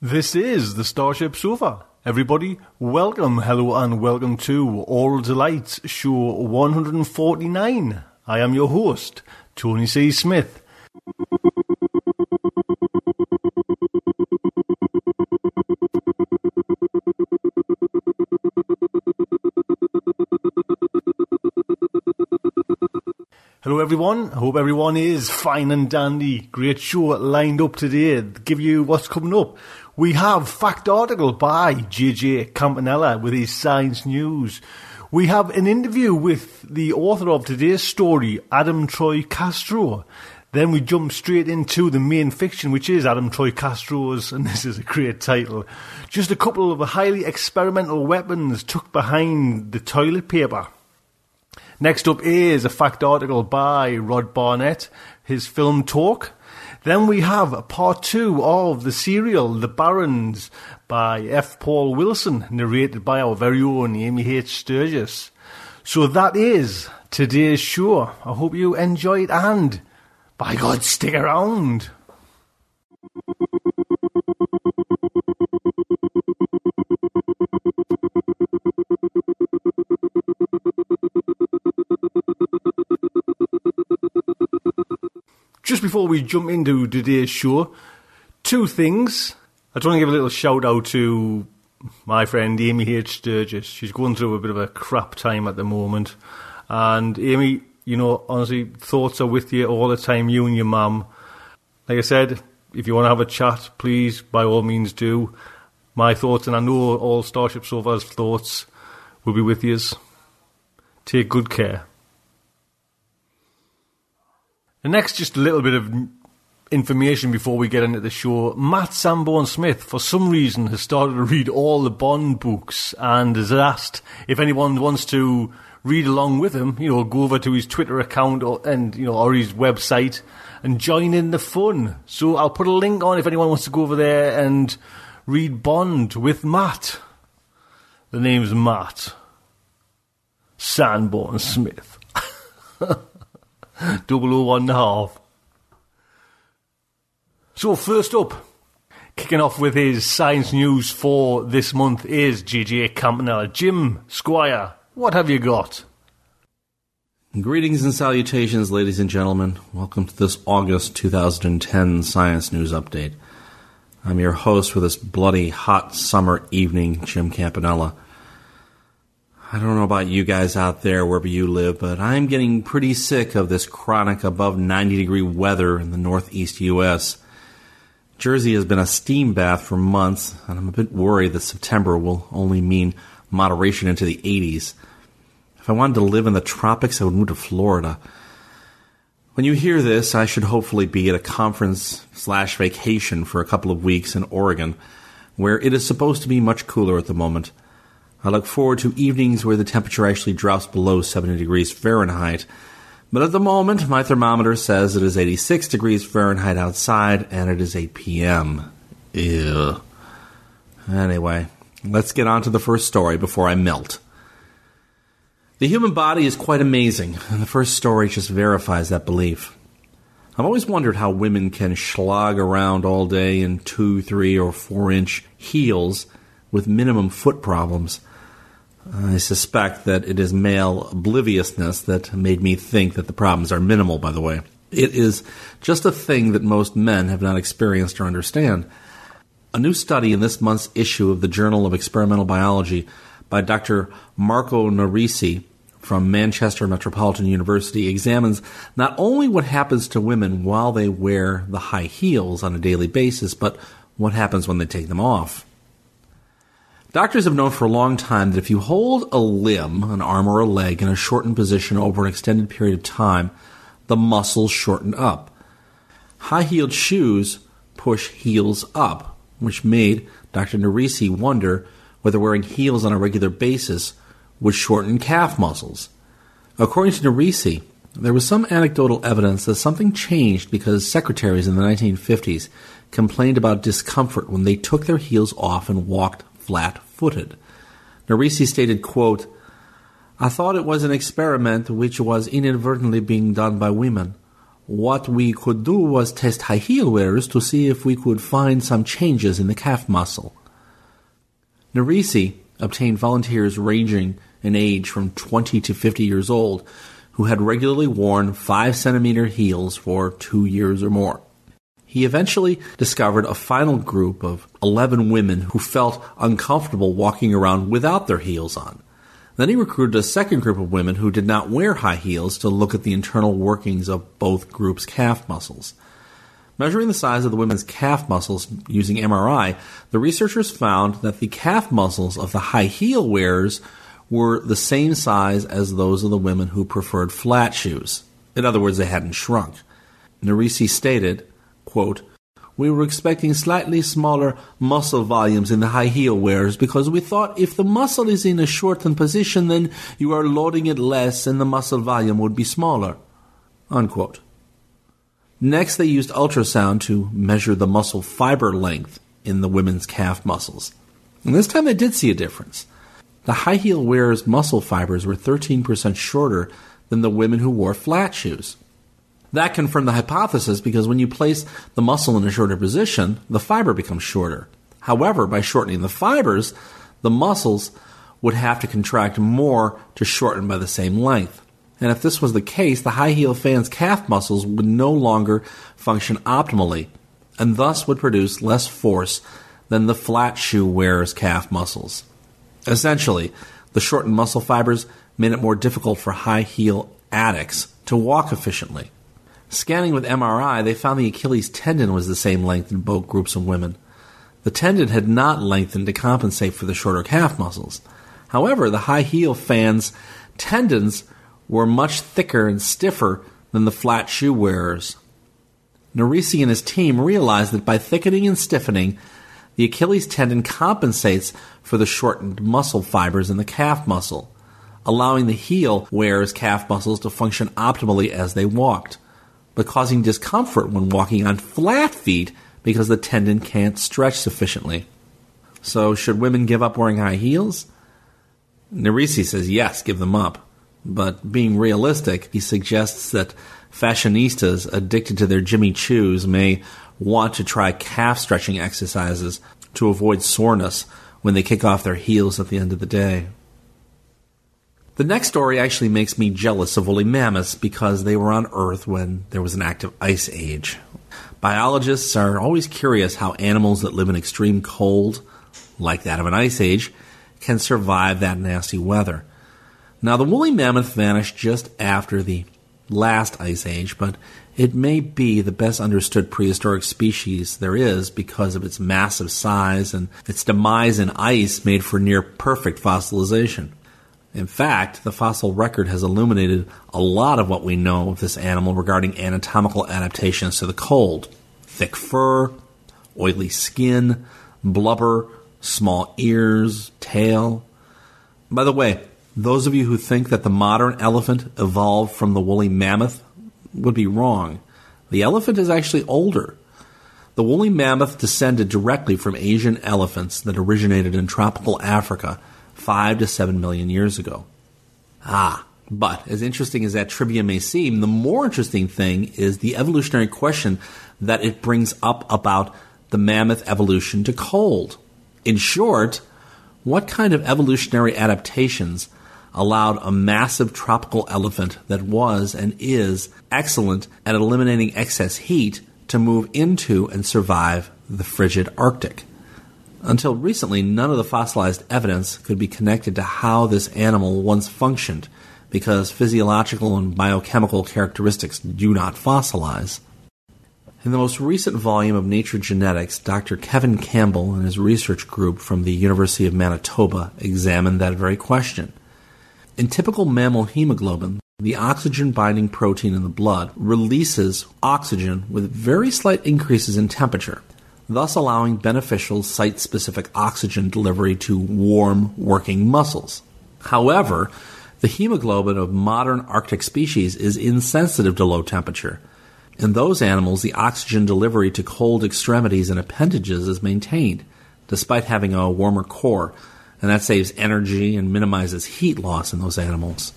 This is the Starship Sofa. Everybody, welcome, hello, and welcome to Aural Delights, show 149. I am your host, Tony C. Smith. Hello, everyone. I hope everyone is fine and dandy. Great show lined up today. Give you what's coming up. We have fact article by JJ Campanella with his science news. We have an interview with the author of today's story, Adam Troy Castro. Then we jump straight into the main fiction, which is Adam Troy Castro's, and this is a great title. Just a couple of highly experimental weapons tucked behind the toilet paper. Next up is a fact article by Rod Barnett, his film Talk. Then we have part two of the serial The Barrens by F. Paul Wilson, narrated by our very own Amy H. Sturgis. So that is today's show. I hope you enjoy it and, by God, stick around. Just before we jump into today's show, two things. I just want to give a little shout out to my friend Amy H. Sturgis. She's going through a bit of a crap time at the moment. And Amy, you know, honestly, thoughts are with you all the time, you and your mum. Like I said, if you want to have a chat, please, by all means, do. My thoughts, and I know all Starship Sofa's thoughts, will be with you. Take good care. And next, just a little bit of information before we get into the show. Matt Sanborn Smith, for some reason, has started to read all the Bond books and has asked if anyone wants to read along with him. You know, go over to his Twitter account or, and you know or his website and join in the fun. So I'll put a link on if anyone wants to go over there and read Bond with Matt. The name's Matt Sanborn Smith. Double O one and a half. So first up, kicking off with his science news for this month is JJ Campanella. Jim Squire, what have you got? Greetings and salutations, ladies and gentlemen. Welcome to this August 2010 Science News Update. I'm your host for this bloody hot summer evening, Jim Campanella. I don't know about you guys out there, wherever you live, but I'm getting pretty sick of this chronic above 90 degree weather in the northeast U.S. Jersey has been a steam bath for months, and I'm a bit worried that September will only mean moderation into the 80s. If I wanted to live in the tropics, I would move to Florida. When you hear this, I should hopefully be at a conference slash vacation for a couple of weeks in Oregon, where it is supposed to be much cooler at the moment. I look forward to evenings where the temperature actually drops below 70 degrees Fahrenheit. But at the moment, my thermometer says it is 86 degrees Fahrenheit outside and it is 8 p.m. Ew. Anyway, let's get on to the first story before I melt. The human body is quite amazing, and the first story just verifies that belief. I've always wondered how women can slog around all day in two, three, or four inch heels with minimum foot problems. I suspect that it is male obliviousness that made me think that the problems are minimal, by the way. It is just a thing that most men have not experienced or understand. A new study in this month's issue of the Journal of Experimental Biology by Dr. Marco Narici from Manchester Metropolitan University examines not only what happens to women while they wear the high heels on a daily basis, but what happens when they take them off. Doctors have known for a long time that if you hold a limb, an arm or a leg, in a shortened position over an extended period of time, the muscles shorten up. High heeled shoes push heels up, which made Dr. Narici wonder whether wearing heels on a regular basis would shorten calf muscles. According to Narici, there was some anecdotal evidence that something changed because secretaries in the 1950s complained about discomfort when they took their heels off and walked flat footed. Narici stated, quote, I thought it was an experiment which was inadvertently being done by women. What we could do was test high heel wearers to see if we could find some changes in the calf muscle. Narici obtained volunteers ranging in age from 20 to 50 years old who had regularly worn 5 centimeter heels for two years or more. He eventually discovered a final group of 11 women who felt uncomfortable walking around without their heels on. Then he recruited a second group of women who did not wear high heels to look at the internal workings of both groups' calf muscles. Measuring the size of the women's calf muscles using MRI, the researchers found that the calf muscles of the high heel wearers were the same size as those of the women who preferred flat shoes. In other words, they hadn't shrunk. Narici stated, Quote, we were expecting slightly smaller muscle volumes in the high heel wearers because we thought if the muscle is in a shortened position, then you are loading it less and the muscle volume would be smaller. Unquote. Next, they used ultrasound to measure the muscle fiber length in the women's calf muscles. And this time they did see a difference. The high heel wearers' muscle fibers were 13% shorter than the women who wore flat shoes. That confirmed the hypothesis because when you place the muscle in a shorter position, the fiber becomes shorter. However, by shortening the fibers, the muscles would have to contract more to shorten by the same length. And if this was the case, the high heel fan's calf muscles would no longer function optimally, and thus would produce less force than the flat shoe wearer's calf muscles. Essentially, the shortened muscle fibers made it more difficult for high heel addicts to walk efficiently. Scanning with MRI, they found the Achilles tendon was the same length in both groups of women. The tendon had not lengthened to compensate for the shorter calf muscles. However, the high heel fans' tendons were much thicker and stiffer than the flat shoe wearers. Narici and his team realized that by thickening and stiffening, the Achilles tendon compensates for the shortened muscle fibers in the calf muscle, allowing the heel wearers' calf muscles to function optimally as they walked but causing discomfort when walking on flat feet because the tendon can't stretch sufficiently. So, should women give up wearing high heels? Narici says yes, give them up. But being realistic, he suggests that fashionistas addicted to their Jimmy Choos may want to try calf stretching exercises to avoid soreness when they kick off their heels at the end of the day. The next story actually makes me jealous of woolly mammoths because they were on Earth when there was an active ice age. Biologists are always curious how animals that live in extreme cold, like that of an ice age, can survive that nasty weather. Now, the woolly mammoth vanished just after the last ice age, but it may be the best understood prehistoric species there is because of its massive size and its demise in ice made for near perfect fossilization. In fact, the fossil record has illuminated a lot of what we know of this animal regarding anatomical adaptations to the cold thick fur, oily skin, blubber, small ears, tail. By the way, those of you who think that the modern elephant evolved from the woolly mammoth would be wrong. The elephant is actually older. The woolly mammoth descended directly from Asian elephants that originated in tropical Africa five to seven million years ago. Ah, but as interesting as that trivia may seem, the more interesting thing is the evolutionary question that it brings up about the mammoth evolution to cold. In short, what kind of evolutionary adaptations allowed a massive tropical elephant that was and is excellent at eliminating excess heat to move into and survive the frigid Arctic? Until recently, none of the fossilized evidence could be connected to how this animal once functioned because physiological and biochemical characteristics do not fossilize. In the most recent volume of Nature Genetics, Dr. Kevin Campbell and his research group from the University of Manitoba examined that very question. In typical mammal hemoglobin, the oxygen binding protein in the blood releases oxygen with very slight increases in temperature, thus allowing beneficial site specific oxygen delivery to warm working muscles. However, the hemoglobin of modern Arctic species is insensitive to low temperature in those animals, the oxygen delivery to cold extremities and appendages is maintained, despite having a warmer core, and that saves energy and minimizes heat loss in those animals.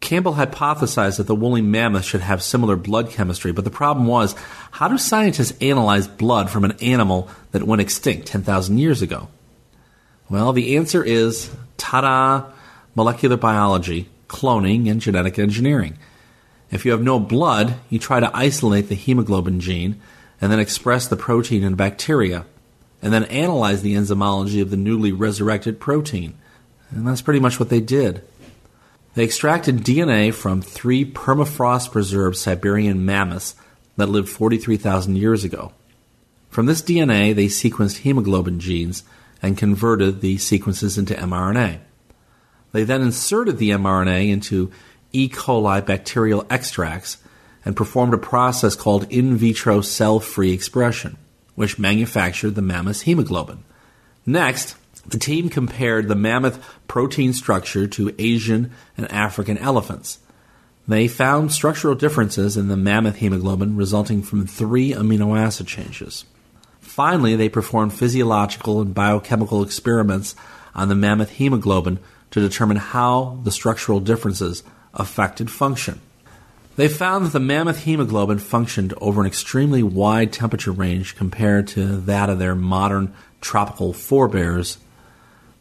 Campbell hypothesized that the woolly mammoth should have similar blood chemistry, but the problem was how do scientists analyze blood from an animal that went extinct 10,000 years ago? Well, the answer is ta da, molecular biology, cloning, and genetic engineering. If you have no blood, you try to isolate the hemoglobin gene and then express the protein in bacteria, and then analyze the enzymology of the newly resurrected protein. And that's pretty much what they did. They extracted DNA from three permafrost preserved Siberian mammoths that lived 43,000 years ago. From this DNA, they sequenced hemoglobin genes and converted the sequences into mRNA. They then inserted the mRNA into E. coli bacterial extracts and performed a process called in vitro cell free expression, which manufactured the mammoth's hemoglobin. Next, the team compared the mammoth protein structure to Asian and African elephants. They found structural differences in the mammoth hemoglobin resulting from three amino acid changes. Finally, they performed physiological and biochemical experiments on the mammoth hemoglobin to determine how the structural differences affected function. They found that the mammoth hemoglobin functioned over an extremely wide temperature range compared to that of their modern tropical forebears.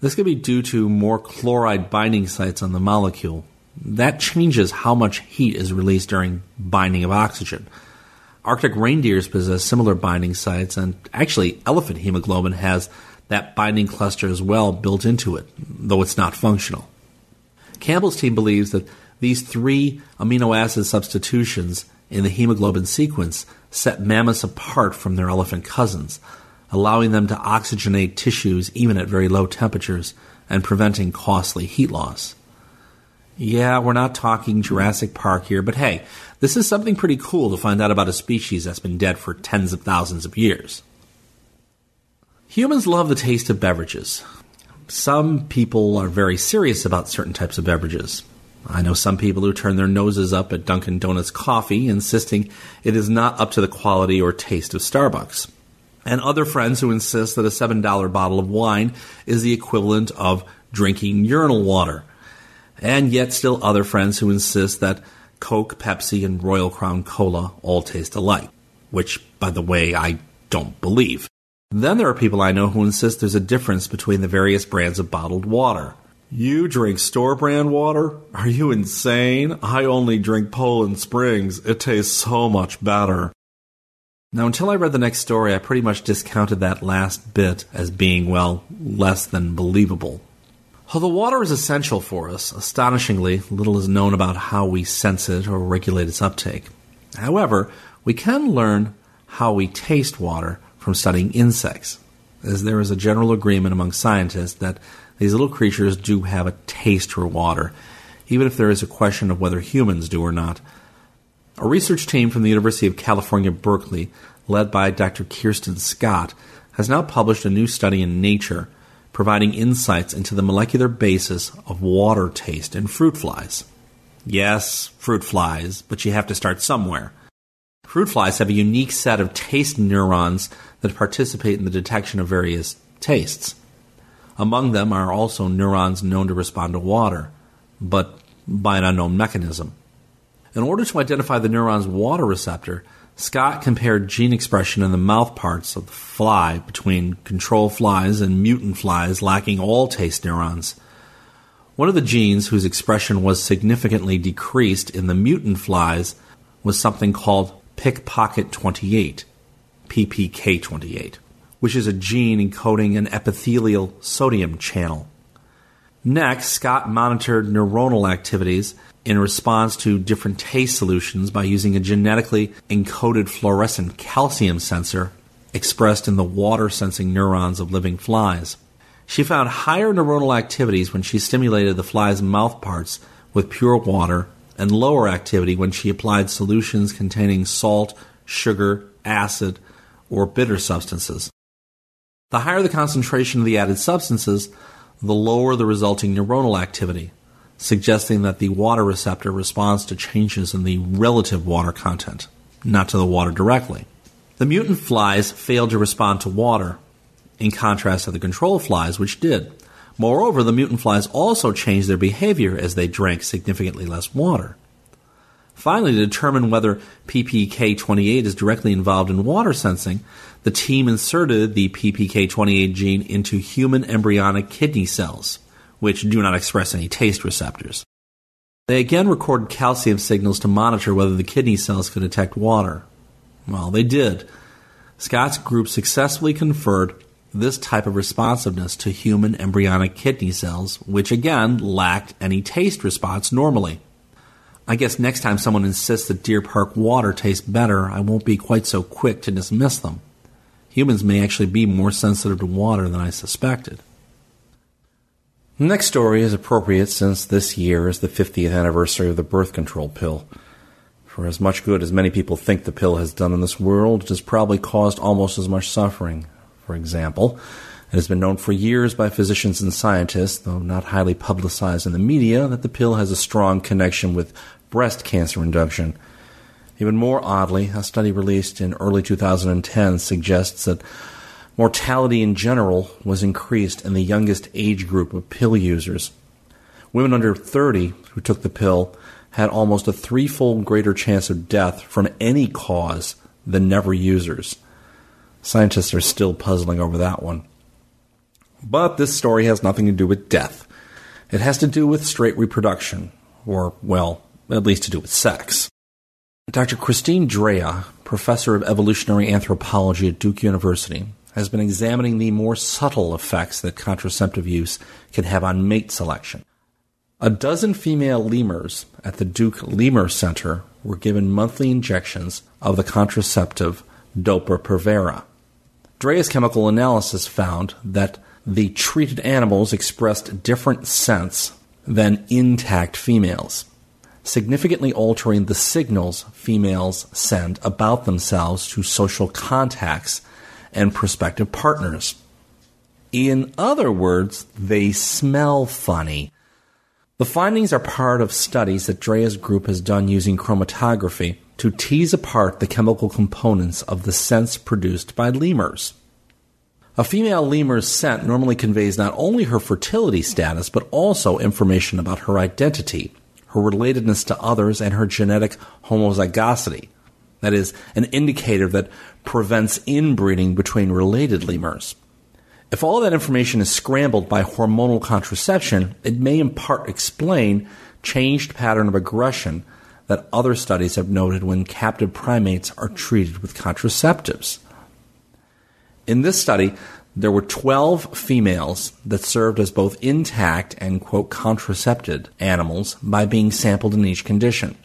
This could be due to more chloride binding sites on the molecule. That changes how much heat is released during binding of oxygen. Arctic reindeers possess similar binding sites, and actually, elephant hemoglobin has that binding cluster as well built into it, though it's not functional. Campbell's team believes that these three amino acid substitutions in the hemoglobin sequence set mammoths apart from their elephant cousins, allowing them to oxygenate tissues even at very low temperatures and preventing costly heat loss. Yeah, we're not talking Jurassic Park here, but hey, this is something pretty cool to find out about a species that's been dead for tens of thousands of years. Humans love the taste of beverages. Some people are very serious about certain types of beverages. I know some people who turn their noses up at Dunkin' Donuts coffee, insisting it is not up to the quality or taste of Starbucks. And other friends who insist that a $7 bottle of wine is the equivalent of drinking urinal water. And yet, still other friends who insist that Coke, Pepsi, and Royal Crown Cola all taste alike, which, by the way, I don't believe. Then there are people I know who insist there's a difference between the various brands of bottled water. You drink store brand water? Are you insane? I only drink Poland Springs. It tastes so much better. Now, until I read the next story, I pretty much discounted that last bit as being, well, less than believable. Although water is essential for us, astonishingly, little is known about how we sense it or regulate its uptake. However, we can learn how we taste water from studying insects, as there is a general agreement among scientists that these little creatures do have a taste for water, even if there is a question of whether humans do or not. A research team from the University of California, Berkeley, led by Dr. Kristin Scott, has now published a new study in Nature providing insights into the molecular basis of water taste in fruit flies. Yes, fruit flies, but you have to start somewhere. Fruit flies have a unique set of taste neurons that participate in the detection of various tastes. Among them are also neurons known to respond to water, but by an unknown mechanism. In order to identify the neuron's water receptor, Scott compared gene expression in the mouth parts of the fly between control flies and mutant flies lacking all taste neurons. One of the genes whose expression was significantly decreased in the mutant flies was something called pickpocket 28, PPK28 which is a gene encoding an epithelial sodium channel. Next, Scott monitored neuronal activities in response to different taste solutions by using a genetically encoded fluorescent calcium sensor expressed in the water sensing neurons of living flies. She found higher neuronal activities when she stimulated the fly's mouth parts with pure water and lower activity when she applied solutions containing salt, sugar, acid, or bitter substances. The higher the concentration of the added substances, the lower the resulting neuronal activity, suggesting that the water receptor responds to changes in the relative water content, not to the water directly. The mutant flies failed to respond to water, in contrast to the control flies, which did. Moreover, the mutant flies also changed their behavior as they drank significantly less water. Finally, to determine whether PPK28 is directly involved in water sensing, the team inserted the PPK28 gene into human embryonic kidney cells, which do not express any taste receptors. They again recorded calcium signals to monitor whether the kidney cells could detect water. Well, they did. Scott's group successfully conferred this type of responsiveness to human embryonic kidney cells, which again lacked any taste response normally. I guess next time someone insists that Deer Park water tastes better, I won't be quite so quick to dismiss them. Humans may actually be more sensitive to water than I suspected. The next story is appropriate since this year is the 50th anniversary of the birth control pill. For as much good as many people think the pill has done in this world, it has probably caused almost as much suffering. For example, it has been known for years by physicians and scientists, though not highly publicized in the media, that the pill has a strong connection with breast cancer induction. Even more oddly, a study released in early 2010 suggests that mortality in general was increased in the youngest age group of pill users. Women under 30 who took the pill had almost a threefold greater chance of death from any cause than never users. Scientists are still puzzling over that one. But this story has nothing to do with death. It has to do with straight reproduction, or, well, at least to do with sex. Dr. Christine Drea, professor of evolutionary anthropology at Duke University, has been examining the more subtle effects that contraceptive use can have on mate selection. A dozen female lemurs at the Duke Lemur Center were given monthly injections of the contraceptive Depo-Provera. Drea's chemical analysis found that the treated animals expressed different scents than intact females, significantly altering the signals females send about themselves to social contacts and prospective partners. In other words, they smell funny. The findings are part of studies that Drea's group has done using chromatography to tease apart the chemical components of the scents produced by lemurs. A female lemur's scent normally conveys not only her fertility status, but also information about her identity, her relatedness to others, and her genetic homozygosity. That is, an indicator that prevents inbreeding between related lemurs. If all that information is scrambled by hormonal contraception, it may in part explain changed pattern of aggression that other studies have noted when captive primates are treated with contraceptives. In this study, there were 12 females that served as both intact and, quote, contracepted animals by being sampled in each condition.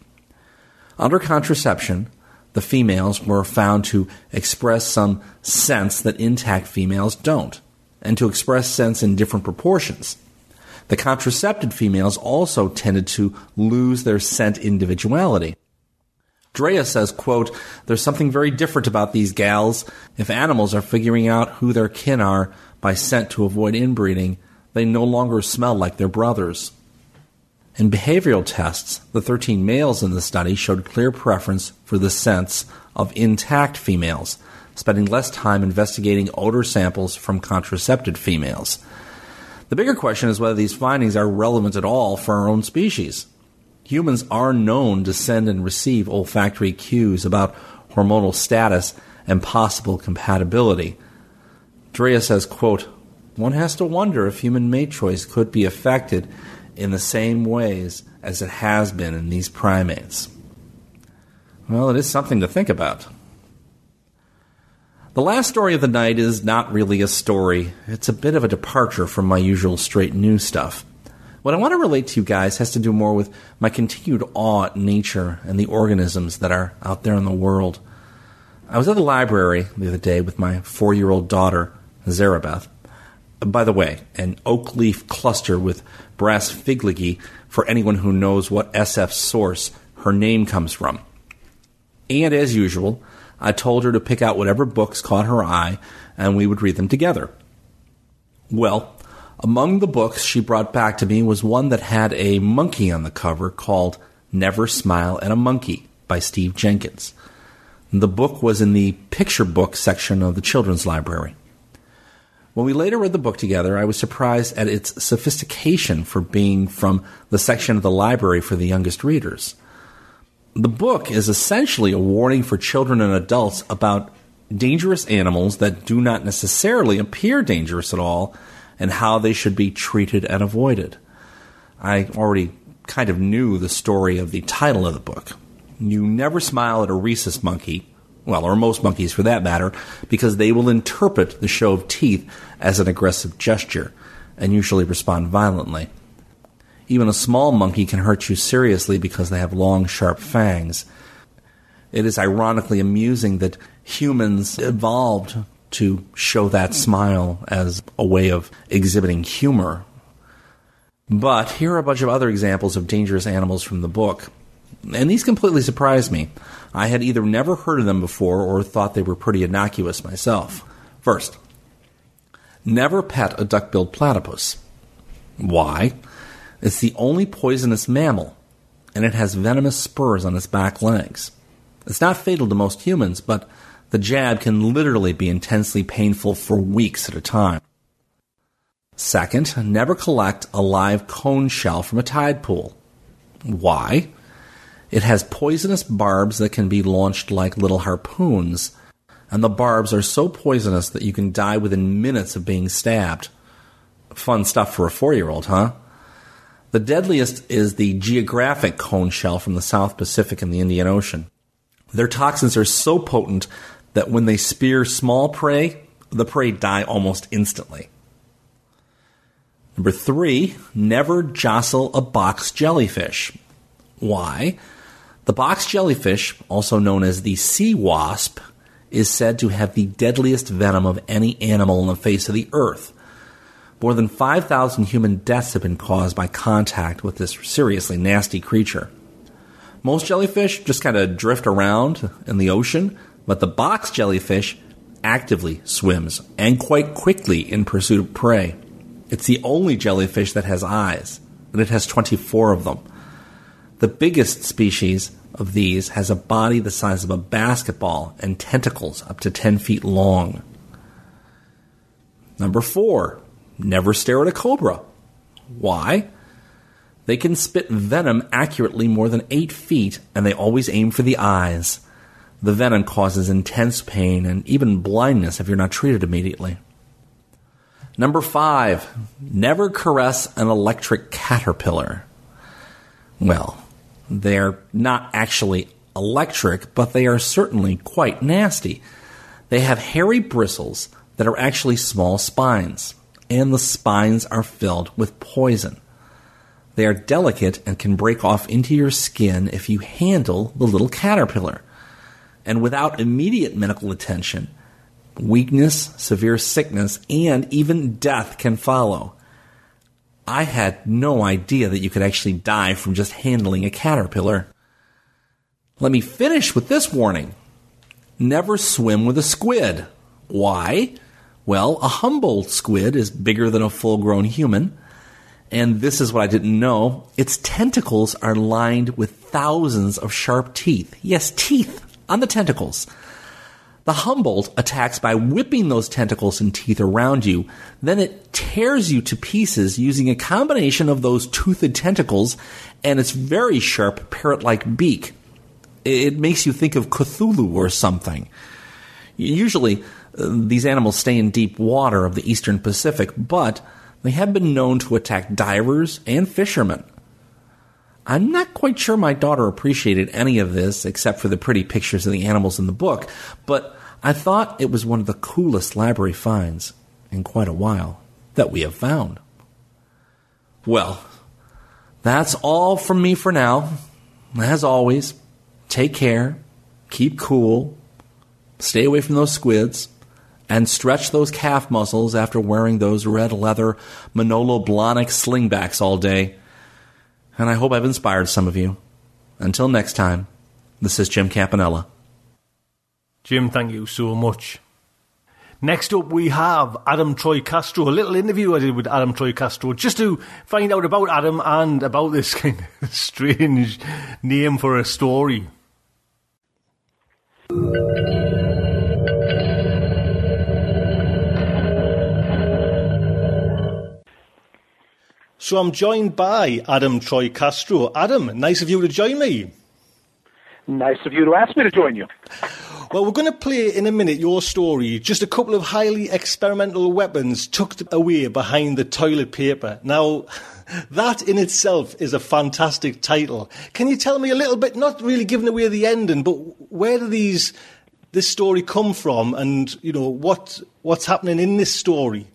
Under contraception, the females were found to express some sense that intact females don't, and to express scents in different proportions. The contracepted females also tended to lose their scent individuality. Drea says, quote, There's something very different about these gals. If animals are figuring out who their kin are by scent to avoid inbreeding, they no longer smell like their brothers. In behavioral tests, the 13 males in the study showed clear preference for the scents of intact females, spending less time investigating odor samples from contracepted females. The bigger question is whether these findings are relevant at all for our own species. Humans are known to send and receive olfactory cues about hormonal status and possible compatibility. Drea says, quote, one has to wonder if human mate choice could be affected in the same ways as it has been in these primates. Well, it is something to think about. The last story of the night is not really a story. It's a bit of a departure from my usual straight news stuff. What I want to relate to you guys has to do more with my continued awe at nature and the organisms that are out there in the world. I was at the library the other day with my four year old daughter, Zarabeth. By the way, an oak leaf cluster with brass figligee for anyone who knows what SF source her name comes from. And as usual, I told her to pick out whatever books caught her eye and we would read them together. Well, among the books she brought back to me was one that had a monkey on the cover called Never Smile at a Monkey by Steve Jenkins. The book was in the picture book section of the children's library. When we later read the book together, I was surprised at its sophistication for being from the section of the library for the youngest readers. The book is essentially a warning for children and adults about dangerous animals that do not necessarily appear dangerous at all and how they should be treated and avoided. I already kind of knew the story of the title of the book. You never smile at a rhesus monkey, well, or most monkeys for that matter, because they will interpret the show of teeth as an aggressive gesture and usually respond violently. Even a small monkey can hurt you seriously because they have long, sharp fangs. It is ironically amusing that humans evolved to show that smile as a way of exhibiting humor. But here are a bunch of other examples of dangerous animals from the book. And these completely surprised me. I had either never heard of them before or thought they were pretty innocuous myself. First, never pet a duck billed platypus. Why? It's the only poisonous mammal, and it has venomous spurs on its back legs. It's not fatal to most humans, but the jab can literally be intensely painful for weeks at a time. Second, never collect a live cone shell from a tide pool. Why? It has poisonous barbs that can be launched like little harpoons, and the barbs are so poisonous that you can die within minutes of being stabbed. Fun stuff for a four year old, huh? The deadliest is the geographic cone shell from the South Pacific and the Indian Ocean. Their toxins are so potent that when they spear small prey, the prey die almost instantly. Number three, never jostle a box jellyfish. Why? The box jellyfish, also known as the sea wasp, is said to have the deadliest venom of any animal on the face of the earth. More than 5,000 human deaths have been caused by contact with this seriously nasty creature. Most jellyfish just kind of drift around in the ocean, but the box jellyfish actively swims and quite quickly in pursuit of prey. It's the only jellyfish that has eyes, and it has 24 of them. The biggest species of these has a body the size of a basketball and tentacles up to 10 feet long. Number four, never stare at a cobra. Why? They can spit venom accurately more than 8 feet, and they always aim for the eyes. The venom causes intense pain and even blindness if you're not treated immediately. Number five, never caress an electric caterpillar. Well, they're not actually electric, but they are certainly quite nasty. They have hairy bristles that are actually small spines, and the spines are filled with poison. They are delicate and can break off into your skin if you handle the little caterpillar and without immediate medical attention, weakness, severe sickness, and even death can follow. I had no idea that you could actually die from just handling a caterpillar. Let me finish with this warning. Never swim with a squid. Why? Well, a Humboldt squid is bigger than a full grown human. And this is what I didn't know. Its tentacles are lined with thousands of sharp teeth. Yes, teeth on the tentacles. The Humboldt attacks by whipping those tentacles and teeth around you. Then it tears you to pieces using a combination of those toothed tentacles and its very sharp parrot like beak. It makes you think of Cthulhu or something. Usually, uh, these animals stay in deep water of the eastern Pacific, but they have been known to attack divers and fishermen. I'm not quite sure my daughter appreciated any of this except for the pretty pictures of the animals in the book, but I thought it was one of the coolest library finds in quite a while that we have found. Well, That's all from me for now. As always, take care, keep cool, stay away from those squids, and stretch those calf muscles after wearing those red leather Manolo Blahnik slingbacks all day. And I hope I've inspired some of you. Until next time, this is Jim Campanella. Jim, thank you so much. Next up, we have Adam Troy Castro. A little interview I did with Adam Troy Castro just to find out about Adam and about this kind of strange name for a story. So I'm joined by Adam Troy Castro. Adam, nice of you to join me. Nice of you to ask me to join you. Well, we're going to play in a minute your story. Just a couple of highly experimental weapons tucked away behind the toilet paper. Now, that in itself is a fantastic title. Can you tell me a little bit, not really giving away the ending, but where do these this story come from, and you know what what's happening in this story?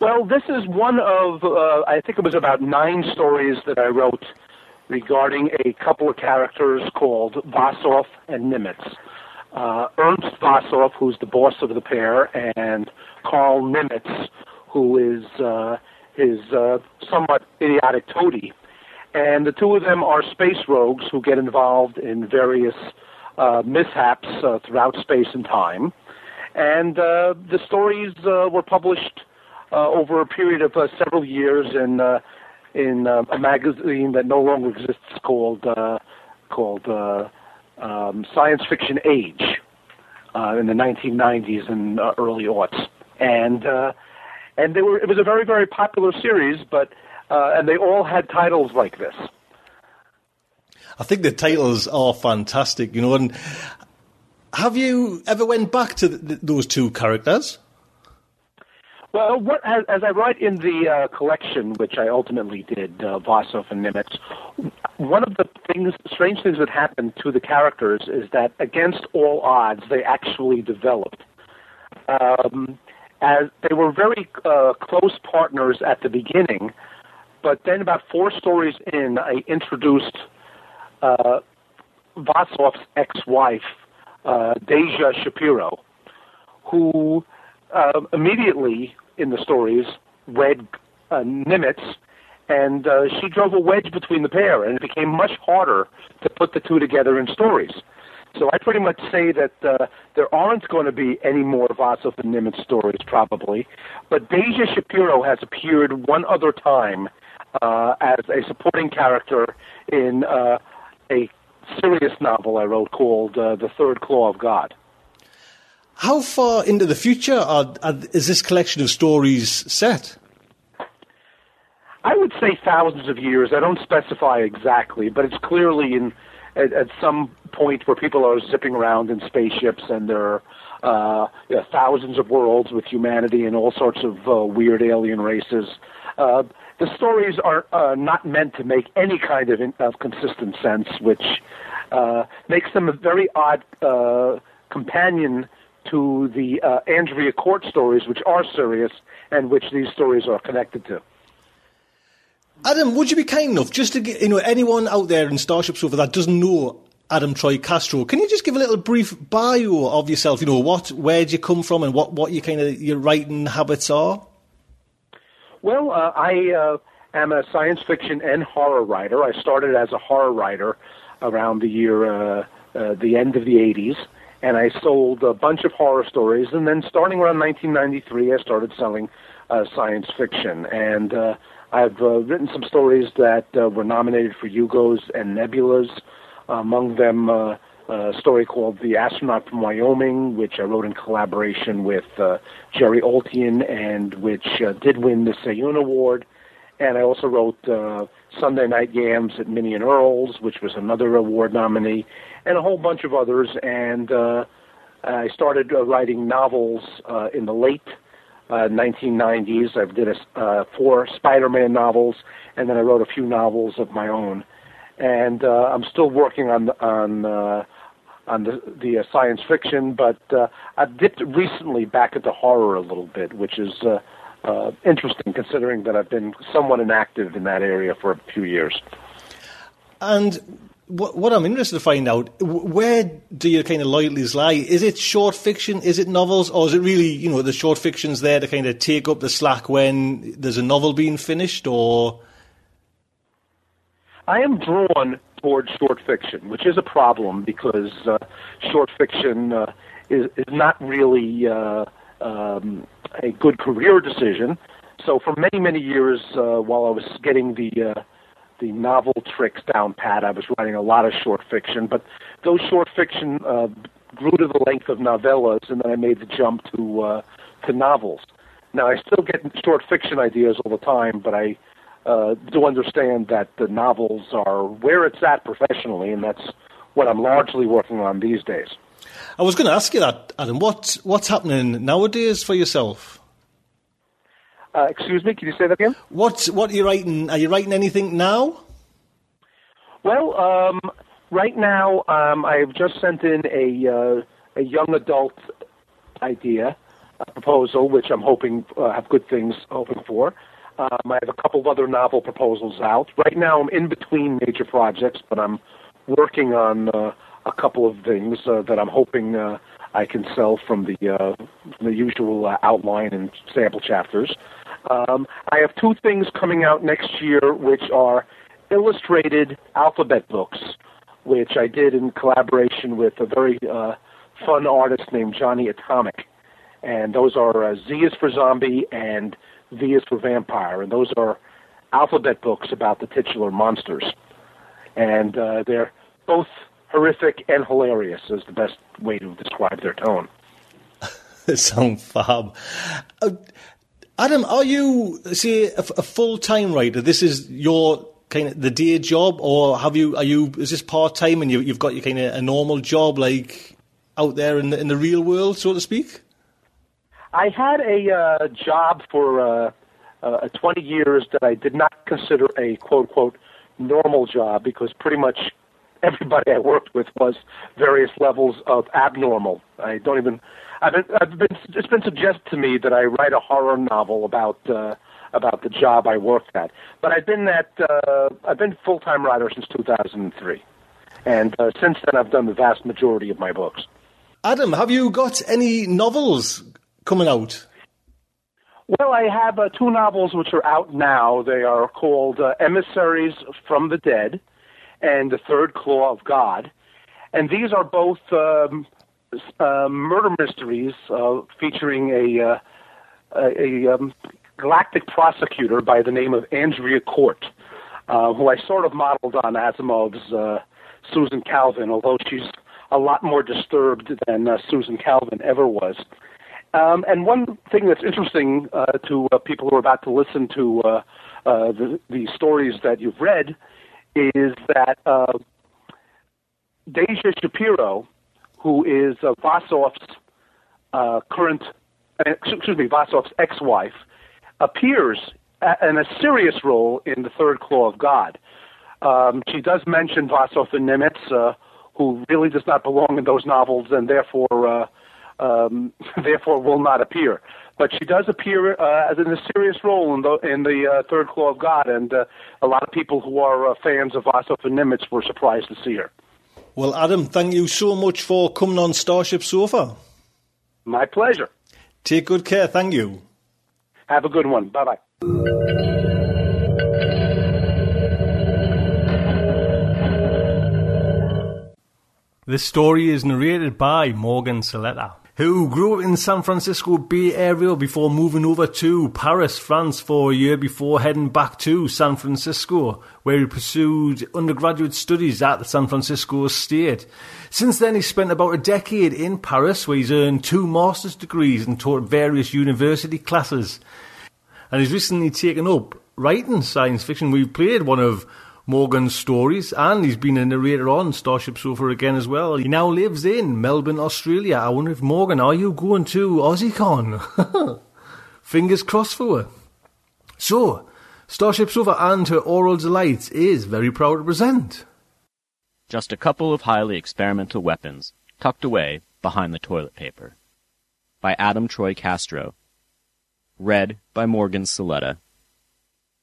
Well, this is one of uh, I think it was about nine stories that I wrote regarding a couple of characters called Vossoff and Nimmitz. Uh, Ernst Vossoff, who's the boss of the pair, and Karl Nimmitz, who is uh, his uh, somewhat idiotic toady. And the two of them are space rogues who get involved in various uh, mishaps uh, throughout space and time. And uh, the stories uh, were published uh, over a period of uh, several years in uh, in uh, a magazine that no longer exists called uh, called uh, um, Science Fiction Age uh, in the 1990s and uh, early aughts, and uh, and they were it was a very very popular series, but uh, and they all had titles like this. I think the titles are fantastic, you know. And have you ever went back to th- th- those two characters? Well, what as, as I write in the uh, collection, which I ultimately did, uh, and Nimmitz, one of the things, strange things that happened to the characters is that against all odds, they actually developed. Um, as they were very uh, close partners at the beginning, but then about four stories in, I introduced uh, Vossoff's ex-wife, uh, Deja Shapiro, who uh, immediately in the stories wed uh, Nimmitz, and uh, she drove a wedge between the pair, and it became much harder to put the two together in stories. So I pretty much say that uh, there aren't going to be any more Vossoff and Nimmitz stories, probably, but Deja Shapiro has appeared one other time uh, as a supporting character in uh, a serious novel I wrote called uh, The Third Claw of God. How far into the future are, are, is this collection of stories set? I would say thousands of years. I don't specify exactly, but it's clearly in at, at some point where people are zipping around in spaceships and there are uh, you know, thousands of worlds with humanity and all sorts of uh, weird alien races. Uh, the stories are uh, not meant to make any kind of, in, of consistent sense, which uh, makes them a very odd uh, companion to the uh, Andrea Cort stories, which are serious and which these stories are connected to. Adam, would you be kind enough just to get, you know anyone out there in Starship Sofa that doesn't know Adam Troy Castro? Can you just give a little brief bio of yourself? You know what, where do you come from, and what what your kind of your writing habits are? Well, uh, I uh, am a science fiction and horror writer. I started as a horror writer around the year uh, uh the end of the '80s and I sold a bunch of horror stories. And then starting around 1993, I started selling uh, science fiction. And uh, I've uh, written some stories that uh, were nominated for Hugos and Nebulas. among them, uh, a story called The Astronaut from Wyoming, which I wrote in collaboration with uh, Jerry Oltion, and which uh, did win the Seiun Award. And I also wrote uh, Sunday Night Yams at Minnie and Earl's, which was another award nominee and a whole bunch of others. And uh, I started uh, writing novels uh, in the late uh, 1990s. I did a, uh, four Spider-Man novels, and then I wrote a few novels of my own. And uh, I'm still working on on uh, on the, the uh, science fiction, but uh, I've dipped recently back into horror a little bit, which is uh, uh, interesting, considering that I've been somewhat inactive in that area for a few years. And what, what I'm interested to find out, where do your kind of loyalties lie? Is it short fiction? Is it novels? Or is it really, you know, the short fiction's there to kind of take up the slack when there's a novel being finished? Or. I am drawn towards short fiction, which is a problem because uh, short fiction uh, is, is not really uh, um, a good career decision. So for many, many years, uh, while I was getting the uh, the novel tricks down pat, I was writing a lot of short fiction. But those short fiction uh, grew to the length of novellas, and then I made the jump to uh, to novels. Now I still get short fiction ideas all the time, but I uh, do understand that the novels are where it's at professionally, and that's what I'm largely working on these days. I was going to ask you that, Adam. What what's happening nowadays for yourself? Uh, excuse me, can you say that again? What what are you writing? Are you writing anything now? Well, um, right now um, I've just sent in a uh, a young adult idea, a proposal, which I'm hoping uh, have good things hoping for. Um, I have a couple of other novel proposals out. Right now I'm in between major projects, but I'm working on uh, a couple of things uh, that I'm hoping uh, I can sell from the uh, from the usual uh, outline and sample chapters. Um, I have two things coming out next year, which are illustrated alphabet books, which I did in collaboration with a very uh, fun artist named Johnny Atomic, and those are uh, Z is for zombie and V is for vampire, and those are alphabet books about the titular monsters, and uh, they're both horrific and hilarious is the best way to describe their tone. Sound fab. Uh, Adam, are you say a, a full time writer? This is your kind of the day job, or have you? Are you? Is this part time and you, have got your kind of a normal job like out there in the, in the real world, so to speak? I had a uh, job for uh, uh, 20 years that I did not consider a quote unquote normal job because pretty much everybody I worked with was various levels of abnormal. I don't even. I've been, I've been. It's been suggested to me that I write a horror novel about uh, about the job I worked at. But I've been that. Uh, I've been full time writer since 2003, and uh, since then I've done the vast majority of my books. Adam, have you got any novels coming out? Well, I have uh, two novels which are out now. They are called uh, Emissaries from the Dead and The Third Claw of God. And these are both um, uh, murder mysteries uh, featuring a, uh, a, a um, galactic prosecutor by the name of Andrea Cort, uh, who I sort of modeled on Asimov's uh, Susan Calvin, although she's a lot more disturbed than Susan Calvin ever was. Um, and one thing that's interesting uh, to uh, people who are about to listen to uh, the, the stories that you've read is that uh, Deja Shapiro, who is uh, Vossoff's uh, current, uh, excuse me, Vossoff's ex-wife, appears in a serious role in the Third Claw of God. Um, she does mention Vossoff and Nimmitz, uh, who really does not belong in those novels, and therefore, uh, um, therefore will not appear but she does appear uh, as in a serious role in the in the uh, Third Claw of God, and uh, a lot of people who are uh, fans of Vossoff and Nimmitz were surprised to see her. Well, Adam, thank you so much for coming on Starship Sofa. My pleasure. Take good care. Thank you. Have a good one. Bye bye. This story is narrated by Morgan Saletta who grew up in San Francisco Bay Area before moving over to Paris, France for a year before heading back to San Francisco, where he pursued undergraduate studies at the San Francisco State. Since then, he spent about a decade in Paris, where he's earned two master's degrees and taught various university classes. And he's recently taken up writing science fiction. We've played one of Morgan's stories, and he's been a narrator on Starship Sofa again as well. He now lives in Melbourne, Australia. I wonder if Morgan, are you going to AussieCon? Fingers crossed for her. So, Starship Sofa and her Aural Delights is very proud to present. Just a couple of highly experimental weapons tucked away behind the toilet paper. By Adam Troy Castro. Read by Morgan Saletta.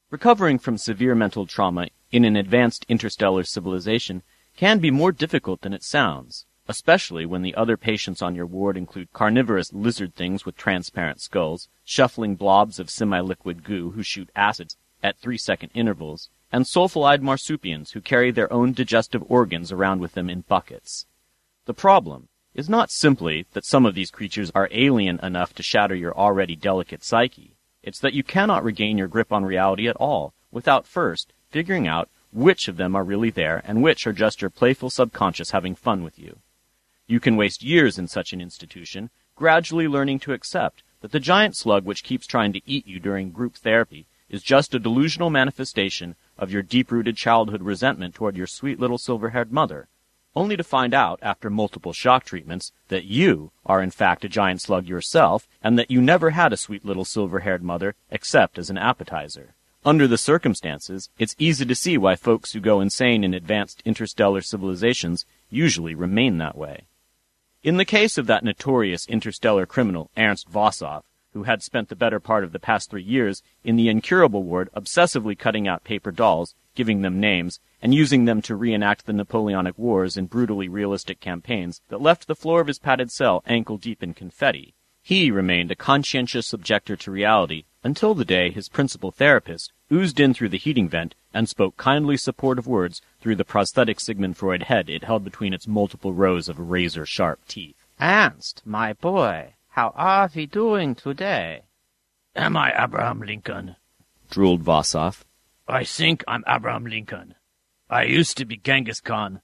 Recovering from severe mental trauma in an advanced interstellar civilization can be more difficult than it sounds, especially when the other patients on your ward include carnivorous lizard things with transparent skulls, shuffling blobs of semi-liquid goo who shoot acids at three-second intervals, and sulfide marsupials who carry their own digestive organs around with them in buckets. The problem is not simply that some of these creatures are alien enough to shatter your already delicate psyche. It's that you cannot regain your grip on reality at all without first figuring out which of them are really there and which are just your playful subconscious having fun with you. You can waste years in such an institution, gradually learning to accept that the giant slug which keeps trying to eat you during group therapy is just a delusional manifestation of your deep-rooted childhood resentment toward your sweet little silver-haired mother, only to find out after multiple shock treatments that you are in fact a giant slug yourself and that you never had a sweet little silver-haired mother except as an appetizer. Under the circumstances, it's easy to see why folks who go insane in advanced interstellar civilizations usually remain that way. In the case of that notorious interstellar criminal Ernst Vossoff, who had spent the better part of the past three years in the incurable ward obsessively cutting out paper dolls, giving them names, and using them to reenact the Napoleonic Wars in brutally realistic campaigns that left the floor of his padded cell ankle deep in confetti, he remained a conscientious objector to reality until the day his principal therapist oozed in through the heating vent and spoke kindly supportive words through the prosthetic Sigmund Freud head it held between its multiple rows of razor-sharp teeth. Ernst, my boy, how are we doing today? Am I Abraham Lincoln? drooled Vossoff. I think I'm Abraham Lincoln. I used to be Genghis Khan,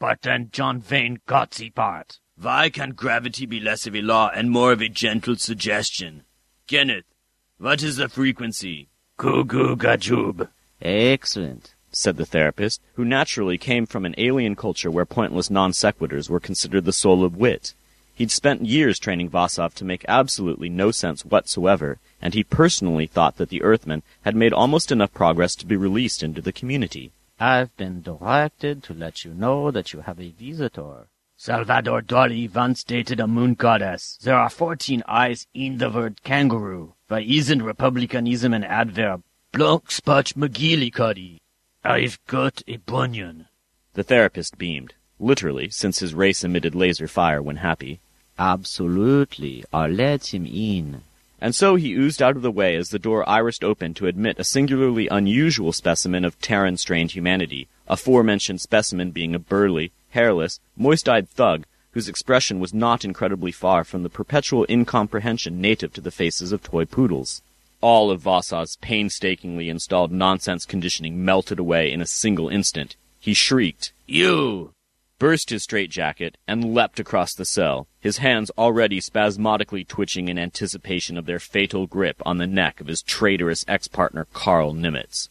but then John Wayne got the part. Why can't gravity be less of a law and more of a gentle suggestion? Kenneth, what is the frequency? Goo goo gajoob. Excellent, said the therapist, who naturally came from an alien culture where pointless non sequiturs were considered the soul of wit. He'd spent years training Vossoff to make absolutely no sense whatsoever, and he personally thought that the Earthmen had made almost enough progress to be released into the community. I've been directed to let you know that you have a visitor. Salvador Dali once dated a moon goddess. There are fourteen eyes in the word kangaroo. Why isn't republicanism an adverb? Blunk spotch McGillicuddy. I've got a bunion. The therapist beamed, literally, since his race emitted laser fire when happy. Absolutely. I'll let him in. And so he oozed out of the way as the door irised open to admit a singularly unusual specimen of Terran-strained humanity, aforementioned specimen being a burly, hairless, moist-eyed thug whose expression was not incredibly far from the perpetual incomprehension native to the faces of toy poodles. All of Vossoff's painstakingly installed nonsense conditioning melted away in a single instant. He shrieked, You! burst his straitjacket, and leapt across the cell, his hands already spasmodically twitching in anticipation of their fatal grip on the neck of his traitorous ex-partner Karl Nimmitz.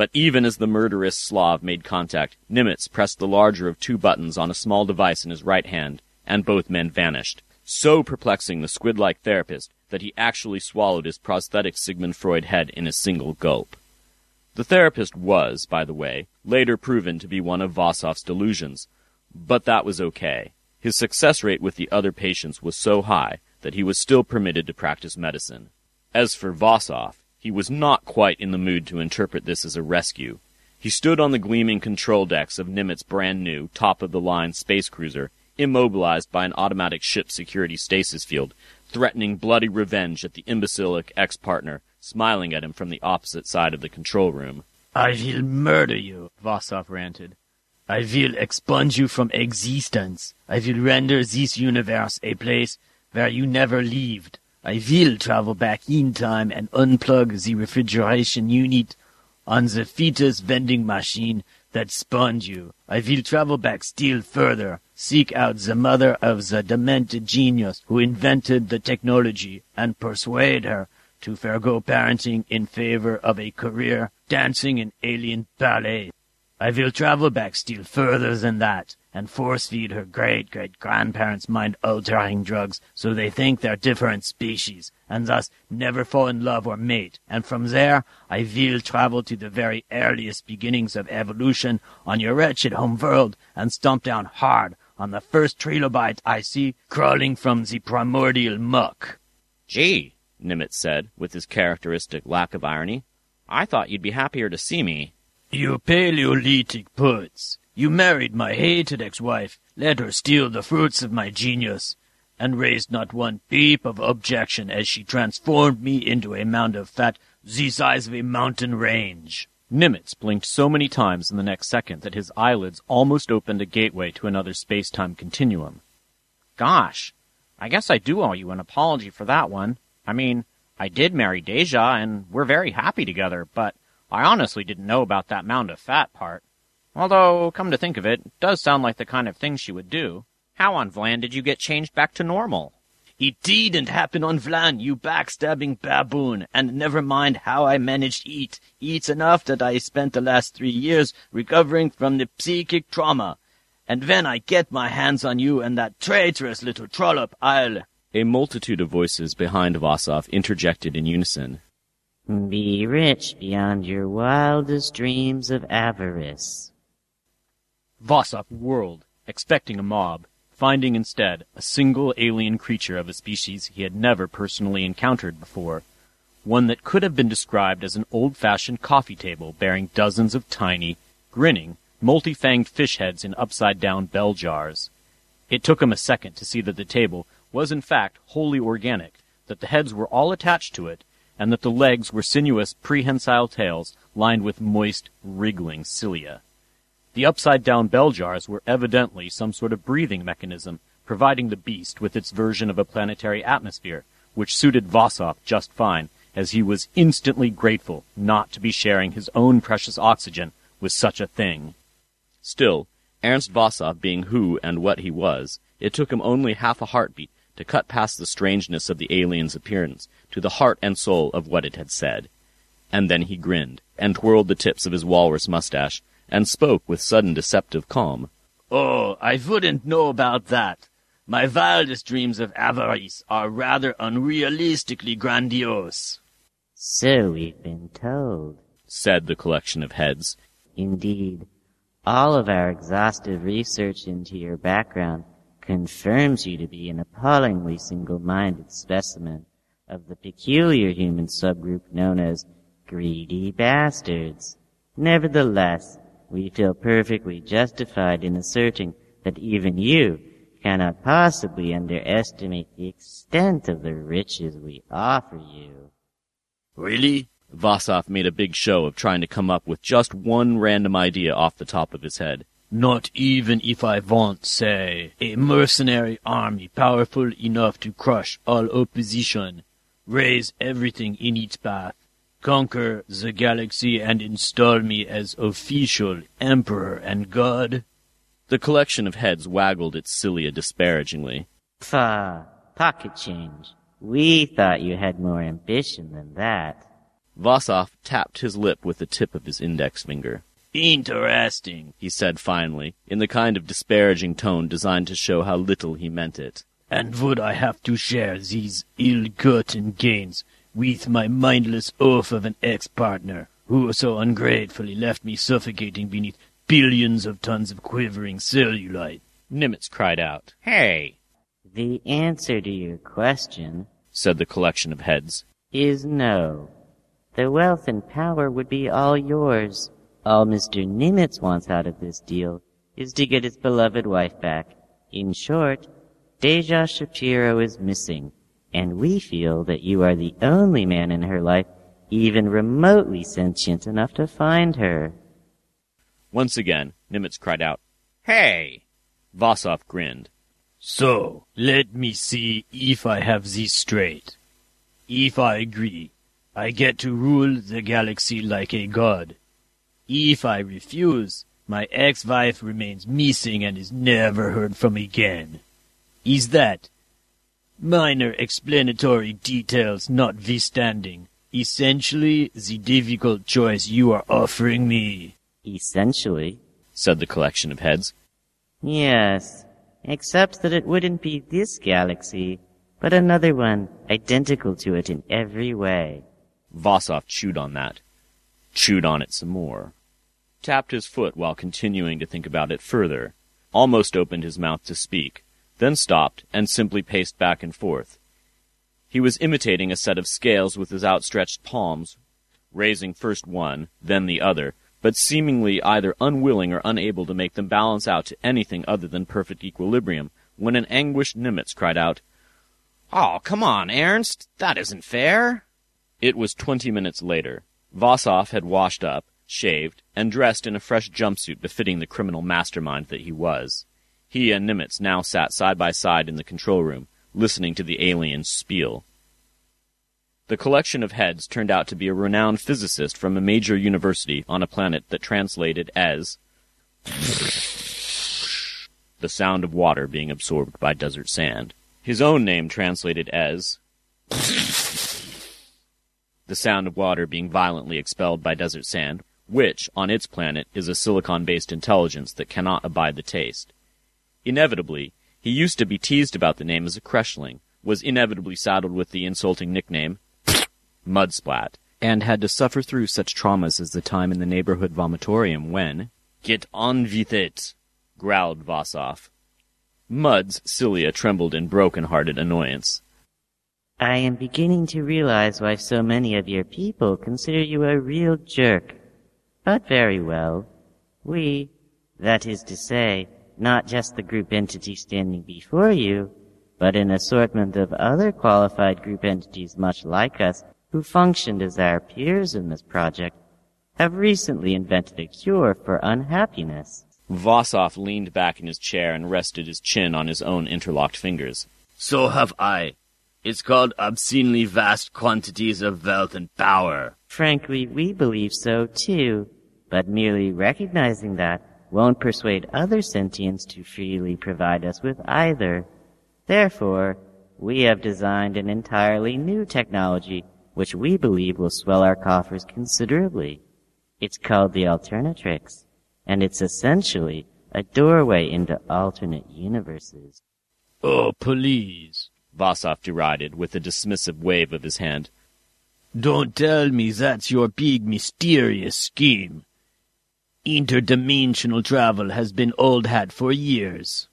But even as the murderous Slav made contact, Nimmitz pressed the larger of two buttons on a small device in his right hand, and both men vanished, so perplexing the squid-like therapist that he actually swallowed his prosthetic Sigmund Freud head in a single gulp. The therapist was, by the way, later proven to be one of Vossoff's delusions, but that was okay. His success rate with the other patients was so high that he was still permitted to practice medicine. As for Vossoff, he was not quite in the mood to interpret this as a rescue. He stood on the gleaming control decks of Nimmitz's brand new, top of the line space cruiser, immobilized by an automatic ship security stasis field, threatening bloody revenge at the imbecilic ex partner, smiling at him from the opposite side of the control room. I will murder you, Vossoff ranted. I will expunge you from existence. I will render this universe a place where you never lived. I will travel back in time and unplug the refrigeration unit on the fetus vending machine that spawned you. I will travel back still further, seek out the mother of the demented genius who invented the technology, and persuade her to forego parenting in favor of a career dancing in alien ballet. I will travel back still further than that and force feed her great great grandparents mind altering drugs so they think they're different species and thus never fall in love or mate. And from there, I will travel to the very earliest beginnings of evolution on your wretched home world and stomp down hard on the first trilobite I see crawling from the primordial muck. Gee, Nimmitz said, with his characteristic lack of irony. I thought you'd be happier to see me. You Paleolithic puds. You married my hated ex-wife, let her steal the fruits of my genius, and raised not one peep of objection as she transformed me into a mound of fat the size of a mountain range. Nimmitz blinked so many times in the next second that his eyelids almost opened a gateway to another space-time continuum. Gosh, I guess I do owe you an apology for that one. I mean, I did marry Deja, and we're very happy together, but I honestly didn't know about that mound of fat part. Although, come to think of it, it does sound like the kind of thing she would do. How on Vlan did you get changed back to normal? It didn't happen on Vlan, you backstabbing baboon, and never mind how I managed eat. Eats enough that I spent the last three years recovering from the psychic trauma. And when I get my hands on you and that traitorous little trollop, I'll... A multitude of voices behind Vossoff interjected in unison. Be rich beyond your wildest dreams of avarice. Vossoff whirled, expecting a mob, finding instead a single alien creature of a species he had never personally encountered before. One that could have been described as an old-fashioned coffee table bearing dozens of tiny, grinning, multi-fanged fish heads in upside-down bell jars. It took him a second to see that the table was in fact wholly organic, that the heads were all attached to it, and that the legs were sinuous prehensile tails lined with moist, wriggling cilia. The upside-down bell jars were evidently some sort of breathing mechanism, providing the beast with its version of a planetary atmosphere, which suited Vossoff just fine, as he was instantly grateful not to be sharing his own precious oxygen with such a thing. Still, Ernst Vossoff being who and what he was, it took him only half a heartbeat to cut past the strangeness of the alien's appearance to the heart and soul of what it had said. And then he grinned, and twirled the tips of his walrus mustache, and spoke with sudden deceptive calm. Oh, I wouldn't know about that. My wildest dreams of avarice are rather unrealistically grandiose. So we've been told, said the collection of heads. Indeed, all of our exhaustive research into your background confirms you to be an appallingly single-minded specimen of the peculiar human subgroup known as greedy bastards. Nevertheless, we feel perfectly justified in asserting that even you cannot possibly underestimate the extent of the riches we offer you. Really? Vossoff made a big show of trying to come up with just one random idea off the top of his head. Not even if I want, say, a mercenary army powerful enough to crush all opposition, raise everything in its path, conquer the galaxy and install me as official emperor and god? The collection of heads waggled its cilia disparagingly. Pah, pocket change. We thought you had more ambition than that. Vossoff tapped his lip with the tip of his index finger. Interesting, he said finally, in the kind of disparaging tone designed to show how little he meant it. And would I have to share these ill-gotten gains with my mindless oaf of an ex-partner, who so ungratefully left me suffocating beneath billions of tons of quivering cellulite? Nimmitz cried out, Hey! The answer to your question, said the collection of heads, is no. The wealth and power would be all yours. All Mr. Nimmitz wants out of this deal is to get his beloved wife back. In short, Deja Shapiro is missing, and we feel that you are the only man in her life even remotely sentient enough to find her. Once again, Nimmitz cried out, Hey! Vossoff grinned. So, let me see if I have this straight. If I agree, I get to rule the galaxy like a god. If I refuse, my ex-wife remains missing and is never heard from again. Is that, minor explanatory details notwithstanding, essentially the difficult choice you are offering me? Essentially, said the collection of heads. Yes, except that it wouldn't be this galaxy, but another one identical to it in every way. Vossoff chewed on that. Chewed on it some more tapped his foot while continuing to think about it further, almost opened his mouth to speak, then stopped and simply paced back and forth. He was imitating a set of scales with his outstretched palms, raising first one, then the other, but seemingly either unwilling or unable to make them balance out to anything other than perfect equilibrium, when an anguished Nimmitz cried out, Oh, come on, Ernst, that isn't fair. It was twenty minutes later. Vossoff had washed up, shaved, and dressed in a fresh jumpsuit befitting the criminal mastermind that he was. He and Nimmitz now sat side by side in the control room, listening to the alien's spiel. The collection of heads turned out to be a renowned physicist from a major university on a planet that translated as the sound of water being absorbed by desert sand. His own name translated as the sound of water being violently expelled by desert sand, which, on its planet, is a silicon-based intelligence that cannot abide the taste. Inevitably, he used to be teased about the name as a Kreshling, was inevitably saddled with the insulting nickname Mudsplat, and had to suffer through such traumas as the time in the neighborhood vomitorium when, Get on with it, growled Vossoff. Mud's cilia trembled in broken-hearted annoyance. I am beginning to realize why so many of your people consider you a real jerk. But very well. We, that is to say, not just the group entity standing before you, but an assortment of other qualified group entities much like us who functioned as our peers in this project, have recently invented a cure for unhappiness. Vossoff leaned back in his chair and rested his chin on his own interlocked fingers. So have I. It's called obscenely vast quantities of wealth and power. Frankly, we believe so too, but merely recognizing that won't persuade other sentients to freely provide us with either. Therefore, we have designed an entirely new technology which we believe will swell our coffers considerably. It's called the Alternatrix, and it's essentially a doorway into alternate universes. Oh, please. Vossoff derided with a dismissive wave of his hand. Don't tell me that's your big mysterious scheme. Interdimensional travel has been old hat for years.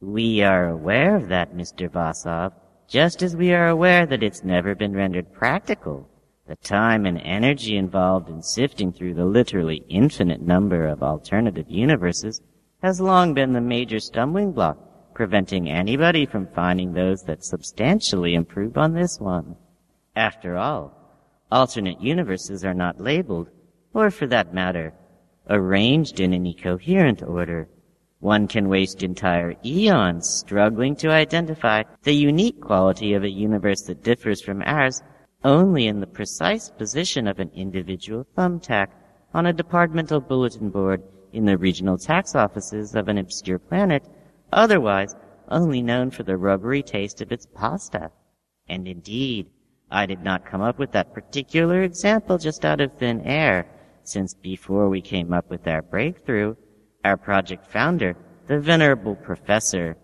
We are aware of that, Mr. Vossoff, just as we are aware that it's never been rendered practical. The time and energy involved in sifting through the literally infinite number of alternative universes has long been the major stumbling block preventing anybody from finding those that substantially improve on this one. After all, alternate universes are not labeled, or for that matter, arranged in any coherent order. One can waste entire eons struggling to identify the unique quality of a universe that differs from ours only in the precise position of an individual thumbtack on a departmental bulletin board in the regional tax offices of an obscure planet, otherwise only known for the rubbery taste of its pasta. And indeed, I did not come up with that particular example just out of thin air, since before we came up with our breakthrough, our project founder, the venerable professor.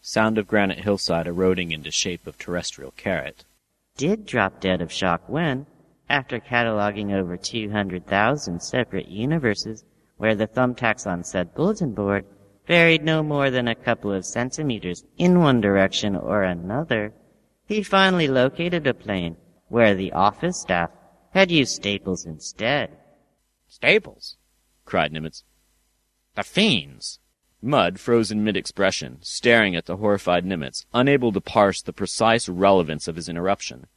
Sound of granite hillside eroding into shape of terrestrial carrot. Did drop dead of shock when, after cataloging over 200,000 separate universes where the thumbtacks on said bulletin board varied no more than a couple of centimeters in one direction or another, he finally located a plane where the office staff had used staples instead. Staples? cried Nimmitz. The fiends! Mud froze in mid-expression, staring at the horrified Nimmitz, unable to parse the precise relevance of his interruption.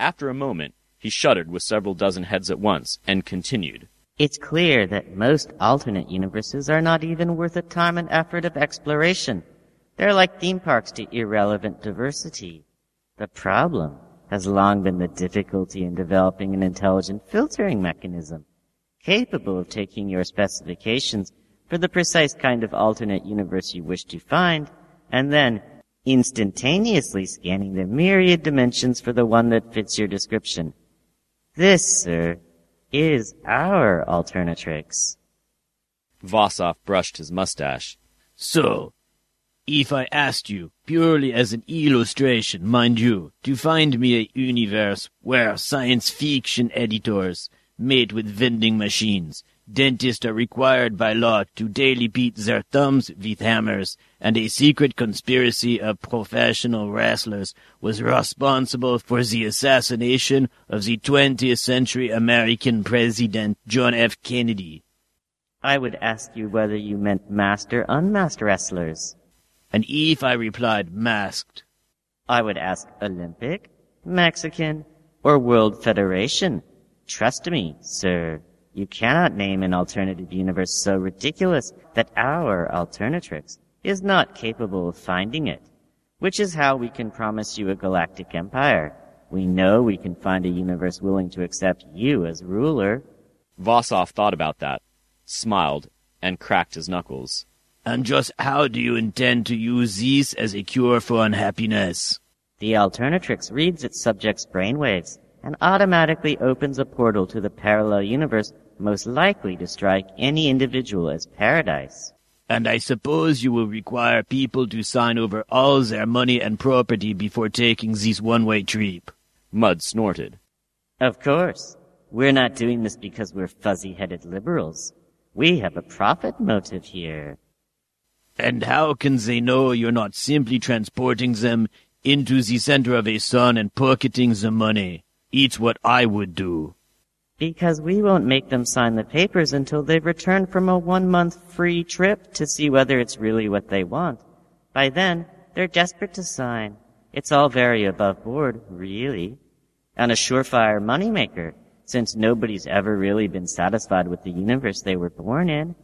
After a moment, he shuddered with several dozen heads at once, and continued. It's clear that most alternate universes are not even worth the time and effort of exploration. They're like theme parks to irrelevant diversity. The problem has long been the difficulty in developing an intelligent filtering mechanism capable of taking your specifications for the precise kind of alternate universe you wish to find, and then instantaneously scanning the myriad dimensions for the one that fits your description. This, sir, is our Alternatrix. Vossoff brushed his mustache. So, if I asked you, purely as an illustration, mind you, to find me a universe where science fiction editors mate with vending machines, Dentists are required by law to daily beat their thumbs with hammers, and a secret conspiracy of professional wrestlers was responsible for the assassination of the 20th century American President John F. Kennedy. I would ask you whether you meant master unmaster wrestlers. And if I replied masked, I would ask Olympic, Mexican, or World Federation. Trust me, sir. You cannot name an alternative universe so ridiculous that our Alternatrix is not capable of finding it. Which is how we can promise you a galactic empire. We know we can find a universe willing to accept you as ruler. Vossoff thought about that, smiled, and cracked his knuckles. And just how do you intend to use these as a cure for unhappiness? The Alternatrix reads its subject's brainwaves and automatically opens a portal to the parallel universe most likely to strike any individual as paradise. And I suppose you will require people to sign over all their money and property before taking this one-way trip. Mud snorted. Of course. We're not doing this because we're fuzzy-headed liberals. We have a profit motive here. And how can they know you're not simply transporting them into the center of a sun and pocketing the money? It's what I would do. Because we won't make them sign the papers until they've returned from a one month free trip to see whether it's really what they want. By then, they're desperate to sign. It's all very above board, really. And a surefire moneymaker, since nobody's ever really been satisfied with the universe they were born in.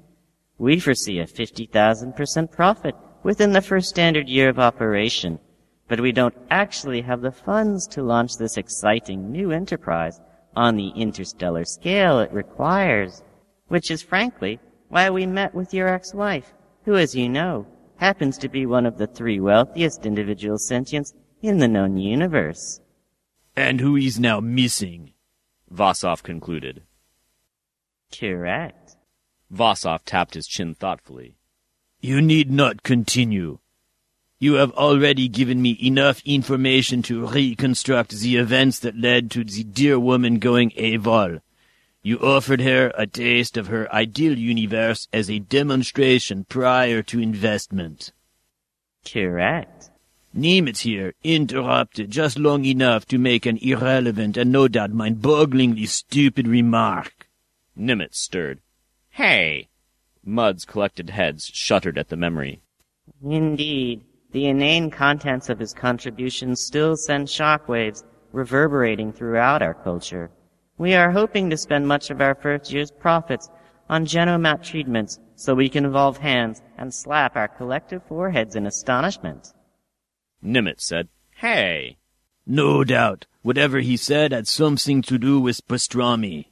We foresee a 50,000% profit within the first standard year of operation, but we don't actually have the funds to launch this exciting new enterprise on the interstellar scale it requires, which is frankly why we met with your ex-wife, who, as you know, happens to be one of the three wealthiest individual sentients in the known universe. And who is now missing? Vossoff concluded. Correct. Vossoff tapped his chin thoughtfully. You need not continue. You have already given me enough information to reconstruct the events that led to the dear woman going AWOL. You offered her a taste of her ideal universe as a demonstration prior to investment. Correct. Nimmitz here interrupted just long enough to make an irrelevant and no doubt mind-bogglingly stupid remark. Nimmitz stirred. Hey! Mud's collected heads shuddered at the memory. Indeed, the inane contents of his contributions still send shockwaves reverberating throughout our culture. We are hoping to spend much of our first year's profits on genomat treatments so we can evolve hands and slap our collective foreheads in astonishment. Nimmitz said, Hey! No doubt, whatever he said had something to do with pastrami.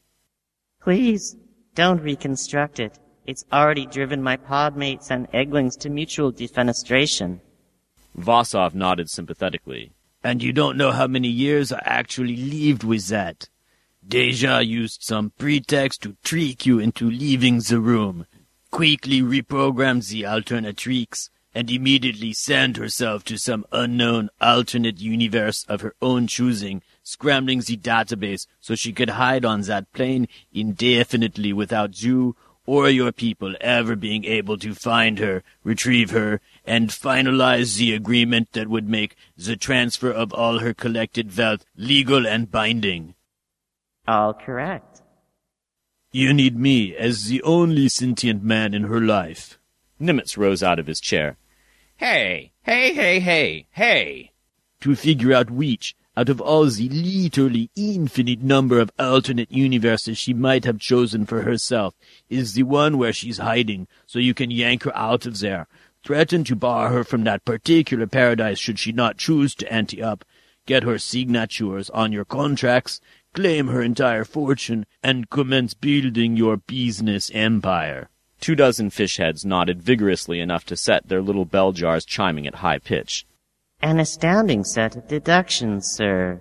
Please, don't reconstruct it. It's already driven my podmates and egglings to mutual defenestration. Vossoff nodded sympathetically. And you don't know how many years I actually lived with that. Deja used some pretext to trick you into leaving the room, quickly reprogrammed the Alternatrix, and immediately sent herself to some unknown alternate universe of her own choosing, scrambling the database so she could hide on that plane indefinitely without you or your people ever being able to find her, retrieve her, and finalize the agreement that would make the transfer of all her collected wealth legal and binding. All correct. You need me as the only sentient man in her life. Nimmitz rose out of his chair. Hey, hey, hey, hey, hey! To figure out which, out of all the literally infinite number of alternate universes she might have chosen for herself, is the one where she's hiding, so you can yank her out of there. Threaten to bar her from that particular paradise should she not choose to ante up. Get her signatures on your contracts, claim her entire fortune, and commence building your business empire. Two dozen fish heads nodded vigorously enough to set their little bell jars chiming at high pitch. An astounding set of deductions, sir.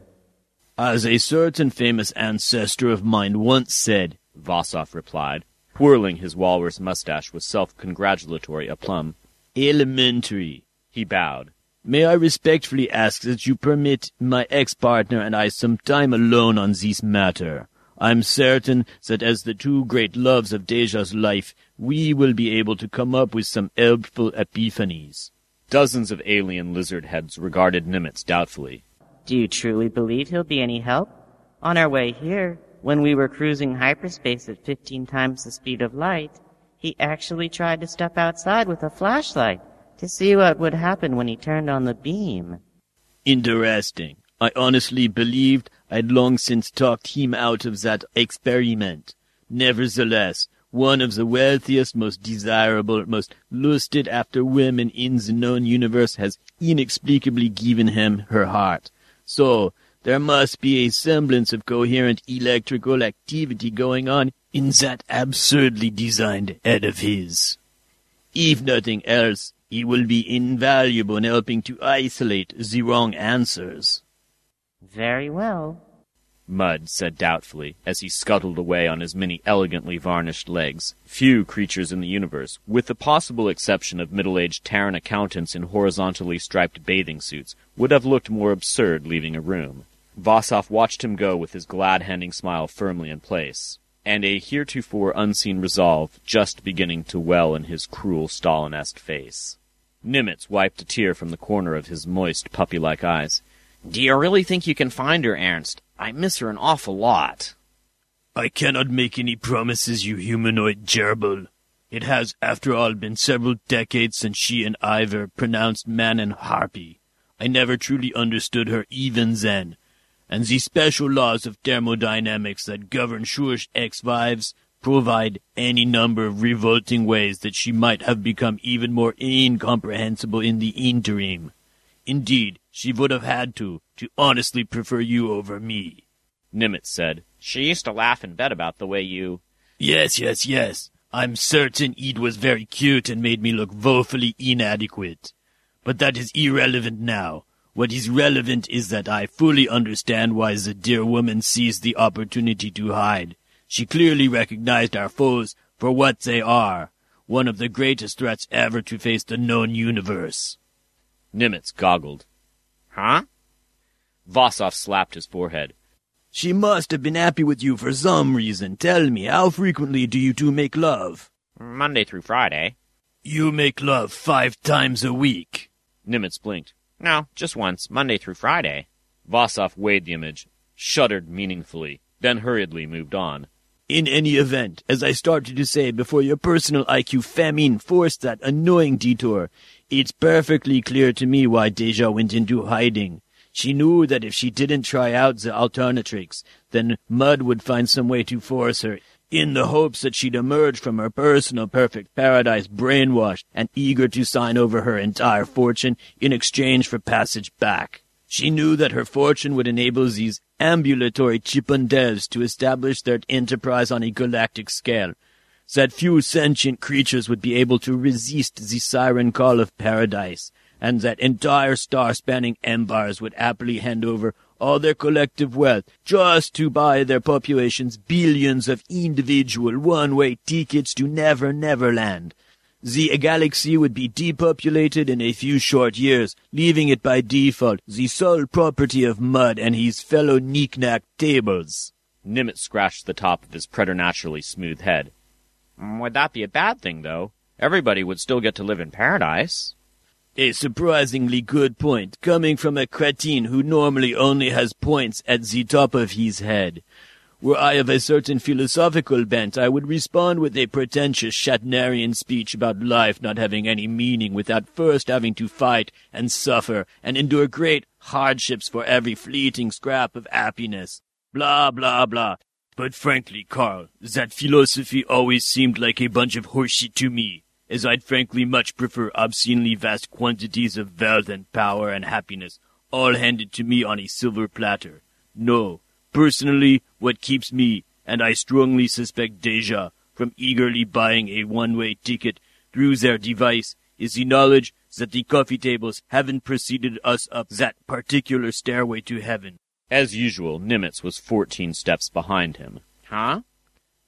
As a certain famous ancestor of mine once said, Vossoff replied, twirling his walrus mustache with self-congratulatory aplomb. Elementary. He bowed. May I respectfully ask that you permit my ex-partner and I some time alone on this matter? I'm certain that as the two great loves of Deja's life, we will be able to come up with some helpful epiphanies. Dozens of alien lizard heads regarded Nimmitz doubtfully. Do you truly believe he'll be any help? On our way here, when we were cruising hyperspace at 15 times the speed of light, he actually tried to step outside with a flashlight to see what would happen when he turned on the beam. Interesting. I honestly believed I'd long since talked him out of that experiment. Nevertheless, one of the wealthiest, most desirable, most lusted after women in the known universe has inexplicably given him her heart. So, there must be a semblance of coherent electrical activity going on in that absurdly designed head of his. If nothing else, he will be invaluable in helping to isolate the wrong answers. Very well. Mud said doubtfully as he scuttled away on his many elegantly varnished legs. Few creatures in the universe, with the possible exception of middle-aged Terran accountants in horizontally striped bathing suits, would have looked more absurd leaving a room. Vossoff watched him go with his glad-handing smile firmly in place, and a heretofore unseen resolve just beginning to well in his cruel Stalin-esque face. Nimmitz wiped a tear from the corner of his moist, puppy-like eyes. Do you really think you can find her, Ernst? I miss her an awful lot. I cannot make any promises, you humanoid gerbil. It has, after all, been several decades since she and Ivor pronounced man and harpy. I never truly understood her even then, and the special laws of thermodynamics that govern Shur's ex-wives provide any number of revolting ways that she might have become even more incomprehensible in the interim. Indeed, she would have had to, to honestly prefer you over me. Nimmitz said, She used to laugh in bed about the way you... Yes, yes, yes. I'm certain it was very cute and made me look woefully inadequate. But that is irrelevant now. What is relevant is that I fully understand why the dear woman seized the opportunity to hide. She clearly recognized our foes for what they are, one of the greatest threats ever to face the known universe. Nimmitz goggled. Huh? Vossoff slapped his forehead. She must have been happy with you for some reason. Tell me, how frequently do you two make love? Monday through Friday. You make love five times a week. Nimmitz blinked. No, just once, Monday through Friday. Vossoff weighed the image, shuddered meaningfully, then hurriedly moved on. In any event, as I started to say before your personal IQ famine forced that annoying detour, it's perfectly clear to me why Deja went into hiding. She knew that if she didn't try out the Alternatrix, then Mud would find some way to force her, in the hopes that she'd emerge from her personal perfect paradise brainwashed and eager to sign over her entire fortune in exchange for passage back. She knew that her fortune would enable these ambulatory Chippendales to establish their enterprise on a galactic scale, that few sentient creatures would be able to resist the siren call of paradise, and that entire star-spanning empires would happily hand over all their collective wealth just to buy their populations billions of individual one-way tickets to Never Never Land. The galaxy would be depopulated in a few short years, leaving it by default the sole property of Mud and his fellow knick-knack tables. Nimmitz scratched the top of his preternaturally smooth head. Mm, would that be a bad thing, though? Everybody would still get to live in paradise. A surprisingly good point, coming from a cretin who normally only has points at the top of his head. Were I of a certain philosophical bent, I would respond with a pretentious Shatnerian speech about life not having any meaning without first having to fight and suffer and endure great hardships for every fleeting scrap of happiness. Blah, blah, blah. But frankly, Karl, that philosophy always seemed like a bunch of horseshit to me, as I'd frankly much prefer obscenely vast quantities of wealth and power and happiness, all handed to me on a silver platter. No, Personally, what keeps me, and I strongly suspect Deja, from eagerly buying a one-way ticket through their device is the knowledge that the coffee tables haven't preceded us up that particular stairway to heaven. As usual, Nimmitz was fourteen steps behind him. Huh?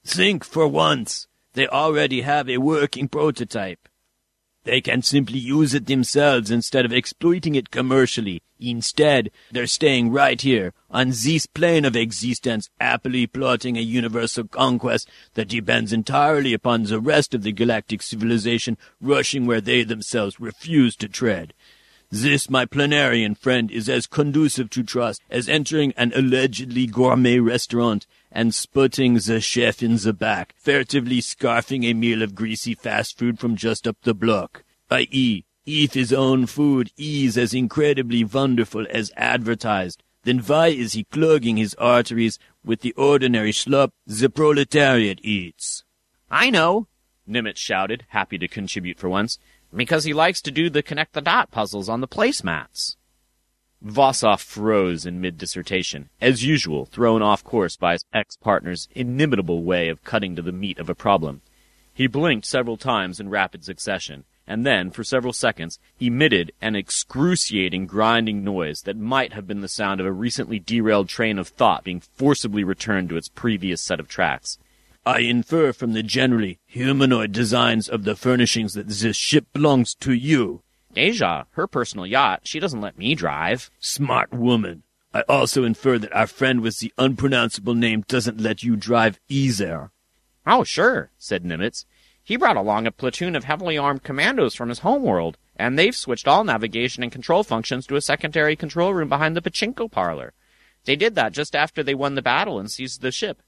Think for once. They already have a working prototype. They can simply use it themselves instead of exploiting it commercially. Instead, they're staying right here, on this plane of existence, happily plotting a universal conquest that depends entirely upon the rest of the galactic civilization rushing where they themselves refuse to tread. This, my planarian friend, is as conducive to trust as entering an allegedly gourmet restaurant and spotting the chef in the back, furtively scarfing a meal of greasy fast food from just up the block. I.e., if his own food is as incredibly wonderful as advertised, then why is he clogging his arteries with the ordinary slop the proletariat eats? I know, Nimmitz shouted, happy to contribute for once because he likes to do the connect the dot puzzles on the placemats. Vossoff froze in mid dissertation, as usual, thrown off course by his ex partner's inimitable way of cutting to the meat of a problem. He blinked several times in rapid succession, and then, for several seconds, emitted an excruciating grinding noise that might have been the sound of a recently derailed train of thought being forcibly returned to its previous set of tracks. I infer from the generally humanoid designs of the furnishings that this ship belongs to you. Asia, her personal yacht, she doesn't let me drive. Smart woman. I also infer that our friend with the unpronounceable name doesn't let you drive either. Oh, sure, said Nimitz. He brought along a platoon of heavily armed commandos from his homeworld, and they've switched all navigation and control functions to a secondary control room behind the pachinko parlor. They did that just after they won the battle and seized the ship.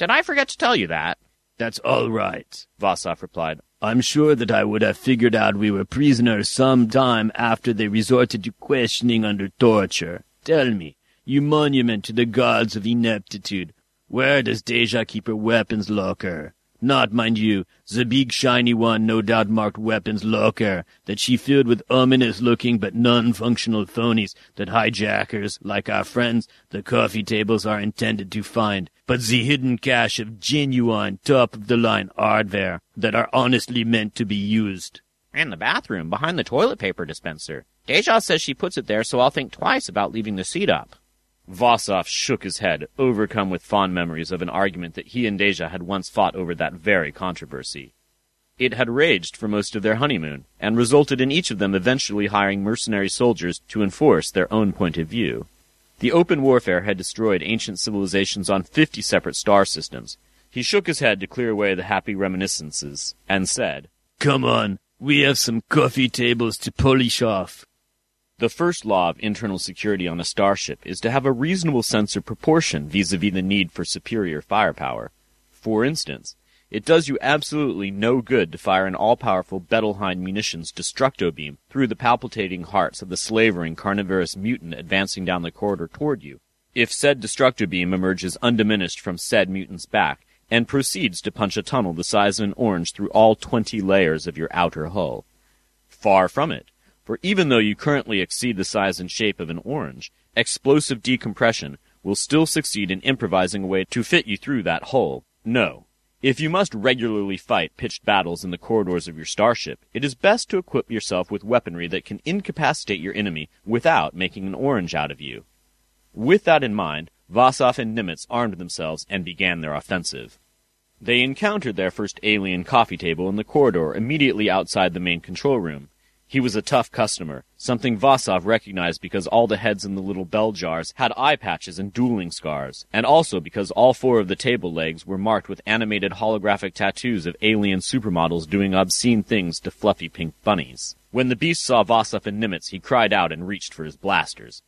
Did I forget to tell you that? That's all right, Vossoff replied. I'm sure that I would have figured out we were prisoners some time after they resorted to questioning under torture. Tell me, you monument to the gods of ineptitude, where does Deja keep her weapons locker? Not, mind you, the big shiny one no doubt marked weapons locker that she filled with ominous looking but non-functional phonies that hijackers, like our friends, the coffee tables are intended to find. But the hidden cache of genuine top of the line hardware that are honestly meant to be used. In the bathroom, behind the toilet paper dispenser. Deja says she puts it there so I'll think twice about leaving the seat up. Vossoff shook his head, overcome with fond memories of an argument that he and Deja had once fought over that very controversy. It had raged for most of their honeymoon, and resulted in each of them eventually hiring mercenary soldiers to enforce their own point of view. The open warfare had destroyed ancient civilizations on fifty separate star systems. He shook his head to clear away the happy reminiscences, and said, Come on, we have some coffee tables to polish off. The first law of internal security on a starship is to have a reasonable sense of proportion vis-a-vis the need for superior firepower. For instance, it does you absolutely no good to fire an all-powerful Bettelheim munitions destructo beam through the palpitating hearts of the slavering carnivorous mutant advancing down the corridor toward you. If said destructo beam emerges undiminished from said mutant's back and proceeds to punch a tunnel the size of an orange through all twenty layers of your outer hull. Far from it. For even though you currently exceed the size and shape of an orange, explosive decompression will still succeed in improvising a way to fit you through that hole. No. If you must regularly fight pitched battles in the corridors of your starship, it is best to equip yourself with weaponry that can incapacitate your enemy without making an orange out of you. With that in mind, Vossoff and Nimitz armed themselves and began their offensive. They encountered their first alien coffee table in the corridor immediately outside the main control room. He was a tough customer, something Vossoff recognized because all the heads in the little bell jars had eye patches and dueling scars, and also because all four of the table legs were marked with animated holographic tattoos of alien supermodels doing obscene things to fluffy pink bunnies. When the beast saw Vossoff and Nimitz, he cried out and reached for his blasters.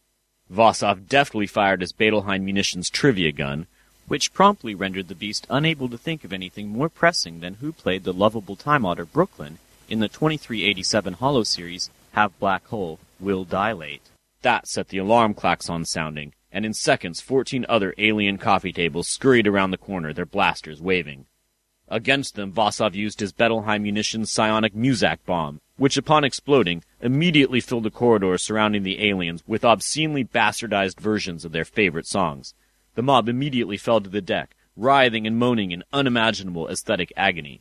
Vossoff deftly fired his Bettelheim munitions trivia gun, which promptly rendered the beast unable to think of anything more pressing than who played the lovable time otter Brooklyn in the 2387 Hollow series, Have Black Hole, Will Dilate. That set the alarm klaxon sounding, and in seconds 14 other alien coffee tables scurried around the corner, their blasters waving. Against them, Vossoff used his Bettelheim munitions psionic Muzak bomb, which upon exploding, immediately filled the corridors surrounding the aliens with obscenely bastardized versions of their favorite songs. The mob immediately fell to the deck, writhing and moaning in unimaginable aesthetic agony.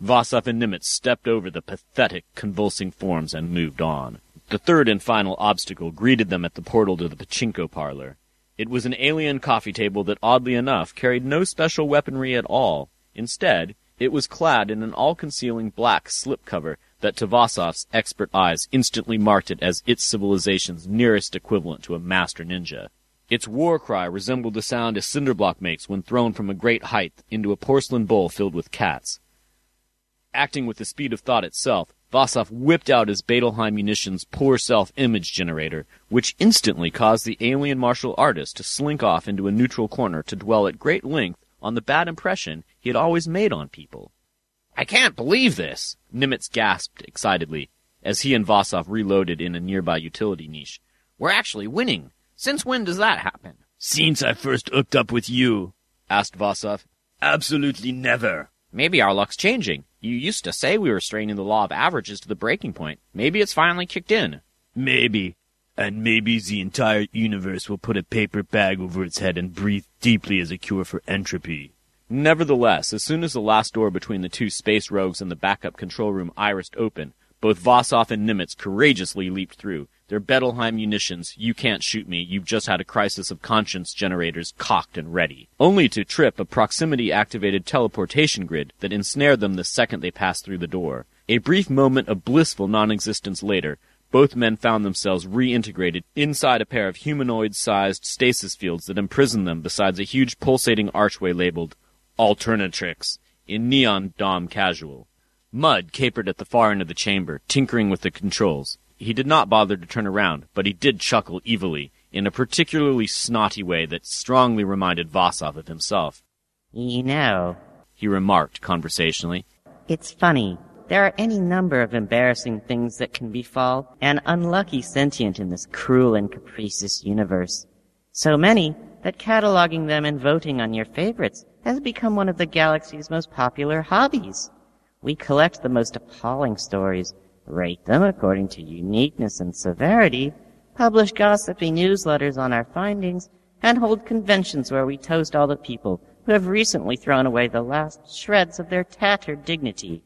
Vossoff and Nimitz stepped over the pathetic, convulsing forms and moved on. The third and final obstacle greeted them at the portal to the pachinko parlor. It was an alien coffee table that oddly enough carried no special weaponry at all. Instead, it was clad in an all-concealing black slipcover that to expert eyes instantly marked it as its civilization's nearest equivalent to a master ninja. Its war cry resembled the sound a cinderblock makes when thrown from a great height into a porcelain bowl filled with cats. Acting with the speed of thought itself, Vossoff whipped out his Bettelheim munitions poor self-image generator, which instantly caused the alien martial artist to slink off into a neutral corner to dwell at great length on the bad impression he had always made on people. I can't believe this, Nimitz gasped excitedly, as he and Vossoff reloaded in a nearby utility niche. We're actually winning. Since when does that happen? Since I first hooked up with you, asked Vossoff. Absolutely never. Maybe our luck's changing. You used to say we were straining the law of averages to the breaking point. Maybe it's finally kicked in. Maybe. And maybe the entire universe will put a paper bag over its head and breathe deeply as a cure for entropy. Nevertheless, as soon as the last door between the two space rogues and the backup control room irised open, both Vossoff and Nimitz courageously leaped through. Their Bettelheim munitions, you can't shoot me, you've just had a crisis of conscience generators cocked and ready. Only to trip a proximity activated teleportation grid that ensnared them the second they passed through the door. A brief moment of blissful non-existence later, both men found themselves reintegrated inside a pair of humanoid-sized stasis fields that imprisoned them besides a huge pulsating archway labeled Alternatrix in neon dom casual. Mud capered at the far end of the chamber, tinkering with the controls. He did not bother to turn around, but he did chuckle evilly, in a particularly snotty way that strongly reminded Vossoff of himself. You know, he remarked conversationally, it's funny. There are any number of embarrassing things that can befall an unlucky sentient in this cruel and capricious universe. So many that cataloging them and voting on your favorites has become one of the galaxy's most popular hobbies. We collect the most appalling stories, rate them according to uniqueness and severity, publish gossipy newsletters on our findings, and hold conventions where we toast all the people who have recently thrown away the last shreds of their tattered dignity.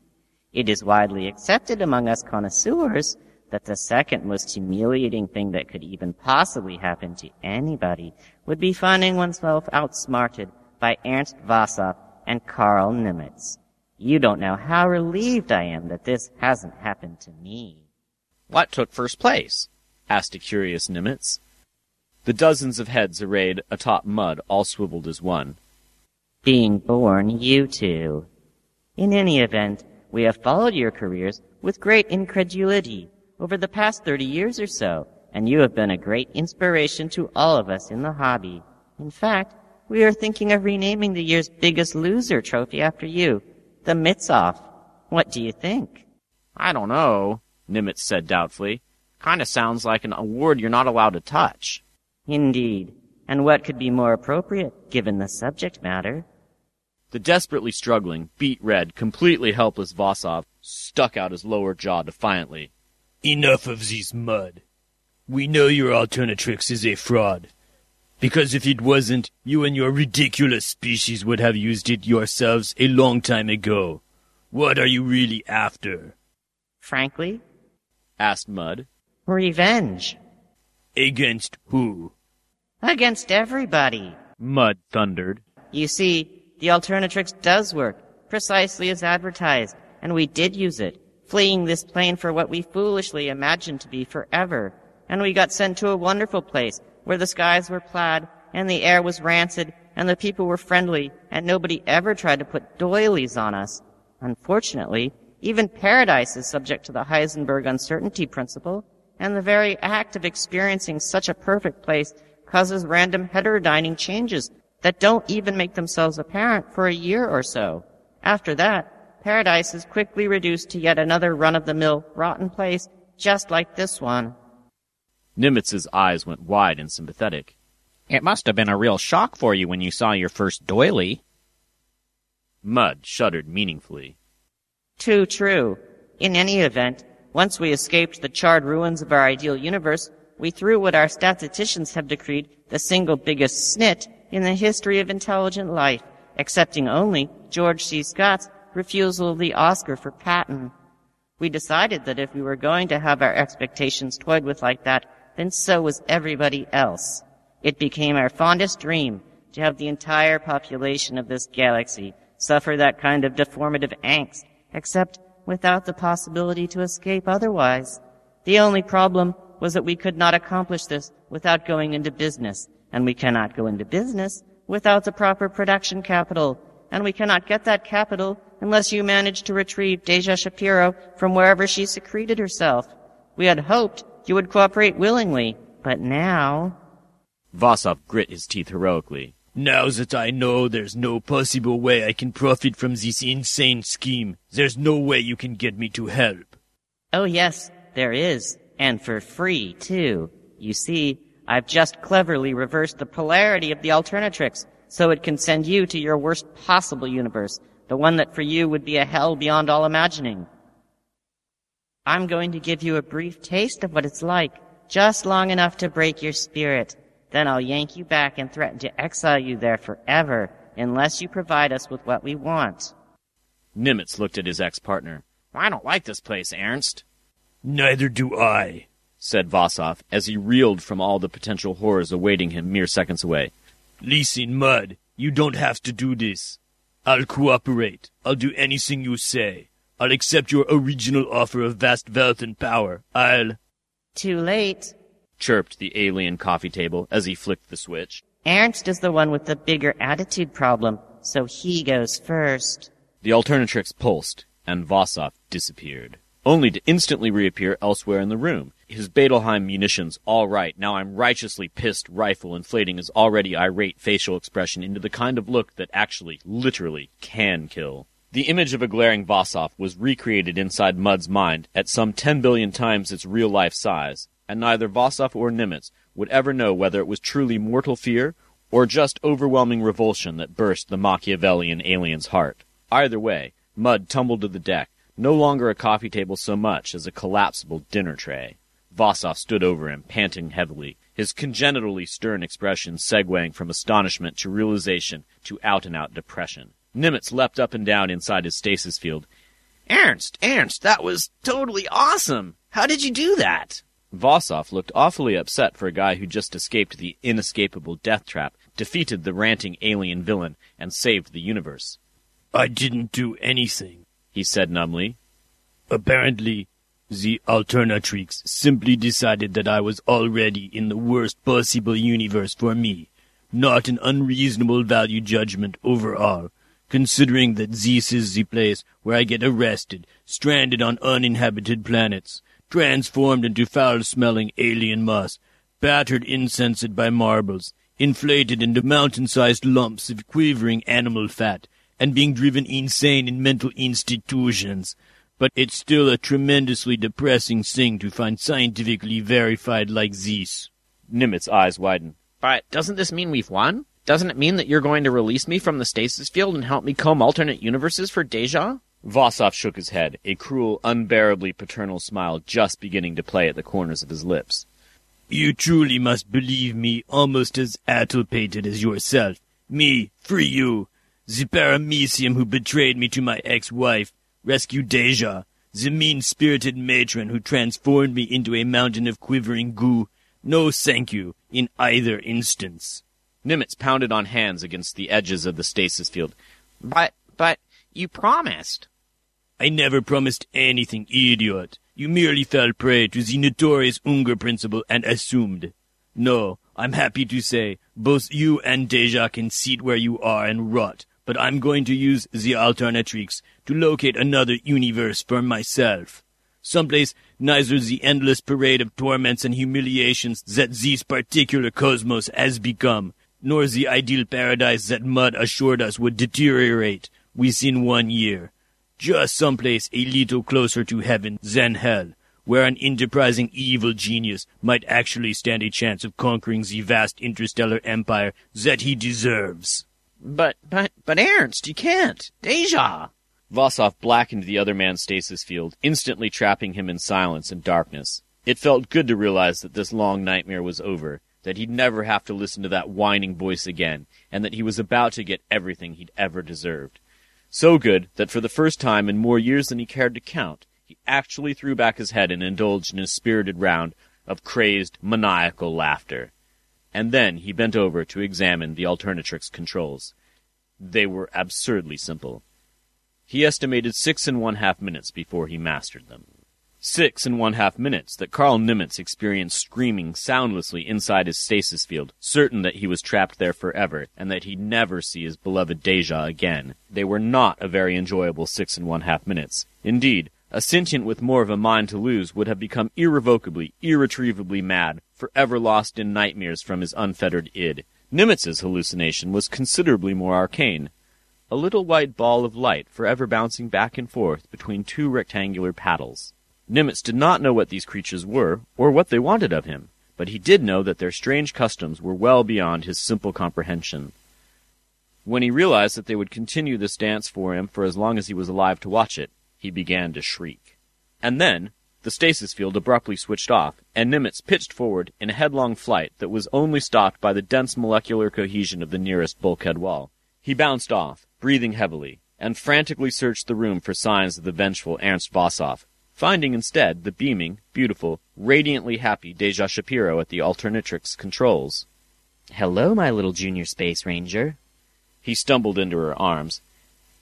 It is widely accepted among us connoisseurs that the second most humiliating thing that could even possibly happen to anybody would be finding oneself outsmarted by Ernst Vossoff and Karl Nimitz. You don't know how relieved I am that this hasn't happened to me. What took first place? asked a curious Nimitz. The dozens of heads arrayed atop mud all swiveled as one. Being born, you two. In any event, we have followed your careers with great incredulity over the past 30 years or so, and you have been a great inspiration to all of us in the hobby. In fact, we are thinking of renaming the year's biggest loser trophy after you, the Mitzov. What do you think? I don't know, Nimitz said doubtfully. Kinda sounds like an award you're not allowed to touch. Indeed. And what could be more appropriate, given the subject matter? The desperately struggling, beet red, completely helpless Vossoff stuck out his lower jaw defiantly. Enough of this mud. We know your Alternatrix is a fraud. Because if it wasn't, you and your ridiculous species would have used it yourselves a long time ago. What are you really after? Frankly? asked Mudd. Revenge. Against who? Against everybody. Mudd thundered. You see, the Alternatrix does work, precisely as advertised, and we did use it, fleeing this plane for what we foolishly imagined to be forever. And we got sent to a wonderful place, where the skies were plaid, and the air was rancid, and the people were friendly, and nobody ever tried to put doilies on us. Unfortunately, even paradise is subject to the Heisenberg uncertainty principle, and the very act of experiencing such a perfect place causes random heterodyning changes that don't even make themselves apparent for a year or so. After that, paradise is quickly reduced to yet another run-of-the-mill rotten place, just like this one. Nimitz's eyes went wide and sympathetic. It must have been a real shock for you when you saw your first doily. Mudd shuddered meaningfully. Too true. In any event, once we escaped the charred ruins of our ideal universe, we threw what our statisticians have decreed the single biggest snit in the history of intelligent life, excepting only George C. Scott's refusal of the Oscar for Patton. We decided that if we were going to have our expectations toyed with like that, then so was everybody else. It became our fondest dream to have the entire population of this galaxy suffer that kind of deformative angst, except without the possibility to escape otherwise. The only problem was that we could not accomplish this without going into business, and we cannot go into business without the proper production capital, and we cannot get that capital unless you manage to retrieve Deja Shapiro from wherever she secreted herself. We had hoped you would cooperate willingly, but now... Vossoff grit his teeth heroically. Now that I know there's no possible way I can profit from this insane scheme, there's no way you can get me to help. Oh yes, there is. And for free, too. You see, I've just cleverly reversed the polarity of the Alternatrix, so it can send you to your worst possible universe, the one that for you would be a hell beyond all imagining. I'm going to give you a brief taste of what it's like, just long enough to break your spirit. Then I'll yank you back and threaten to exile you there forever, unless you provide us with what we want. Nimitz looked at his ex-partner. I don't like this place, Ernst. Neither do I, said Vossoff as he reeled from all the potential horrors awaiting him mere seconds away. Listen, Mud, you don't have to do this. I'll cooperate. I'll do anything you say. I'll accept your original offer of vast wealth and power. I'll. Too late chirped the alien coffee table as he flicked the switch. Ernst is the one with the bigger attitude problem, so he goes first. The Alternatrix pulsed, and Vossoff disappeared, only to instantly reappear elsewhere in the room. His Bettelheim munitions all right, now I'm righteously pissed rifle inflating his already irate facial expression into the kind of look that actually, literally, can kill. The image of a glaring Vossoff was recreated inside Mud's mind at some 10 billion times its real life size, and neither Vossoff or Nimitz would ever know whether it was truly mortal fear or just overwhelming revulsion that burst the Machiavellian alien's heart. Either way, Mud tumbled to the deck, no longer a coffee table so much as a collapsible dinner tray. Vossoff stood over him, panting heavily, his congenitally stern expression segueing from astonishment to realization to out-and-out depression. Nimitz leapt up and down inside his stasis field. Ernst, Ernst, that was totally awesome! How did you do that? Vossoff looked awfully upset for a guy who just escaped the inescapable death trap, defeated the ranting alien villain, and saved the universe. I didn't do anything, he said numbly. Apparently, the Alternatrix simply decided that I was already in the worst possible universe for me. Not an unreasonable value judgment overall, considering that this is the place where I get arrested, stranded on uninhabited planets, transformed into foul-smelling alien moss, battered insensate by marbles, inflated into mountain-sized lumps of quivering animal fat, and being driven insane in mental institutions. But it's still a tremendously depressing thing to find scientifically verified like this. Nimitz's eyes widen. But doesn't this mean we've won? Doesn't it mean that you're going to release me from the stasis field and help me comb alternate universes for Deja? Vossoff shook his head, a cruel, unbearably paternal smile just beginning to play at the corners of his lips. You truly must believe me almost as addle-pated as yourself. Me, free you. The paramecium who betrayed me to my ex-wife, Rescue Deja, the mean-spirited matron who transformed me into a mountain of quivering goo. No thank you, in either instance. Nimitz pounded on hands against the edges of the stasis field. But, but, you promised. I never promised anything, idiot. You merely fell prey to the notorious Unger principle and assumed. No, I'm happy to say, both you and Deja can sit where you are and rot, but I'm going to use the Alternatrix to locate another universe for myself. Someplace neither the endless parade of torments and humiliations that this particular cosmos has become, nor the ideal paradise that Mud assured us would deteriorate within one year just someplace a little closer to heaven than hell, where an enterprising evil genius might actually stand a chance of conquering the vast interstellar empire that he deserves. But, but, but Ernst, you can't. Deja! Vossoff blackened the other man's stasis field, instantly trapping him in silence and darkness. It felt good to realize that this long nightmare was over, that he'd never have to listen to that whining voice again, and that he was about to get everything he'd ever deserved. So good that for the first time in more years than he cared to count, he actually threw back his head and indulged in a spirited round of crazed, maniacal laughter. And then he bent over to examine the Alternatrix controls. They were absurdly simple. He estimated six and one half minutes before he mastered them. Six and one half minutes that Karl Nimitz experienced screaming soundlessly inside his stasis field, certain that he was trapped there forever and that he'd never see his beloved Deja again. They were not a very enjoyable six and one half minutes. Indeed, a sentient with more of a mind to lose would have become irrevocably, irretrievably mad, forever lost in nightmares from his unfettered id. Nimitz's hallucination was considerably more arcane. A little white ball of light forever bouncing back and forth between two rectangular paddles. Nimitz did not know what these creatures were, or what they wanted of him, but he did know that their strange customs were well beyond his simple comprehension. When he realized that they would continue this dance for him for as long as he was alive to watch it, he began to shriek. And then, the stasis field abruptly switched off, and Nimitz pitched forward in a headlong flight that was only stopped by the dense molecular cohesion of the nearest bulkhead wall. He bounced off, breathing heavily, and frantically searched the room for signs of the vengeful Ernst Vossoff, finding instead the beaming, beautiful, radiantly happy Deja Shapiro at the Alternatrix controls. Hello, my little junior space ranger. He stumbled into her arms.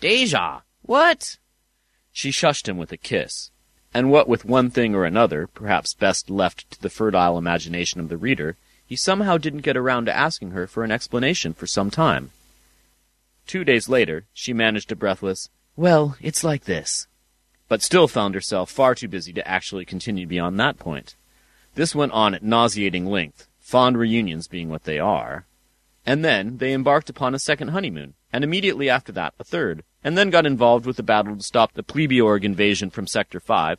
Deja! What? She shushed him with a kiss, and what with one thing or another, perhaps best left to the fertile imagination of the reader, he somehow didn't get around to asking her for an explanation for some time. Two days later, she managed a breathless, Well, it's like this, but still found herself far too busy to actually continue beyond that point. This went on at nauseating length, fond reunions being what they are. And then they embarked upon a second honeymoon, and immediately after that a third, and then got involved with the battle to stop the Plebiorg invasion from Sector 5,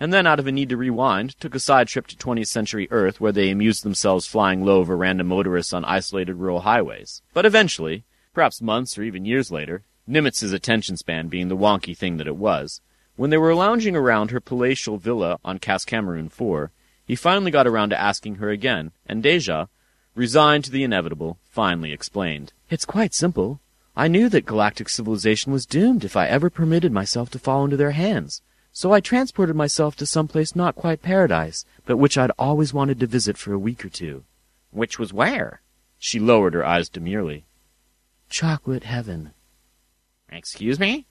and then out of a need to rewind, took a side trip to 20th century Earth where they amused themselves flying low over random motorists on isolated rural highways. But eventually, perhaps months or even years later, Nimitz's attention span being the wonky thing that it was, when they were lounging around her palatial villa on Cascameroon 4, he finally got around to asking her again, and Deja, resigned to the inevitable, finally explained. It's quite simple. I knew that galactic civilization was doomed if I ever permitted myself to fall into their hands. So I transported myself to some place not quite paradise, but which I'd always wanted to visit for a week or two. Which was where? She lowered her eyes demurely. Chocolate heaven. Excuse me?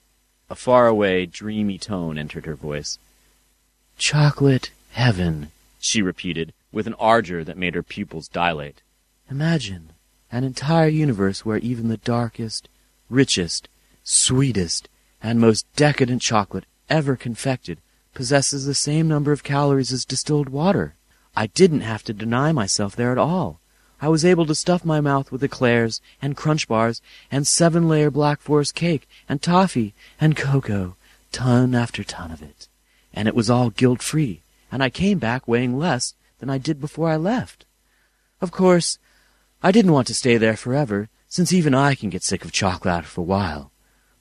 A faraway, dreamy tone entered her voice. Chocolate heaven, she repeated, with an ardor that made her pupils dilate. Imagine an entire universe where even the darkest, richest, sweetest, and most decadent chocolate ever confected possesses the same number of calories as distilled water. I didn't have to deny myself there at all. I was able to stuff my mouth with eclairs and crunch bars and seven layer black forest cake and toffee and cocoa, ton after ton of it. And it was all guilt free, and I came back weighing less than I did before I left. Of course, I didn't want to stay there forever, since even I can get sick of chocolate after a while.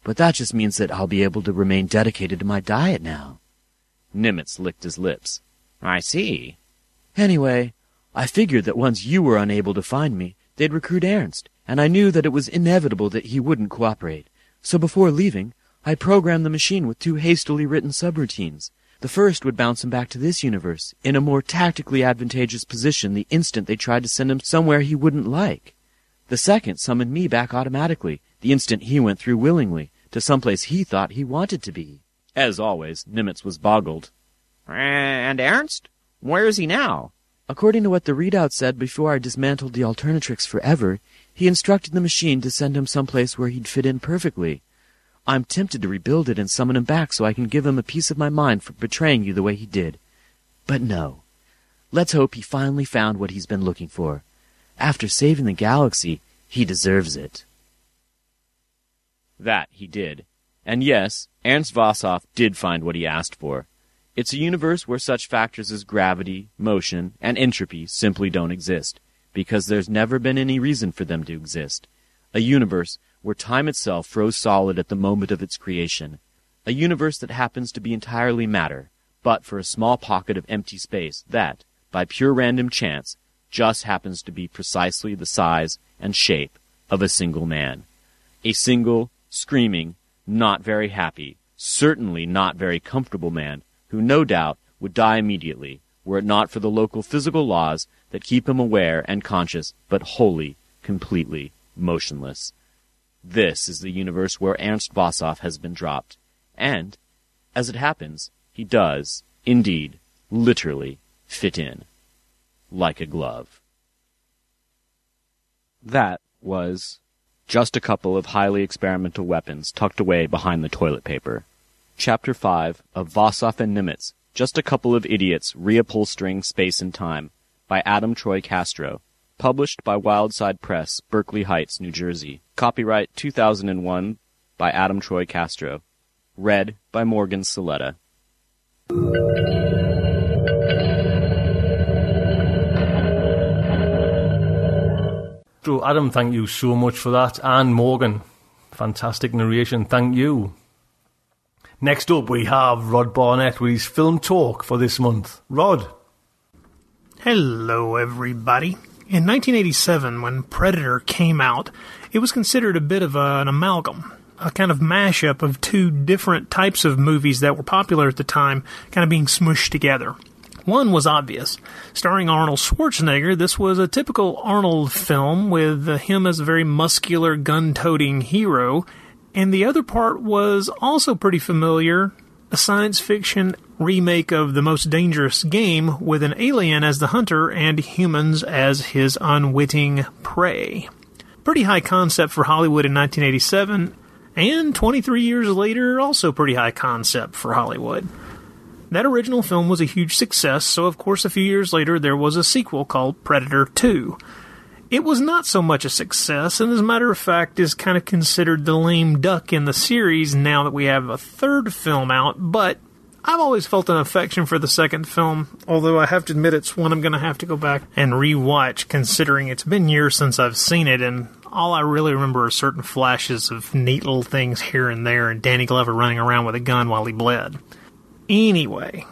But that just means that I'll be able to remain dedicated to my diet now. Nimitz licked his lips. I see. Anyway, I figured that once you were unable to find me, they'd recruit Ernst, and I knew that it was inevitable that he wouldn't cooperate. So before leaving, I programmed the machine with two hastily written subroutines. The first would bounce him back to this universe, in a more tactically advantageous position the instant they tried to send him somewhere he wouldn't like. The second summoned me back automatically, the instant he went through willingly, to some place he thought he wanted to be. As always, Nimitz was boggled. And Ernst? Where is he now? According to what the readout said before I dismantled the Alternatrix forever, he instructed the machine to send him someplace where he'd fit in perfectly. I'm tempted to rebuild it and summon him back so I can give him a piece of my mind for betraying you the way he did. But no. Let's hope he finally found what he's been looking for. After saving the galaxy, he deserves it. That he did. And yes, Ernst Vossoff did find what he asked for. It's a universe where such factors as gravity, motion, and entropy simply don't exist, because there's never been any reason for them to exist. A universe where time itself froze solid at the moment of its creation. A universe that happens to be entirely matter, but for a small pocket of empty space that, by pure random chance, just happens to be precisely the size and shape of a single man. A single, screaming, not very happy, certainly not very comfortable man who no doubt would die immediately were it not for the local physical laws that keep him aware and conscious, but wholly, completely motionless. This is the universe where Ernst Vossoff has been dropped. And, as it happens, he does, indeed, literally, fit in. Like a glove. That was just a couple of highly experimental weapons tucked away behind the toilet paper. Chapter 5 of Vossoff and Nimitz, Just a Couple of Idiots Reupholstering Space and Time, by Adam Troy Castro. Published by Wildside Press, Berkeley Heights, New Jersey. Copyright 2001 by Adam Troy Castro. Read by Morgan Saletta. So, Adam, thank you so much for that. And Morgan, fantastic narration. Thank you. Next up, we have Rod Barnett with his film talk for this month. Rod. Hello, everybody. In 1987, when Predator came out, it was considered a bit of a, an amalgam, a kind of mashup of two different types of movies that were popular at the time, kind of being smushed together. One was obvious. Starring Arnold Schwarzenegger, this was a typical Arnold film with him as a very muscular, gun toting hero. And the other part was also pretty familiar a science fiction remake of The Most Dangerous Game with an alien as the hunter and humans as his unwitting prey. Pretty high concept for Hollywood in 1987, and 23 years later, also pretty high concept for Hollywood. That original film was a huge success, so of course a few years later there was a sequel called Predator 2. It was not so much a success, and as a matter of fact is kind of considered the lame duck in the series now that we have a third film out, but I've always felt an affection for the second film, although I have to admit it's one I'm going to have to go back and rewatch, considering it's been years since I've seen it, and all I really remember are certain flashes of neat little things here and there, and Danny Glover running around with a gun while he bled. Anyway,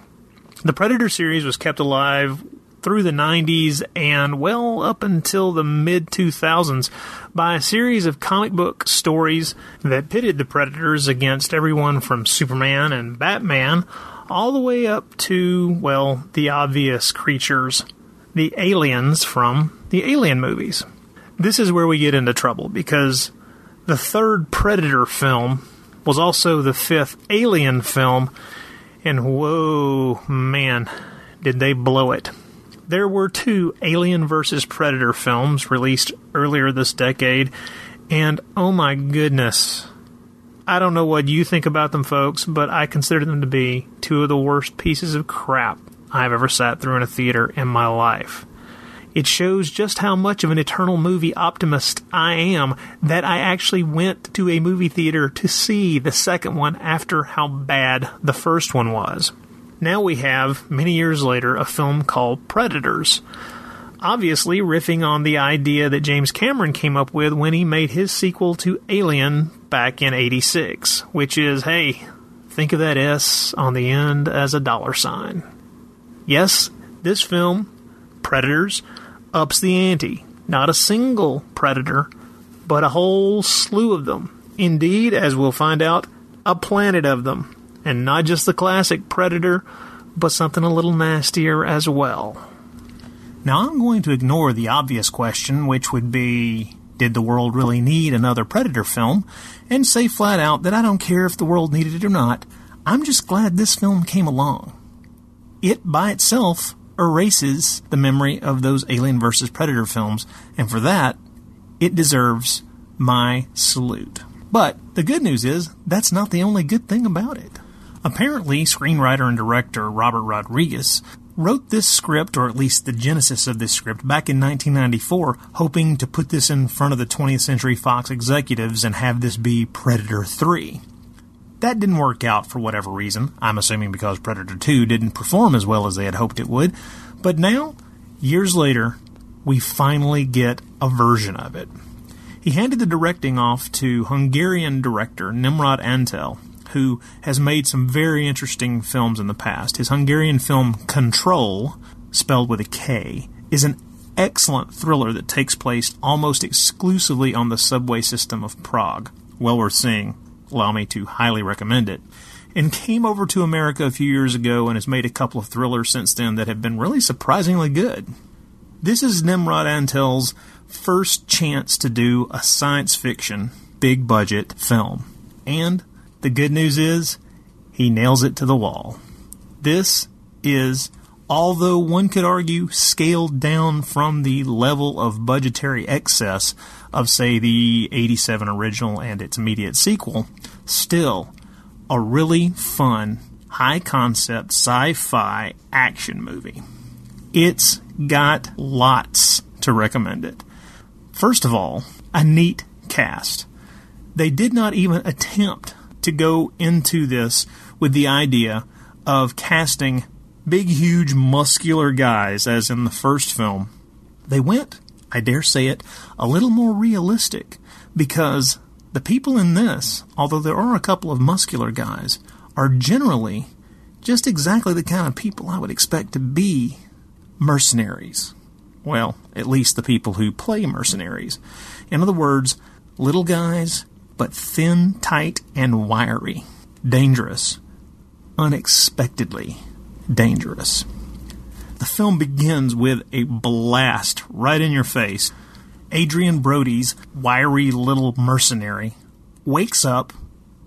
the Predator series was kept alive through the 90s and well up until the mid 2000s by a series of comic book stories that pitted the Predators against everyone from Superman and Batman all the way up to, well, the obvious creatures, the aliens from the Alien movies. This is where we get into trouble because the third Predator film was also the fifth Alien film and whoa, man, did they blow it. There were two Alien vs. Predator films released earlier this decade, and oh my goodness. I don't know what you think about them, folks, but I consider them to be two of the worst pieces of crap I've ever sat through in a theater in my life. It shows just how much of an eternal movie optimist I am that I actually went to a movie theater to see the second one after how bad the first one was. Now we have, many years later, a film called Predators. Obviously, riffing on the idea that James Cameron came up with when he made his sequel to Alien back in 86, which is, hey, think of that S on the end as a dollar sign. Yes, this film, Predators, ups the ante. Not a single predator, but a whole slew of them. Indeed, as we'll find out, a planet of them. And not just the classic predator, but something a little nastier as well. Now, I'm going to ignore the obvious question, which would be Did the world really need another Predator film? and say flat out that I don't care if the world needed it or not. I'm just glad this film came along. It by itself erases the memory of those Alien vs. Predator films, and for that, it deserves my salute. But the good news is, that's not the only good thing about it. Apparently, screenwriter and director Robert Rodriguez wrote this script, or at least the genesis of this script, back in 1994, hoping to put this in front of the 20th Century Fox executives and have this be Predator 3. That didn't work out for whatever reason. I'm assuming because Predator 2 didn't perform as well as they had hoped it would. But now, years later, we finally get a version of it. He handed the directing off to Hungarian director Nimrod Antal, who has made some very interesting films in the past. His Hungarian film Control, spelled with a K, is an excellent thriller that takes place almost exclusively on the subway system of Prague. Well worth seeing allow me to highly recommend it. And came over to America a few years ago and has made a couple of thrillers since then that have been really surprisingly good. This is Nimrod Antal's first chance to do a science fiction, big budget film. And the good news is, he nails it to the wall. This is, although one could argue, scaled down from the level of budgetary excess of, say, the 87 original and its immediate sequel, still a really fun, high concept sci fi action movie. It's got lots to recommend it. First of all, a neat cast. They did not even attempt to go into this with the idea of casting big, huge, muscular guys as in the first film. They went, I dare say it, a little more realistic because the people in this, although there are a couple of muscular guys, are generally just exactly the kind of people I would expect to be mercenaries. Well, at least the people who play mercenaries. In other words, little guys, but thin, tight, and wiry. Dangerous. Unexpectedly dangerous. The film begins with a blast right in your face. Adrien Brody's wiry little mercenary wakes up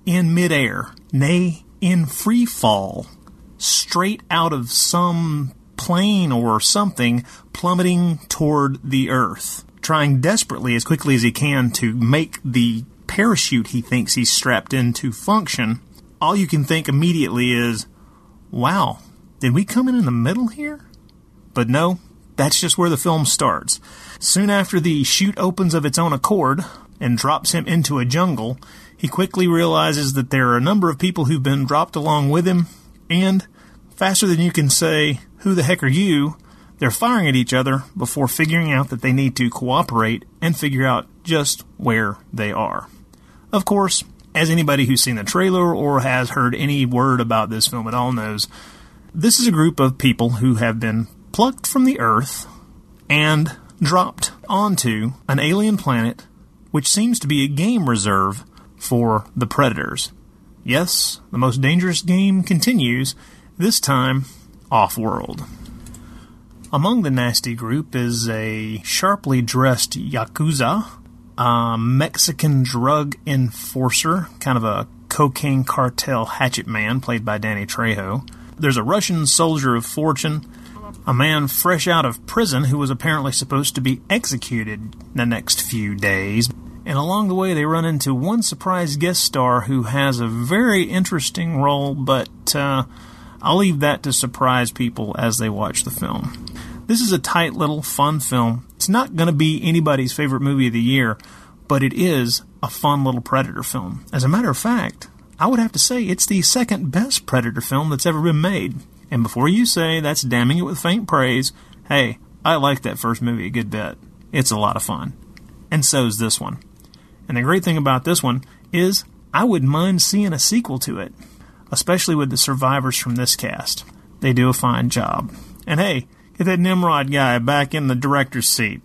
in midair, nay, in free fall, straight out of some plane or something plummeting toward the earth, trying desperately as quickly as he can to make the parachute he thinks he's strapped into function. All you can think immediately is, wow, did we come in in the middle here? But no, that's just where the film starts. Soon after the chute opens of its own accord and drops him into a jungle, he quickly realizes that there are a number of people who've been dropped along with him, and faster than you can say, Who the heck are you? they're firing at each other before figuring out that they need to cooperate and figure out just where they are. Of course, as anybody who's seen the trailer or has heard any word about this film at all knows, this is a group of people who have been plucked from the earth and dropped onto an alien planet which seems to be a game reserve for the predators. Yes, the most dangerous game continues, this time off world. Among the nasty group is a sharply dressed Yakuza, a Mexican drug enforcer, kind of a cocaine cartel hatchet man played by Danny Trejo. There's a Russian soldier of fortune, a man fresh out of prison who was apparently supposed to be executed the next few days. And along the way, they run into one surprise guest star who has a very interesting role, but uh, I'll leave that to surprise people as they watch the film. This is a tight little fun film. It's not going to be anybody's favorite movie of the year, but it is a fun little Predator film. As a matter of fact, I would have to say it's the second best Predator film that's ever been made. And before you say that's damning it with faint praise, hey, I like that first movie a good bit. It's a lot of fun. And so's this one. And the great thing about this one is I wouldn't mind seeing a sequel to it, especially with the survivors from this cast. They do a fine job. And hey, get that Nimrod guy back in the director's seat.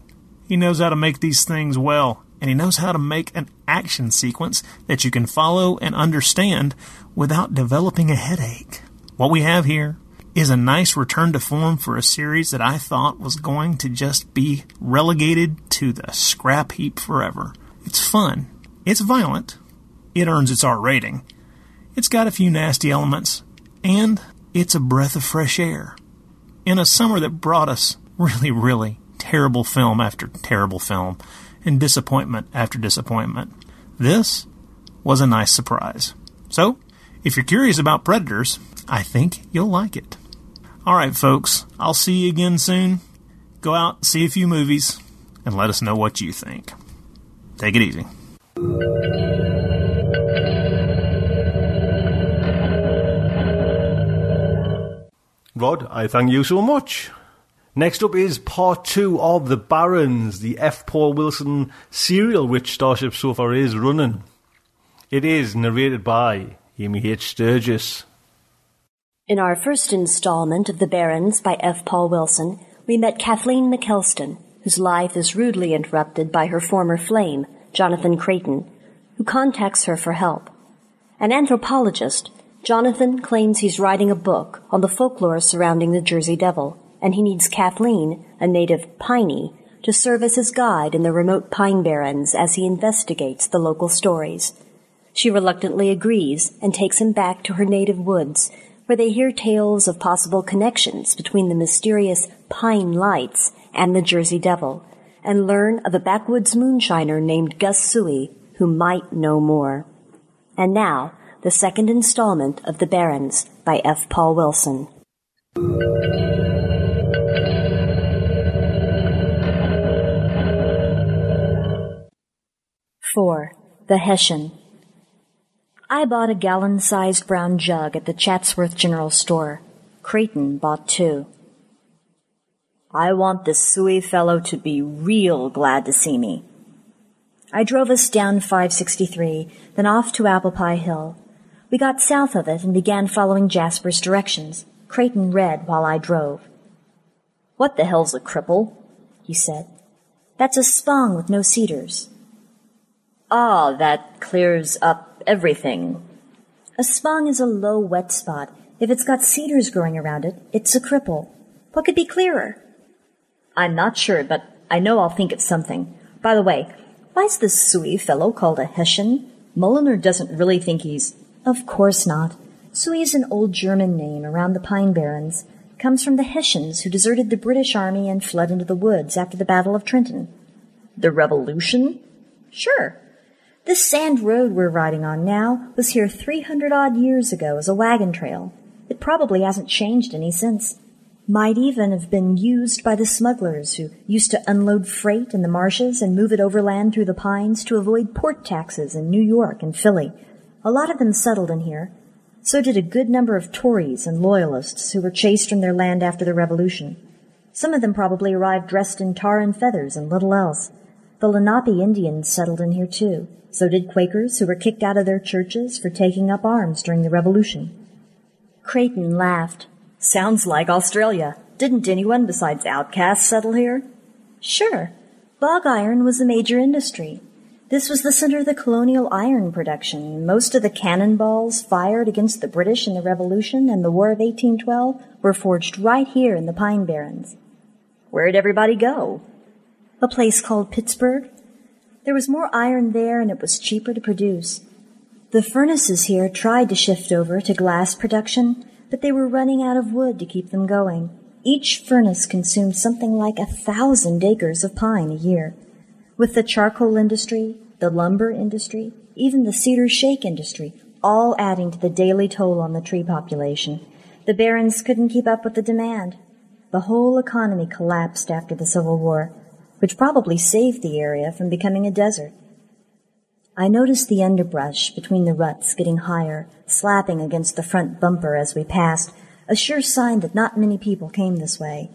He knows how to make these things well, and he knows how to make an action sequence that you can follow and understand without developing a headache. What we have here is a nice return to form for a series that I thought was going to just be relegated to the scrap heap forever. It's fun. It's violent. It earns its R rating. It's got a few nasty elements. And it's a breath of fresh air. In a summer that brought us really, really terrible film after terrible film and disappointment after disappointment. This was a nice surprise. So, if you're curious about Predators, I think you'll like it. All right, folks, I'll see you again soon. Go out, see a few movies, and let us know what you think. Take it easy. Rod, I thank you so much. Next up is part two of The Barrens, the F. Paul Wilson serial which StarShipSofa is running. It is narrated by Amy H. Sturgis. In our first installment of The Barrens by F. Paul Wilson, we met Kathleen McKelston, whose life is rudely interrupted by her former flame, Jonathan Creighton, who contacts her for help. An anthropologist, Jonathan claims he's writing a book on the folklore surrounding the Jersey Devil and he needs Kathleen, a native Piney, to serve as his guide in the remote Pine Barrens as he investigates the local stories. She reluctantly agrees and takes him back to her native woods, where they hear tales of possible connections between the mysterious Pine Lights and the Jersey Devil, and learn of a backwoods moonshiner named Gus Suey who might know more. And now, the second installment of The Barrens by F. Paul Wilson. Four. The Hessian. I bought a gallon-sized brown jug at the Chatsworth General Store. Creighton bought two. I want this Suey fellow to be real glad to see me. I drove us down 563, then off to Apple Pie Hill. We got south of it and began following Jasper's directions. Creighton read while I drove. What the hell's a cripple? he said. That's a spong with no cedars. Ah, that clears up everything. A spong is a low, wet spot. If it's got cedars growing around it, it's a cripple. What could be clearer? I'm not sure, but I know I'll think of something. By the way, why's this Suey fellow called a Hessian? Mulliner doesn't really think he's. Of course not. Sooy is an old German name around the Pine Barrens. Comes from the Hessians who deserted the British army and fled into the woods after the Battle of Trenton. The Revolution? Sure. This sand road we're riding on now was here 300 odd years ago as a wagon trail. It probably hasn't changed any since might even have been used by the smugglers who used to unload freight in the marshes and move it overland through the pines to avoid port taxes in New York and Philly. A lot of them settled in here. So did a good number of Tories and Loyalists who were chased from their land after the Revolution. Some of them probably arrived dressed in tar and feathers and little else. The Lenape Indians settled in here too. So did Quakers who were kicked out of their churches for taking up arms during the Revolution. Creighton laughed. Sounds like Australia. Didn't anyone besides outcasts settle here? Sure. Bog iron was a major industry. This was the center of the colonial iron production. Most of the cannonballs fired against the British in the Revolution and the War of 1812 were forged right here in the Pine Barrens. Where'd everybody go? A place called Pittsburgh. There was more iron there and it was cheaper to produce. The furnaces here tried to shift over to glass production, but they were running out of wood to keep them going. Each furnace consumed something like a thousand acres of pine a year. With the charcoal industry, the lumber industry, even the cedar shake industry, all adding to the daily toll on the tree population, the barons couldn't keep up with the demand. The whole economy collapsed after the Civil War, which probably saved the area from becoming a desert. I noticed the underbrush between the ruts getting higher, slapping against the front bumper as we passed, a sure sign that not many people came this way.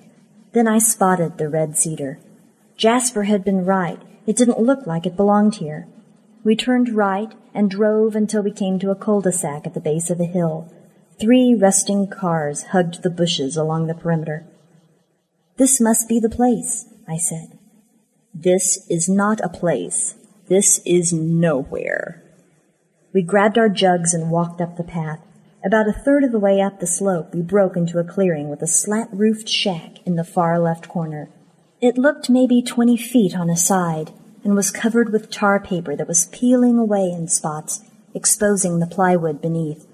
Then I spotted the red cedar. Jasper had been right. It didn't look like it belonged here. We turned right and drove until we came to a cul-de-sac at the base of a hill. Three rusting cars hugged the bushes along the perimeter. This must be the place, I said. This is not a place, this is nowhere. We grabbed our jugs and walked up the path. About a third of the way up the slope, we broke into a clearing with a slant roofed shack in the far left corner. It looked maybe twenty feet on a side and was covered with tar paper that was peeling away in spots, exposing the plywood beneath.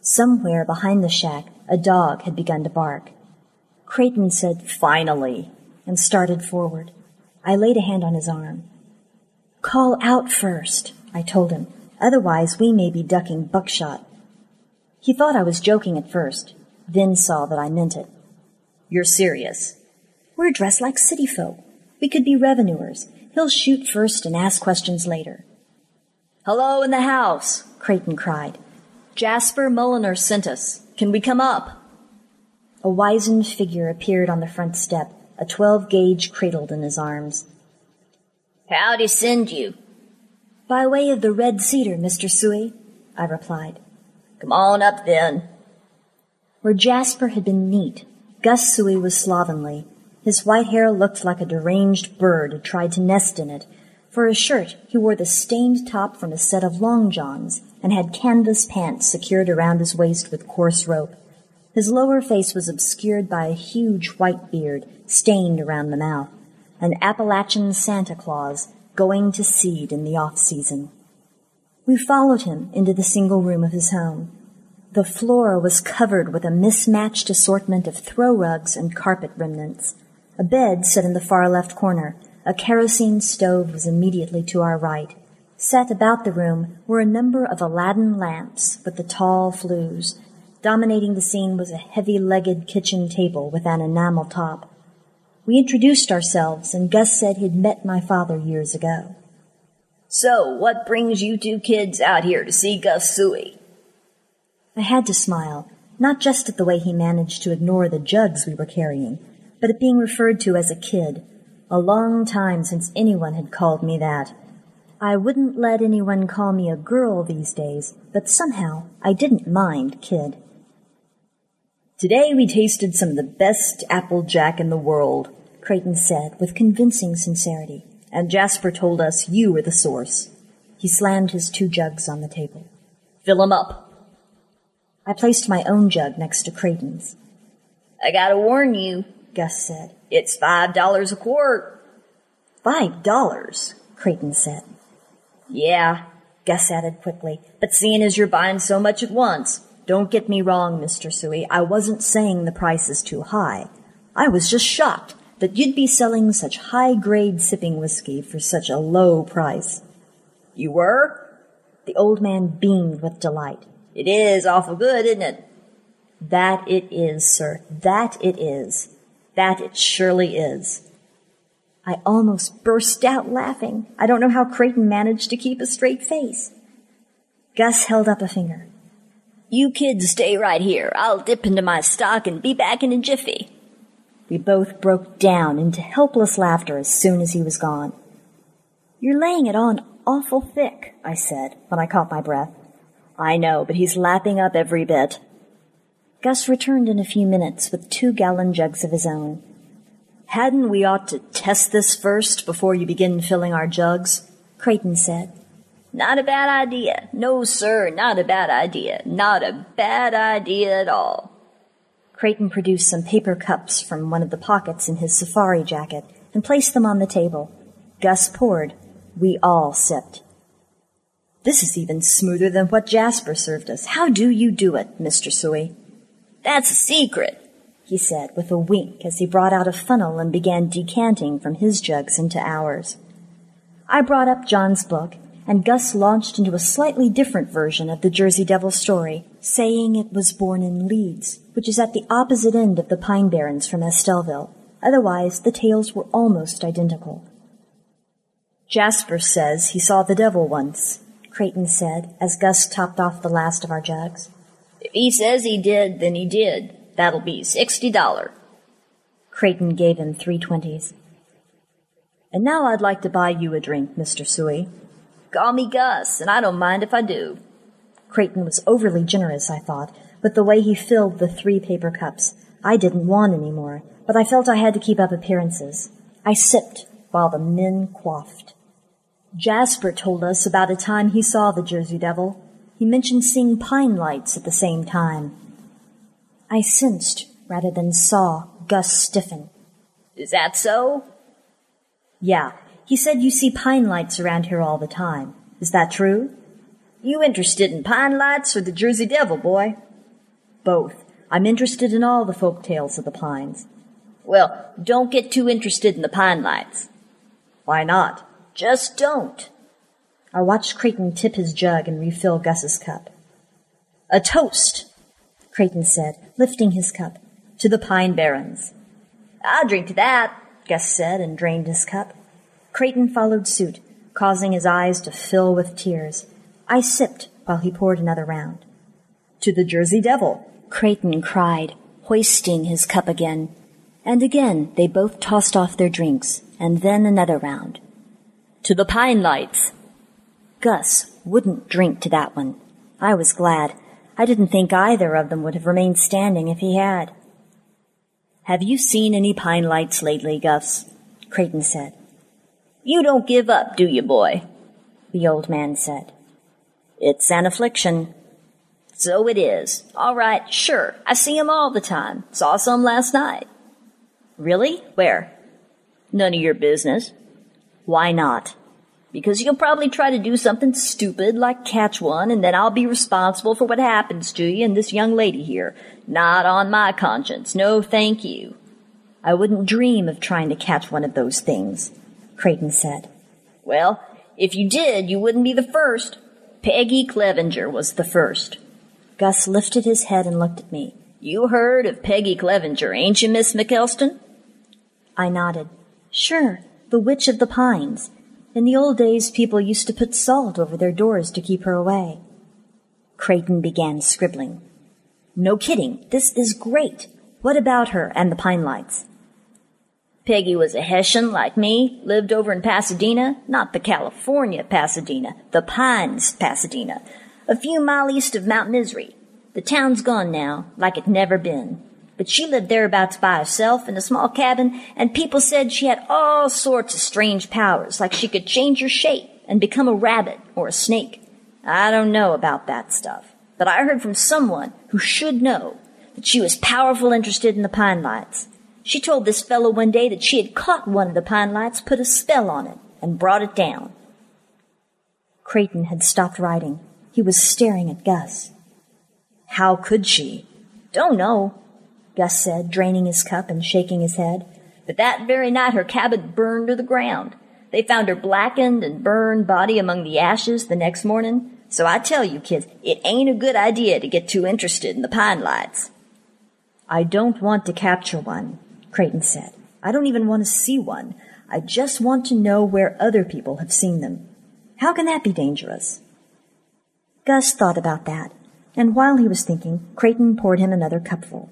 Somewhere behind the shack, a dog had begun to bark. Creighton said, finally, and started forward. I laid a hand on his arm. Call out first, I told him. Otherwise, we may be ducking buckshot. He thought I was joking at first, then saw that I meant it. You're serious. We're dressed like city folk. We could be revenuers. He'll shoot first and ask questions later. Hello in the house, Creighton cried. Jasper Mulliner sent us. Can we come up? A wizened figure appeared on the front step, a twelve gauge cradled in his arms. How'd he send you? By way of the Red Cedar, Mr. Sooy, I replied. Come on up then. Where Jasper had been neat, Gus Sooy was slovenly. His white hair looked like a deranged bird had tried to nest in it. For a shirt, he wore the stained top from a set of long johns and had canvas pants secured around his waist with coarse rope. His lower face was obscured by a huge white beard stained around the mouth an Appalachian Santa Claus going to seed in the off season. We followed him into the single room of his home. The floor was covered with a mismatched assortment of throw rugs and carpet remnants. A bed stood in the far left corner. A kerosene stove was immediately to our right. Set about the room were a number of Aladdin lamps with the tall flues. Dominating the scene was a heavy-legged kitchen table with an enamel top. We introduced ourselves, and Gus said he'd met my father years ago. So, what brings you two kids out here to see Gus Sooy? I had to smile, not just at the way he managed to ignore the jugs we were carrying, but at being referred to as a kid. A long time since anyone had called me that. I wouldn't let anyone call me a girl these days, but somehow I didn't mind kid. Today we tasted some of the best applejack in the world, Creighton said with convincing sincerity, and Jasper told us you were the source. He slammed his two jugs on the table. Fill 'em up. I placed my own jug next to Creighton's. I gotta warn you, Gus said. It's five dollars a quart. Five dollars, Creighton said. Yeah, Gus added quickly, but seeing as you're buying so much at once, don't get me wrong, Mr. Sooy, I wasn't saying the price is too high. I was just shocked that you'd be selling such high-grade sipping whiskey for such a low price. You were? The old man beamed with delight. It is awful good, isn't it? That it is, sir. That it is. That it surely is. I almost burst out laughing. I don't know how Creighton managed to keep a straight face. Gus held up a finger. You kids stay right here. I'll dip into my stock and be back in a jiffy. We both broke down into helpless laughter as soon as he was gone. You're laying it on awful thick, I said when I caught my breath. I know, but he's lapping up every bit. Gus returned in a few minutes with two gallon jugs of his own. Hadn't we ought to test this first before you begin filling our jugs? Creighton said. Not a bad idea. No, sir, not a bad idea. Not a bad idea at all. Creighton produced some paper cups from one of the pockets in his safari jacket and placed them on the table. Gus poured. We all sipped. This is even smoother than what Jasper served us. How do you do it, Mr. Sooy? That's a secret, he said with a wink as he brought out a funnel and began decanting from his jugs into ours. I brought up John's book, and Gus launched into a slightly different version of the Jersey Devil story, saying it was born in Leeds, which is at the opposite end of the Pine Barrens from Estellville. Otherwise, the tales were almost identical. Jasper says he saw the devil once, Creighton said as Gus topped off the last of our jugs. If he says he did, then he did. That'll be sixty dollar. Creighton gave him three twenties. And now I'd like to buy you a drink, Mr. Sooy. Call me Gus, and I don't mind if I do. Creighton was overly generous, I thought, with the way he filled the three paper cups. I didn't want any more, but I felt I had to keep up appearances. I sipped while the men quaffed. Jasper told us about a time he saw the Jersey Devil. He mentioned seeing pine lights at the same time. I sensed, rather than saw, Gus stiffen. Is that so? Yeah. He said you see pine lights around here all the time. Is that true? You interested in pine lights or the Jersey Devil, boy? Both. I'm interested in all the folk tales of the pines. Well, don't get too interested in the pine lights. Why not? Just don't. I watched Creighton tip his jug and refill Gus's cup. A toast, Creighton said, lifting his cup, to the Pine Barrens. I'll drink to that, Gus said and drained his cup. Creighton followed suit, causing his eyes to fill with tears. I sipped while he poured another round. To the Jersey Devil, Creighton cried, hoisting his cup again. And again they both tossed off their drinks, and then another round. To the Pine Lights. Gus wouldn't drink to that one. I was glad. I didn't think either of them would have remained standing if he had. Have you seen any pine lights lately, Gus? Creighton said. You don't give up, do you, boy? The old man said. It's an affliction. So it is. All right, sure. I see 'em all the time. Saw some last night. Really? Where? None of your business. Why not? Because you'll probably try to do something stupid like catch one, and then I'll be responsible for what happens to you and this young lady here. Not on my conscience. No, thank you. I wouldn't dream of trying to catch one of those things, Creighton said. Well, if you did, you wouldn't be the first. Peggy Clevenger was the first. Gus lifted his head and looked at me. You heard of Peggy Clevenger, ain't you, Miss McElston? I nodded. Sure, the Witch of the Pines. In the old days, people used to put salt over their doors to keep her away. Creighton began scribbling. No kidding, this is great. What about her and the Pine Lights? Peggy was a Hessian like me, lived over in Pasadena, not the California Pasadena, the Pines Pasadena, a few mile east of Mount Misery. The town's gone now, like it never been. But she lived thereabouts by herself in a small cabin, and people said she had all sorts of strange powers, like she could change her shape and become a rabbit or a snake. I don't know about that stuff, but I heard from someone who should know that she was powerful interested in the pine lights. She told this fellow one day that she had caught one of the pine lights, put a spell on it, and brought it down. Creighton had stopped writing. He was staring at Gus. How could she? Don't know, Gus said, draining his cup and shaking his head. But that very night her cabin burned to the ground. They found her blackened and burned body among the ashes the next morning. So I tell you, kids, it ain't a good idea to get too interested in the pine lights. I don't want to capture one, Creighton said. I don't even want to see one. I just want to know where other people have seen them. How can that be dangerous? Gus thought about that, and while he was thinking, Creighton poured him another cupful.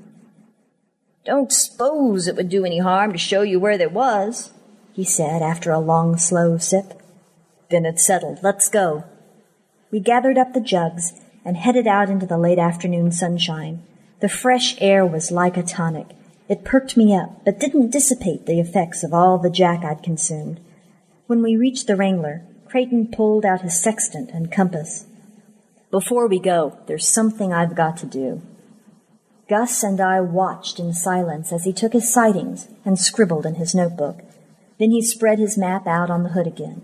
Don't suppose it would do any harm to show you where there was, he said after a long, slow sip. Then it's settled. Let's go. We gathered up the jugs and headed out into the late afternoon sunshine. The fresh air was like a tonic, it perked me up, but didn't dissipate the effects of all the jack I'd consumed. When we reached the Wrangler, Creighton pulled out his sextant and compass. Before we go, there's something I've got to do. Gus and I watched in silence as he took his sightings and scribbled in his notebook. Then he spread his map out on the hood again.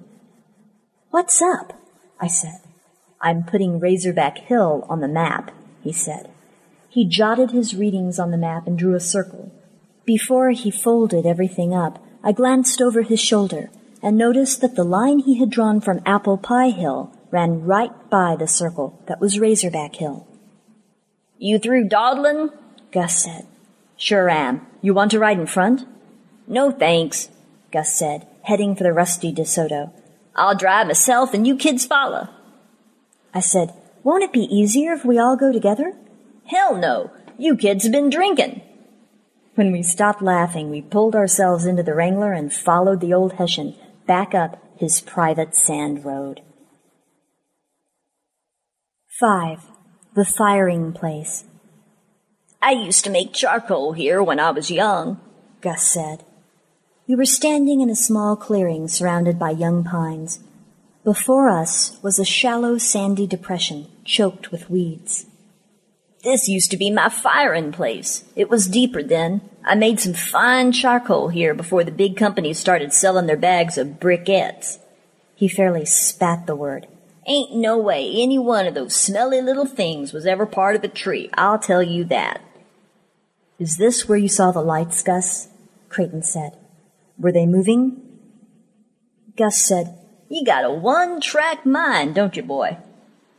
What's up? I said. I'm putting Razorback Hill on the map, he said. He jotted his readings on the map and drew a circle. Before he folded everything up, I glanced over his shoulder and noticed that the line he had drawn from Apple Pie Hill ran right by the circle that was Razorback Hill. You through dawdling? Gus said. Sure am. You want to ride in front? No thanks, Gus said, heading for the rusty DeSoto. I'll drive myself and you kids follow. I said, won't it be easier if we all go together? Hell no! You kids have been drinking! When we stopped laughing, we pulled ourselves into the Wrangler and followed the old Hessian back up his private sand road. 5. The Firing Place I used to make charcoal here when I was young, Gus said. We were standing in a small clearing surrounded by young pines. Before us was a shallow sandy depression choked with weeds. This used to be my firing place. It was deeper then. I made some fine charcoal here before the big companies started selling their bags of briquettes. He fairly spat the word. Ain't no way any one of those smelly little things was ever part of a tree, I'll tell you that. Is this where you saw the lights, Gus? Creighton said. Were they moving? Gus said, You got a one-track mind, don't you, boy?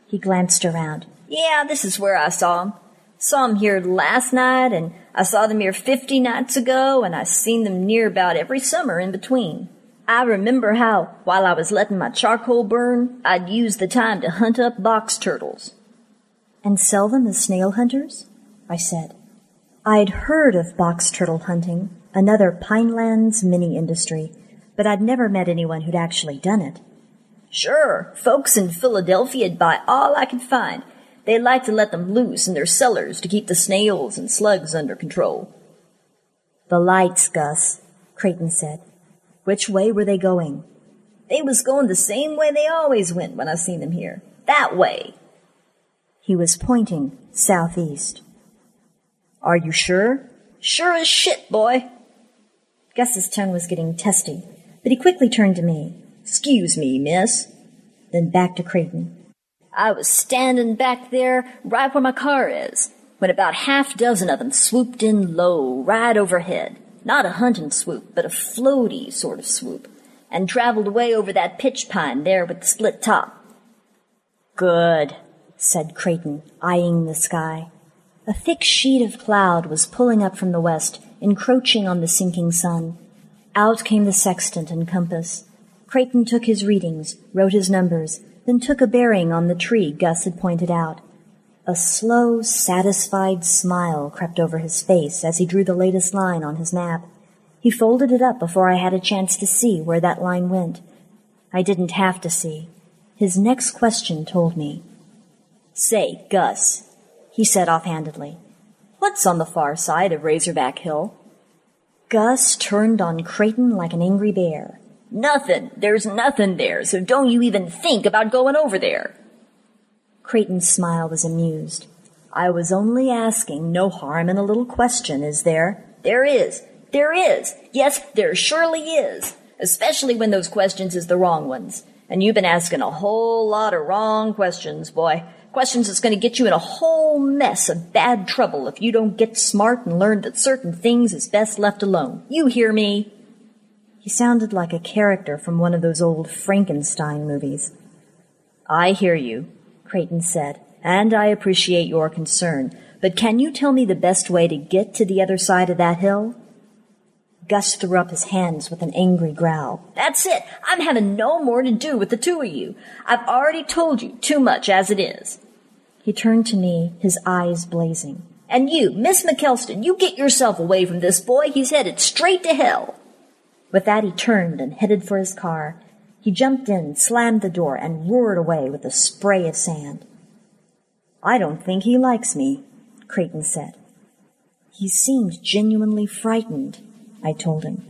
He glanced around. Yeah, this is where I saw 'em. Saw 'em here last night, and I saw them here fifty nights ago, and I seen them near about every summer in between. I remember how, while I was letting my charcoal burn, I'd use the time to hunt up box turtles. And sell them as snail hunters? I said. I'd heard of box turtle hunting, another Pinelands mini industry, but I'd never met anyone who'd actually done it. Sure, folks in Philadelphia'd buy all I could find, they like to let them loose in their cellars to keep the snails and slugs under control. The lights, Gus, Creighton said. Which way were they going? They was going the same way they always went when I seen them here. That way. He was pointing southeast. Are you sure? Sure as shit, boy. Gus's tone was getting testy, but he quickly turned to me. Excuse me, miss. Then back to Creighton. I was standing back there right where my car is when about half dozen of them swooped in low right overhead. Not a hunting swoop, but a floaty sort of swoop, and traveled away over that pitch pine there with the split top. Good, said Creighton, eyeing the sky. A thick sheet of cloud was pulling up from the west, encroaching on the sinking sun. Out came the sextant and compass. Creighton took his readings, wrote his numbers, then took a bearing on the tree Gus had pointed out. A slow, satisfied smile crept over his face as he drew the latest line on his map. He folded it up before I had a chance to see where that line went. I didn't have to see. His next question told me. Say, Gus, he said offhandedly, what's on the far side of Razorback Hill? Gus turned on Creighton like an angry bear. Nothing. There's nothing there, so don't you even think about going over there. Creighton's smile was amused. I was only asking. No harm in a little question, is there? There is. There is. Yes, there surely is. Especially when those questions is the wrong ones. And you've been asking a whole lot of wrong questions, boy. Questions that's going to get you in a whole mess of bad trouble if you don't get smart and learn that certain things is best left alone. You hear me? He sounded like a character from one of those old Frankenstein movies. I hear you, Creighton said, and I appreciate your concern, but can you tell me the best way to get to the other side of that hill? Gus threw up his hands with an angry growl. That's it. I'm having no more to do with the two of you. I've already told you too much as it is. He turned to me, his eyes blazing. And you, Miss McKelston, you get yourself away from this boy. He's headed straight to hell. With that, he turned and headed for his car. He jumped in, slammed the door, and roared away with a spray of sand. I don't think he likes me, Creighton said. He seemed genuinely frightened, I told him.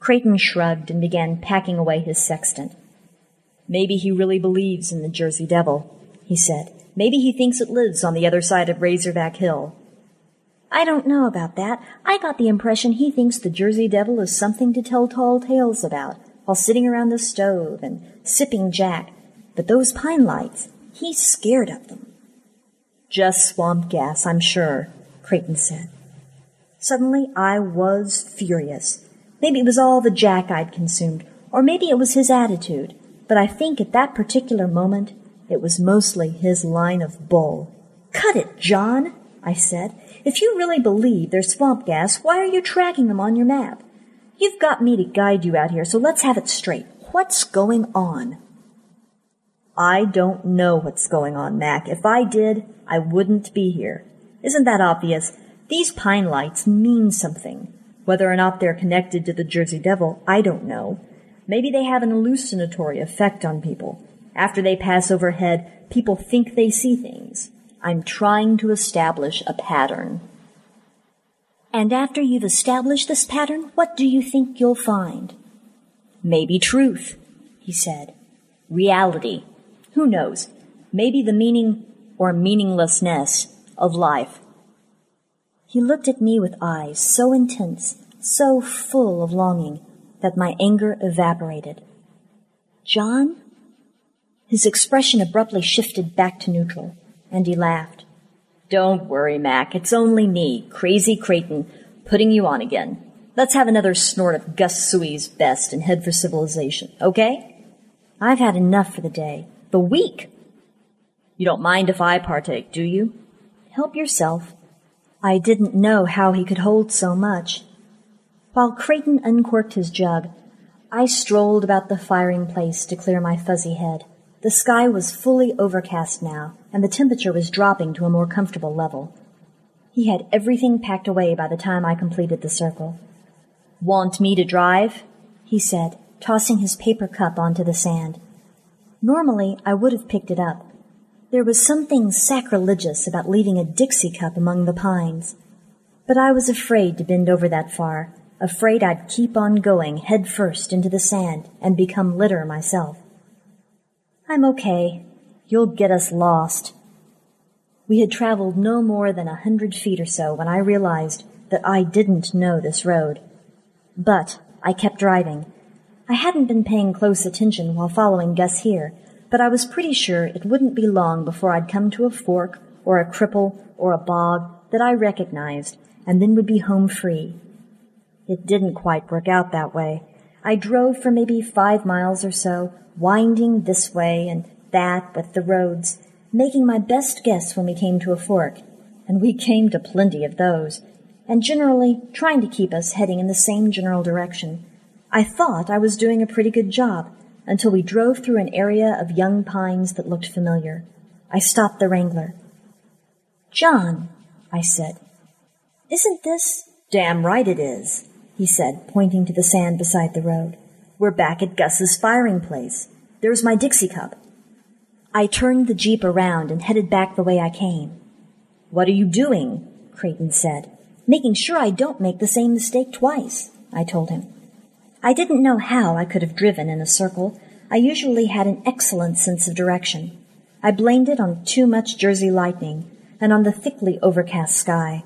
Creighton shrugged and began packing away his sextant. Maybe he really believes in the Jersey Devil, he said. Maybe he thinks it lives on the other side of Razorback Hill. I don't know about that. I got the impression he thinks the Jersey Devil is something to tell tall tales about while sitting around the stove and sipping Jack. But those pine lights, he's scared of them. Just swamp gas, I'm sure, Creighton said. Suddenly I was furious. Maybe it was all the Jack I'd consumed, or maybe it was his attitude, but I think at that particular moment it was mostly his line of bull. Cut it, John, I said. If you really believe there's swamp gas, why are you tracking them on your map? You've got me to guide you out here, so let's have it straight. What's going on? I don't know what's going on, Mac. If I did, I wouldn't be here. Isn't that obvious? These pine lights mean something. Whether or not they're connected to the Jersey Devil, I don't know. Maybe they have an hallucinatory effect on people. After they pass overhead, people think they see things. I'm trying to establish a pattern. And after you've established this pattern, what do you think you'll find? Maybe truth, he said. Reality. Who knows? Maybe the meaning or meaninglessness of life. He looked at me with eyes so intense, so full of longing, that my anger evaporated. John? His expression abruptly shifted back to neutral and he laughed. Don't worry, Mac. It's only me, Crazy Creighton, putting you on again. Let's have another snort of Gus Sooy's best and head for civilization, okay? I've had enough for the day. The week. You don't mind if I partake, do you? Help yourself. I didn't know how he could hold so much. While Creighton uncorked his jug, I strolled about the firing place to clear my fuzzy head. The sky was fully overcast now, and the temperature was dropping to a more comfortable level. He had everything packed away by the time I completed the circle. Want me to drive? he said, tossing his paper cup onto the sand. Normally, I would have picked it up. There was something sacrilegious about leaving a Dixie cup among the pines. But I was afraid to bend over that far, afraid I'd keep on going head first into the sand and become litter myself. I'm okay. You'll get us lost. We had traveled no more than a hundred feet or so when I realized that I didn't know this road. But I kept driving. I hadn't been paying close attention while following Gus here, but I was pretty sure it wouldn't be long before I'd come to a fork or a cripple or a bog that I recognized and then would be home free. It didn't quite work out that way. I drove for maybe five miles or so, winding this way and that with the roads, making my best guess when we came to a fork. And we came to plenty of those, and generally trying to keep us heading in the same general direction. I thought I was doing a pretty good job, until we drove through an area of young pines that looked familiar. I stopped the Wrangler. John, I said, isn't this? Damn right it is, he said, pointing to the sand beside the road. We're back at Gus's firing place. There's my Dixie cup. I turned the Jeep around and headed back the way I came. What are you doing? Creighton said. Making sure I don't make the same mistake twice, I told him. I didn't know how I could have driven in a circle. I usually had an excellent sense of direction. I blamed it on too much Jersey lightning and on the thickly overcast sky.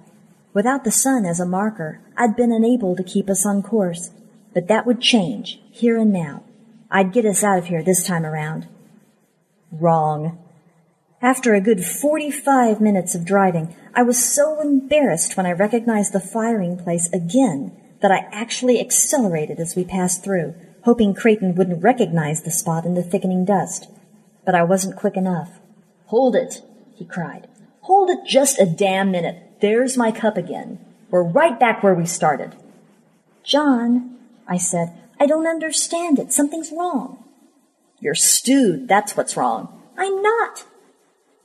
Without the sun as a marker, I'd been unable to keep us on course. But that would change, here and now. I'd get us out of here this time around. Wrong. After a good 45 minutes of driving, I was so embarrassed when I recognized the firing place again that I actually accelerated as we passed through, hoping Creighton wouldn't recognize the spot in the thickening dust. But I wasn't quick enough. Hold it, he cried. Hold it just a damn minute. There's my cup again. We're right back where we started. John, I said, I don't understand it. Something's wrong. You're stewed. That's what's wrong. I'm not.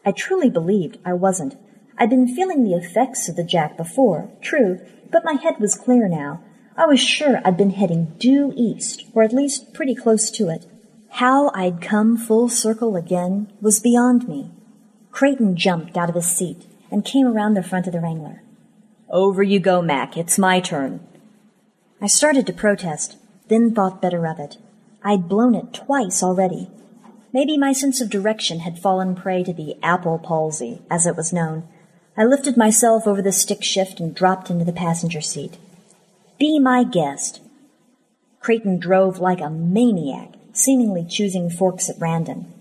I truly believed I wasn't. I'd been feeling the effects of the jack before, true, but my head was clear now. I was sure I'd been heading due east, or at least pretty close to it. How I'd come full circle again was beyond me. Creighton jumped out of his seat and came around the front of the Wrangler. Over you go, Mac. It's my turn. I started to protest, then thought better of it. I'd blown it twice already. Maybe my sense of direction had fallen prey to the apple palsy, as it was known, I lifted myself over the stick shift and dropped into the passenger seat. Be my guest. Creighton drove like a maniac, seemingly choosing forks at random.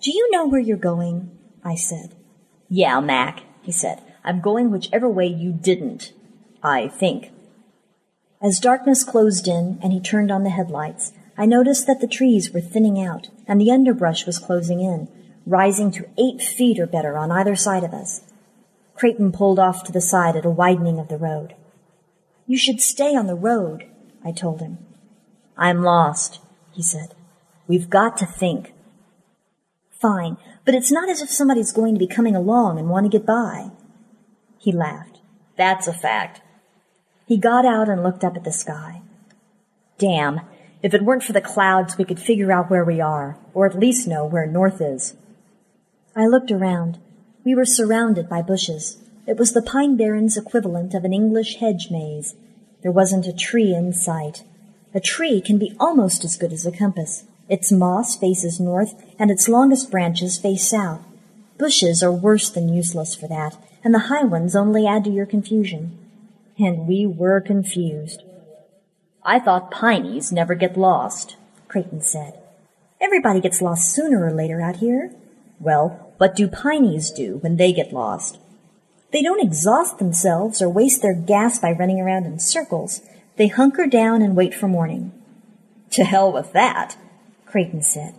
Do you know where you're going? I said. Yeah, Mac, he said. I'm going whichever way you didn't. I think. As darkness closed in and he turned on the headlights, I noticed that the trees were thinning out and the underbrush was closing in, rising to eight feet or better on either side of us. Creighton pulled off to the side at a widening of the road. You should stay on the road, I told him. I'm lost, he said. We've got to think. Fine, but it's not as if somebody's going to be coming along and want to get by. He laughed. That's a fact. He got out and looked up at the sky. Damn, if it weren't for the clouds, we could figure out where we are, or at least know where north is. I looked around. We were surrounded by bushes. It was the Pine Barrens equivalent of an English hedge maze. There wasn't a tree in sight. A tree can be almost as good as a compass. Its moss faces north, and its longest branches face south. Bushes are worse than useless for that, and the high ones only add to your confusion. And we were confused. I thought pineys never get lost, Creighton said. Everybody gets lost sooner or later out here. Well, what do pineys do when they get lost? They don't exhaust themselves or waste their gas by running around in circles. They hunker down and wait for morning. To hell with that, Creighton said.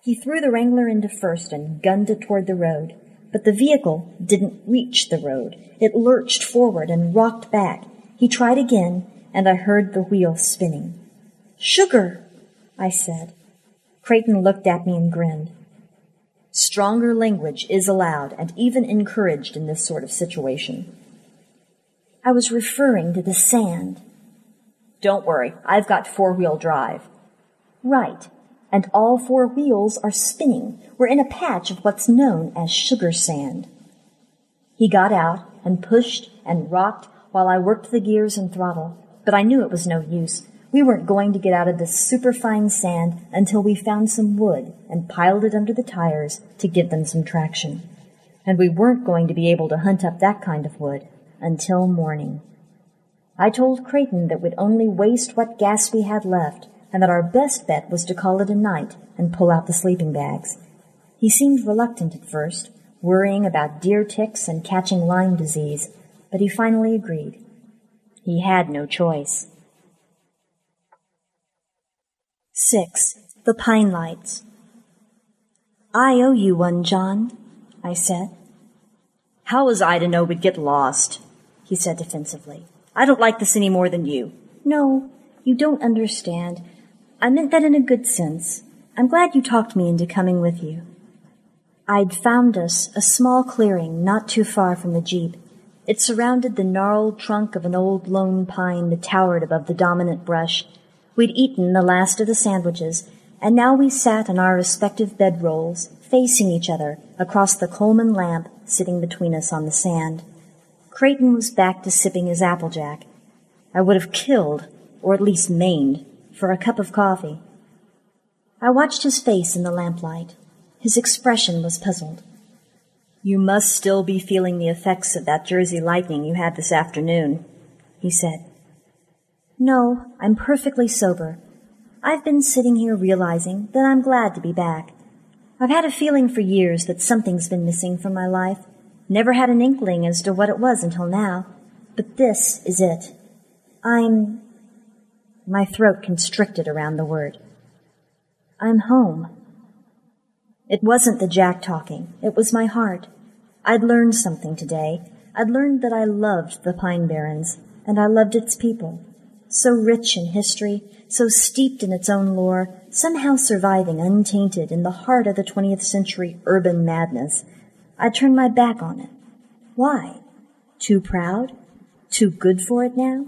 He threw the Wrangler into first and gunned it toward the road, but the vehicle didn't reach the road. It lurched forward and rocked back. He tried again, and I heard the wheel spinning. Sugar, I said. Creighton looked at me and grinned. Stronger language is allowed and even encouraged in this sort of situation. I was referring to the sand. Don't worry, I've got four-wheel drive. Right, and all four wheels are spinning. We're in a patch of what's known as sugar sand. He got out and pushed and rocked while I worked the gears and throttle, but I knew it was no use. We weren't going to get out of this superfine sand until we found some wood and piled it under the tires to give them some traction. And we weren't going to be able to hunt up that kind of wood until morning. I told Creighton that we'd only waste what gas we had left and that our best bet was to call it a night and pull out the sleeping bags. He seemed reluctant at first, worrying about deer ticks and catching Lyme disease, but he finally agreed. He had no choice. 6. The Pine Lights I owe you one, John, I said. How was I to know we'd get lost? He said defensively. I don't like this any more than you. No, you don't understand. I meant that in a good sense. I'm glad you talked me into coming with you. I'd found us a small clearing not too far from the jeep. It surrounded the gnarled trunk of an old lone pine that towered above the dominant brush. We'd eaten the last of the sandwiches, and now we sat on our respective bedrolls, facing each other across the Coleman lamp sitting between us on the sand. Creighton was back to sipping his applejack. I would have killed, or at least maimed, for a cup of coffee. I watched his face in the lamplight. His expression was puzzled. You must still be feeling the effects of that Jersey lightning you had this afternoon, he said. No, I'm perfectly sober. I've been sitting here realizing that I'm glad to be back. I've had a feeling for years that something's been missing from my life. Never had an inkling as to what it was until now. But this is it. I'm. My throat constricted around the word. I'm home. It wasn't the Jack talking. It was my heart. I'd learned something today. I'd learned that I loved the Pine Barrens, and I loved its people. So rich in history, so steeped in its own lore, somehow surviving untainted in the heart of the 20th century urban madness, I turned my back on it. Why? Too proud? Too good for it now?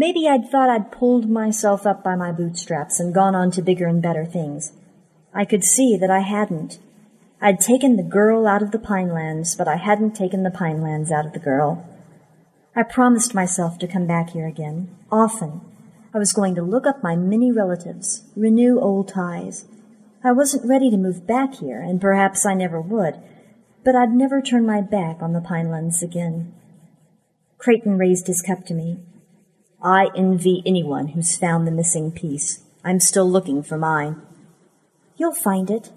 Maybe I'd thought I'd pulled myself up by my bootstraps and gone on to bigger and better things. I could see that I hadn't. I'd taken the girl out of the Pinelands, but I hadn't taken the Pinelands out of the girl. I promised myself to come back here again, often. I was going to look up my many relatives, renew old ties. I wasn't ready to move back here, and perhaps I never would, but I'd never turn my back on the Pinelands again. Creighton raised his cup to me. I envy anyone who's found the missing piece. I'm still looking for mine. You'll find it,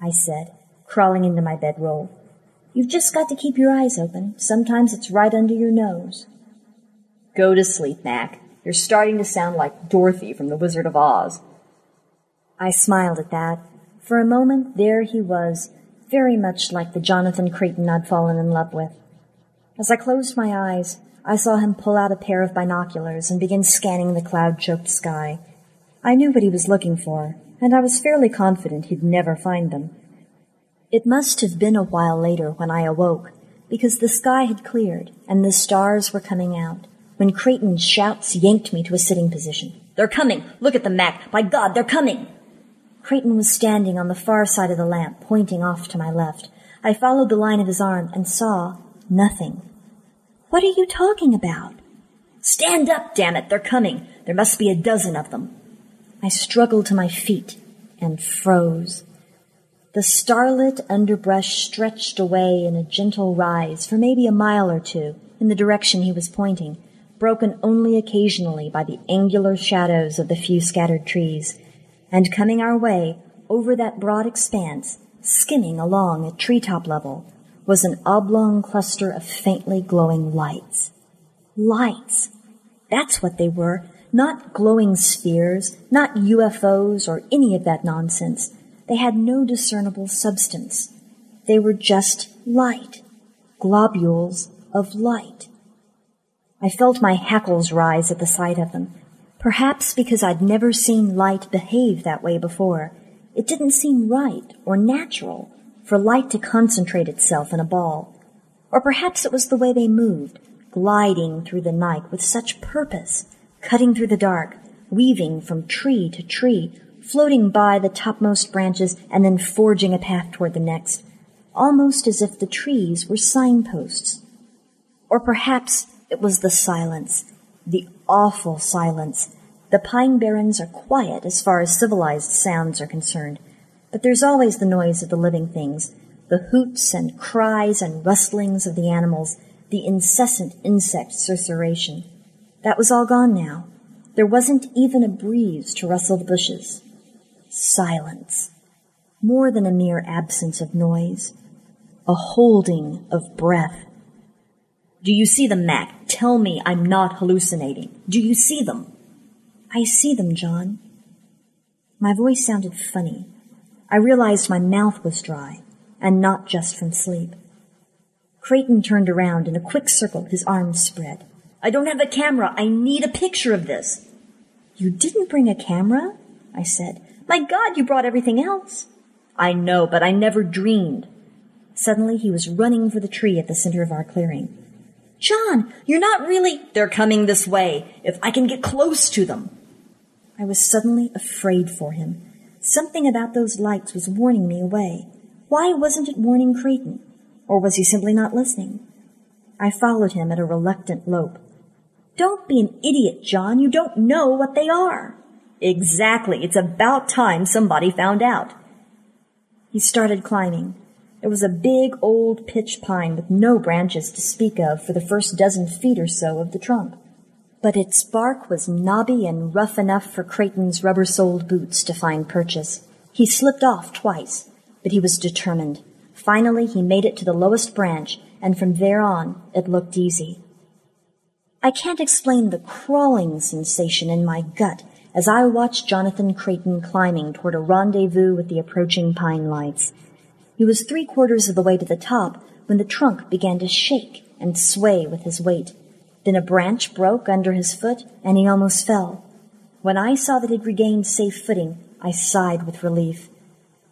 I said crawling into my bedroll. You've just got to keep your eyes open. Sometimes it's right under your nose. Go to sleep, Mac. You're starting to sound like Dorothy from The Wizard of Oz. I smiled at that. For a moment, there he was, very much like the Jonathan Creighton I'd fallen in love with. As I closed my eyes, I saw him pull out a pair of binoculars and begin scanning the cloud-choked sky. I knew what he was looking for, and I was fairly confident he'd never find them. It must have been a while later when I awoke, because the sky had cleared and the stars were coming out, when Creighton's shouts yanked me to a sitting position. They're coming! Look at the Mac! By God, they're coming! Creighton was standing on the far side of the lamp, pointing off to my left. I followed the line of his arm and saw nothing. What are you talking about? Stand up, damn it! They're coming! There must be a dozen of them. I struggled to my feet and froze. The starlit underbrush stretched away in a gentle rise for maybe a mile or two in the direction he was pointing, broken only occasionally by the angular shadows of the few scattered trees. And coming our way over that broad expanse, skimming along at treetop level, was an oblong cluster of faintly glowing lights. Lights! That's what they were. Not glowing spheres, not UFOs or any of that nonsense. They had no discernible substance. They were just light, globules of light. I felt my hackles rise at the sight of them. Perhaps because I'd never seen light behave that way before. It didn't seem right or natural for light to concentrate itself in a ball. Or perhaps it was the way they moved, gliding through the night with such purpose, cutting through the dark, weaving from tree to tree, floating by the topmost branches and then forging a path toward the next, almost as if the trees were signposts. Or perhaps it was the silence, the awful silence. The pine barrens are quiet as far as civilized sounds are concerned, but there's always the noise of the living things, the hoots and cries and rustlings of the animals, the incessant insect susurration. That was all gone now. There wasn't even a breeze to rustle the bushes. Silence. More than a mere absence of noise. A holding of breath. Do you see them, Mac? Tell me I'm not hallucinating. Do you see them? I see them, John. My voice sounded funny. I realized my mouth was dry, and not just from sleep. Creighton turned around in a quick circle, his arms spread. I don't have a camera. I need a picture of this. You didn't bring a camera? I said. My God, you brought everything else. I know, but I never dreamed. Suddenly he was running for the tree at the center of our clearing. John, you're not really. They're coming this way. If I can get close to them. I was suddenly afraid for him. Something about those lights was warning me away. Why wasn't it warning Creighton? Or was he simply not listening? I followed him at a reluctant lope. Don't be an idiot, John. You don't know what they are. Exactly. It's about time somebody found out. He started climbing. It was a big old pitch pine with no branches to speak of for the first dozen feet or so of the trunk. But its bark was knobby and rough enough for Creighton's rubber-soled boots to find purchase. He slipped off twice, but he was determined. Finally, he made it to the lowest branch, and from there on, it looked easy. I can't explain the crawling sensation in my gut as I watched Jonathan Creighton climbing toward a rendezvous with the approaching pine lights. He was three quarters of the way to the top when the trunk began to shake and sway with his weight. Then a branch broke under his foot and he almost fell. When I saw that he'd regained safe footing, I sighed with relief.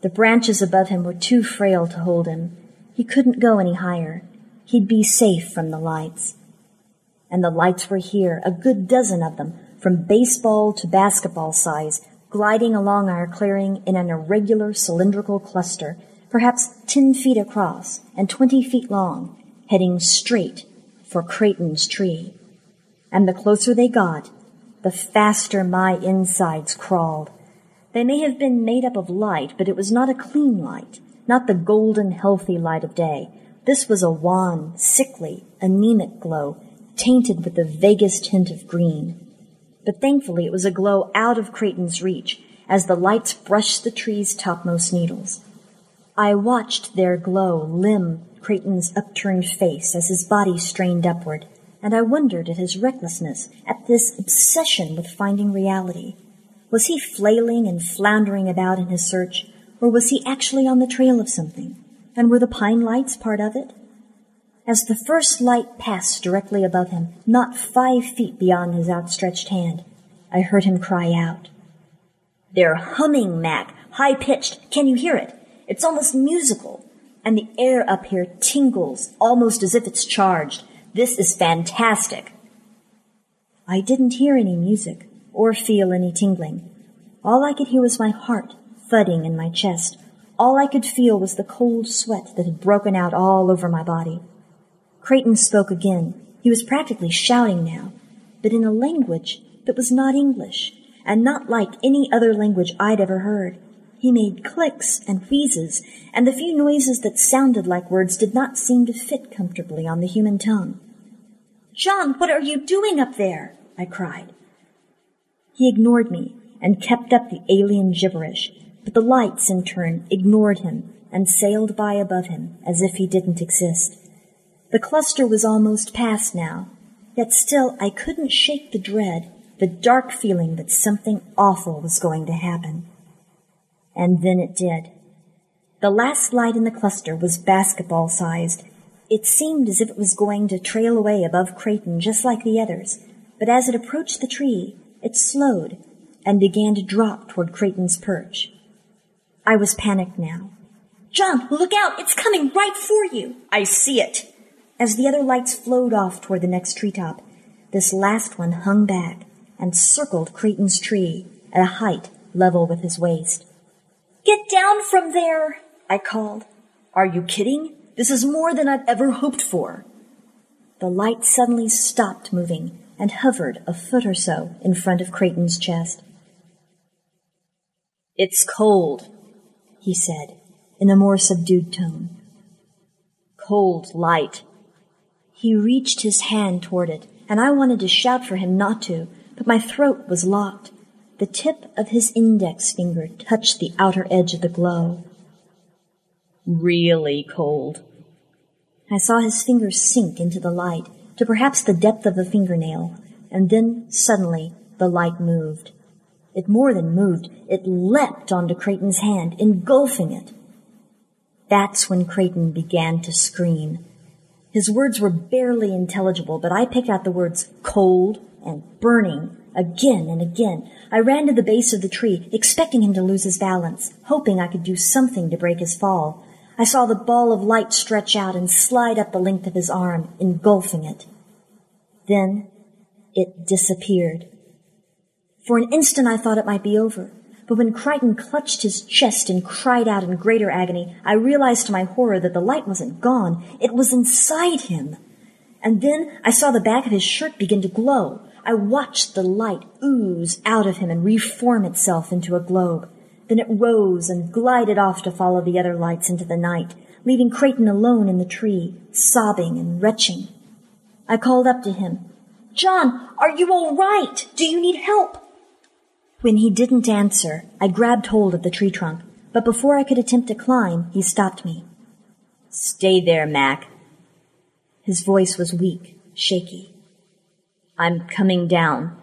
The branches above him were too frail to hold him. He couldn't go any higher. He'd be safe from the lights. And the lights were here, a good dozen of them, from baseball to basketball size, gliding along our clearing in an irregular cylindrical cluster, perhaps ten feet across and twenty feet long, heading straight for Creighton's tree. And the closer they got, the faster my insides crawled. They may have been made up of light, but it was not a clean light, not the golden, healthy light of day. This was a wan, sickly, anemic glow, tainted with the vaguest hint of green. But thankfully it was a glow out of Creighton's reach as the lights brushed the tree's topmost needles. I watched their glow limn Creighton's upturned face as his body strained upward, and I wondered at his recklessness, at this obsession with finding reality. Was he flailing and floundering about in his search, or was he actually on the trail of something? And were the pine lights part of it? As the first light passed directly above him, not five feet beyond his outstretched hand, I heard him cry out. They're humming, Mac, high pitched. Can you hear it? It's almost musical. And the air up here tingles almost as if it's charged. This is fantastic. I didn't hear any music, or feel any tingling. All I could hear was my heart thudding in my chest. All I could feel was the cold sweat that had broken out all over my body. Creighton spoke again. He was practically shouting now, but in a language that was not English, and not like any other language I'd ever heard. He made clicks and wheezes, and the few noises that sounded like words did not seem to fit comfortably on the human tongue. John, what are you doing up there? I cried. He ignored me and kept up the alien gibberish, but the lights in turn ignored him and sailed by above him as if he didn't exist. The cluster was almost past now, yet still I couldn't shake the dread, the dark feeling that something awful was going to happen. And then it did. The last light in the cluster was basketball sized. It seemed as if it was going to trail away above Creighton just like the others, but as it approached the tree, it slowed and began to drop toward Creighton's perch. I was panicked now. John, look out! It's coming right for you! I see it! As the other lights flowed off toward the next treetop, this last one hung back and circled Creighton's tree at a height level with his waist. Get down from there! I called. Are you kidding? This is more than I've ever hoped for. The light suddenly stopped moving and hovered a foot or so in front of Creighton's chest. It's cold, he said in a more subdued tone. Cold light. He reached his hand toward it, and I wanted to shout for him not to, but my throat was locked. The tip of his index finger touched the outer edge of the glow. Really cold. I saw his fingers sink into the light to perhaps the depth of a fingernail, and then suddenly the light moved. It more than moved, it leapt onto Creighton's hand, engulfing it. That's when Creighton began to scream. His words were barely intelligible, but I picked out the words cold and burning again and again. I ran to the base of the tree, expecting him to lose his balance, hoping I could do something to break his fall. I saw the ball of light stretch out and slide up the length of his arm, engulfing it. Then it disappeared. For an instant I thought it might be over, but when Creighton clutched his chest and cried out in greater agony, I realized to my horror that the light wasn't gone, it was inside him. And then I saw the back of his shirt begin to glow. I watched the light ooze out of him and reform itself into a globe. Then it rose and glided off to follow the other lights into the night, leaving Creighton alone in the tree, sobbing and retching. I called up to him. John, are you all right? Do you need help? When he didn't answer, I grabbed hold of the tree trunk, but before I could attempt to climb, he stopped me. Stay there, Mac. His voice was weak, shaky. I'm coming down.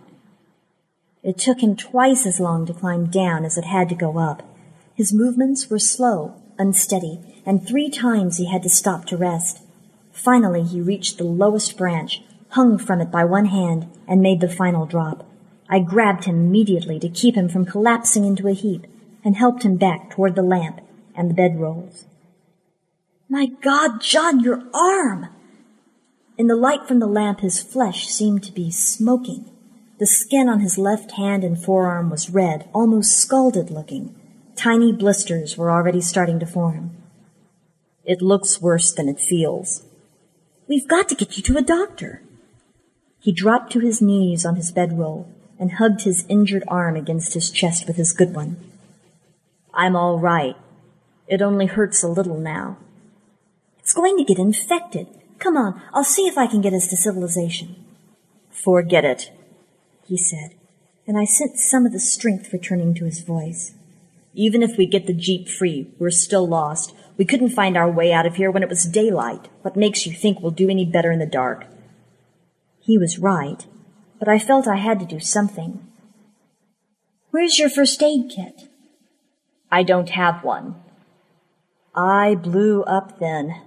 It took him twice as long to climb down as it had to go up. His movements were slow, unsteady, and three times he had to stop to rest. Finally, he reached the lowest branch, hung from it by one hand, and made the final drop. I grabbed him immediately to keep him from collapsing into a heap, and helped him back toward the lamp and the bedrolls. My God, John, your arm! In the light from the lamp, his flesh seemed to be smoking. The skin on his left hand and forearm was red, almost scalded looking. Tiny blisters were already starting to form. It looks worse than it feels. We've got to get you to a doctor. He dropped to his knees on his bedroll and hugged his injured arm against his chest with his good one. I'm all right. It only hurts a little now. It's going to get infected. Come on, I'll see if I can get us to civilization. Forget it he said, and I sensed some of the strength returning to his voice. Even if we get the jeep free, we're still lost. We couldn't find our way out of here when it was daylight. What makes you think we'll do any better in the dark? He was right, but I felt I had to do something. Where's your first aid kit? I don't have one. I blew up then.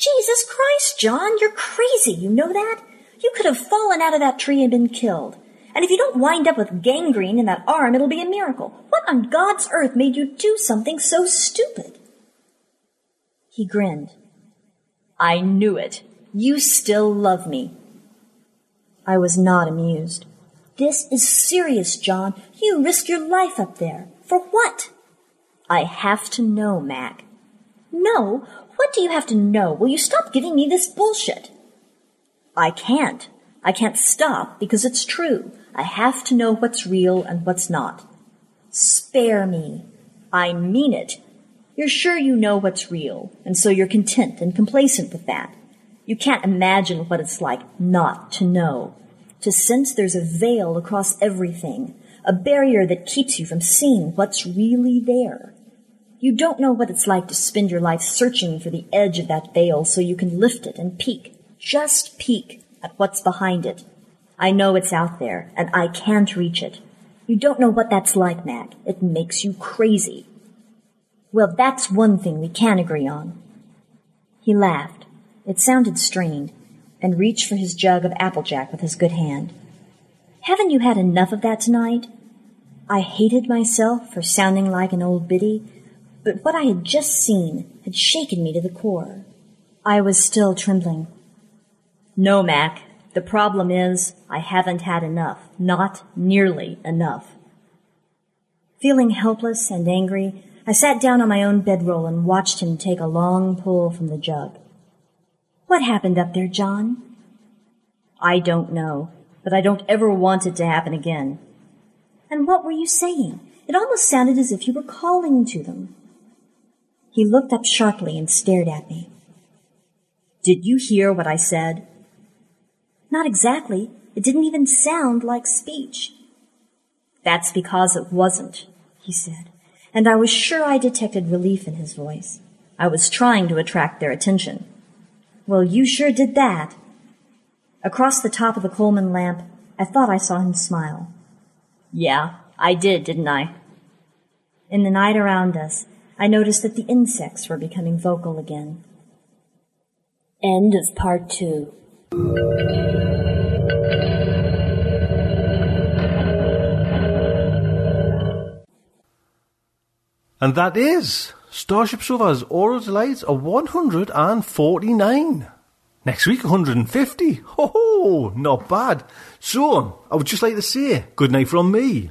Jesus Christ, John, you're crazy. You know that? You could have fallen out of that tree and been killed. And if you don't wind up with gangrene in that arm, it'll be a miracle. What on God's earth made you do something so stupid? He grinned. I knew it. You still love me. I was not amused. This is serious, John. You risk your life up there. For what? I have to know, Mac. No? What do you have to know? Will you stop giving me this bullshit? I can't. I can't stop because it's true. I have to know what's real and what's not. Spare me. I mean it. You're sure you know what's real, and so you're content and complacent with that. You can't imagine what it's like not to know. To sense there's a veil across everything, a barrier that keeps you from seeing what's really there. You don't know what it's like to spend your life searching for the edge of that veil so you can lift it and peek just peek at what's behind it. I know it's out there, and I can't reach it. You don't know what that's like, Mac. It makes you crazy. Well, that's one thing we can agree on. He laughed. It sounded strained, and reached for his jug of applejack with his good hand. Haven't you had enough of that tonight? I hated myself for sounding like an old biddy, but what I had just seen had shaken me to the core. I was still trembling. No, Mac. The problem is I haven't had enough. Not nearly enough. Feeling helpless and angry, I sat down on my own bedroll and watched him take a long pull from the jug. What happened up there, John? I don't know, but I don't ever want it to happen again. And what were you saying? It almost sounded as if you were calling to them. He looked up sharply and stared at me. Did you hear what I said? Not exactly. It didn't even sound like speech. That's because it wasn't, he said, and I was sure I detected relief in his voice. I was trying to attract their attention. Well, you sure did that. Across the top of the Coleman lamp, I thought I saw him smile. Yeah, I did, didn't I? In the night around us, I noticed that the insects were becoming vocal again. End of part two. And that is StarShipSofa's Aural Delights of 149. Next week, 150. Ho ho, not bad. So, I would just like to say good night from me.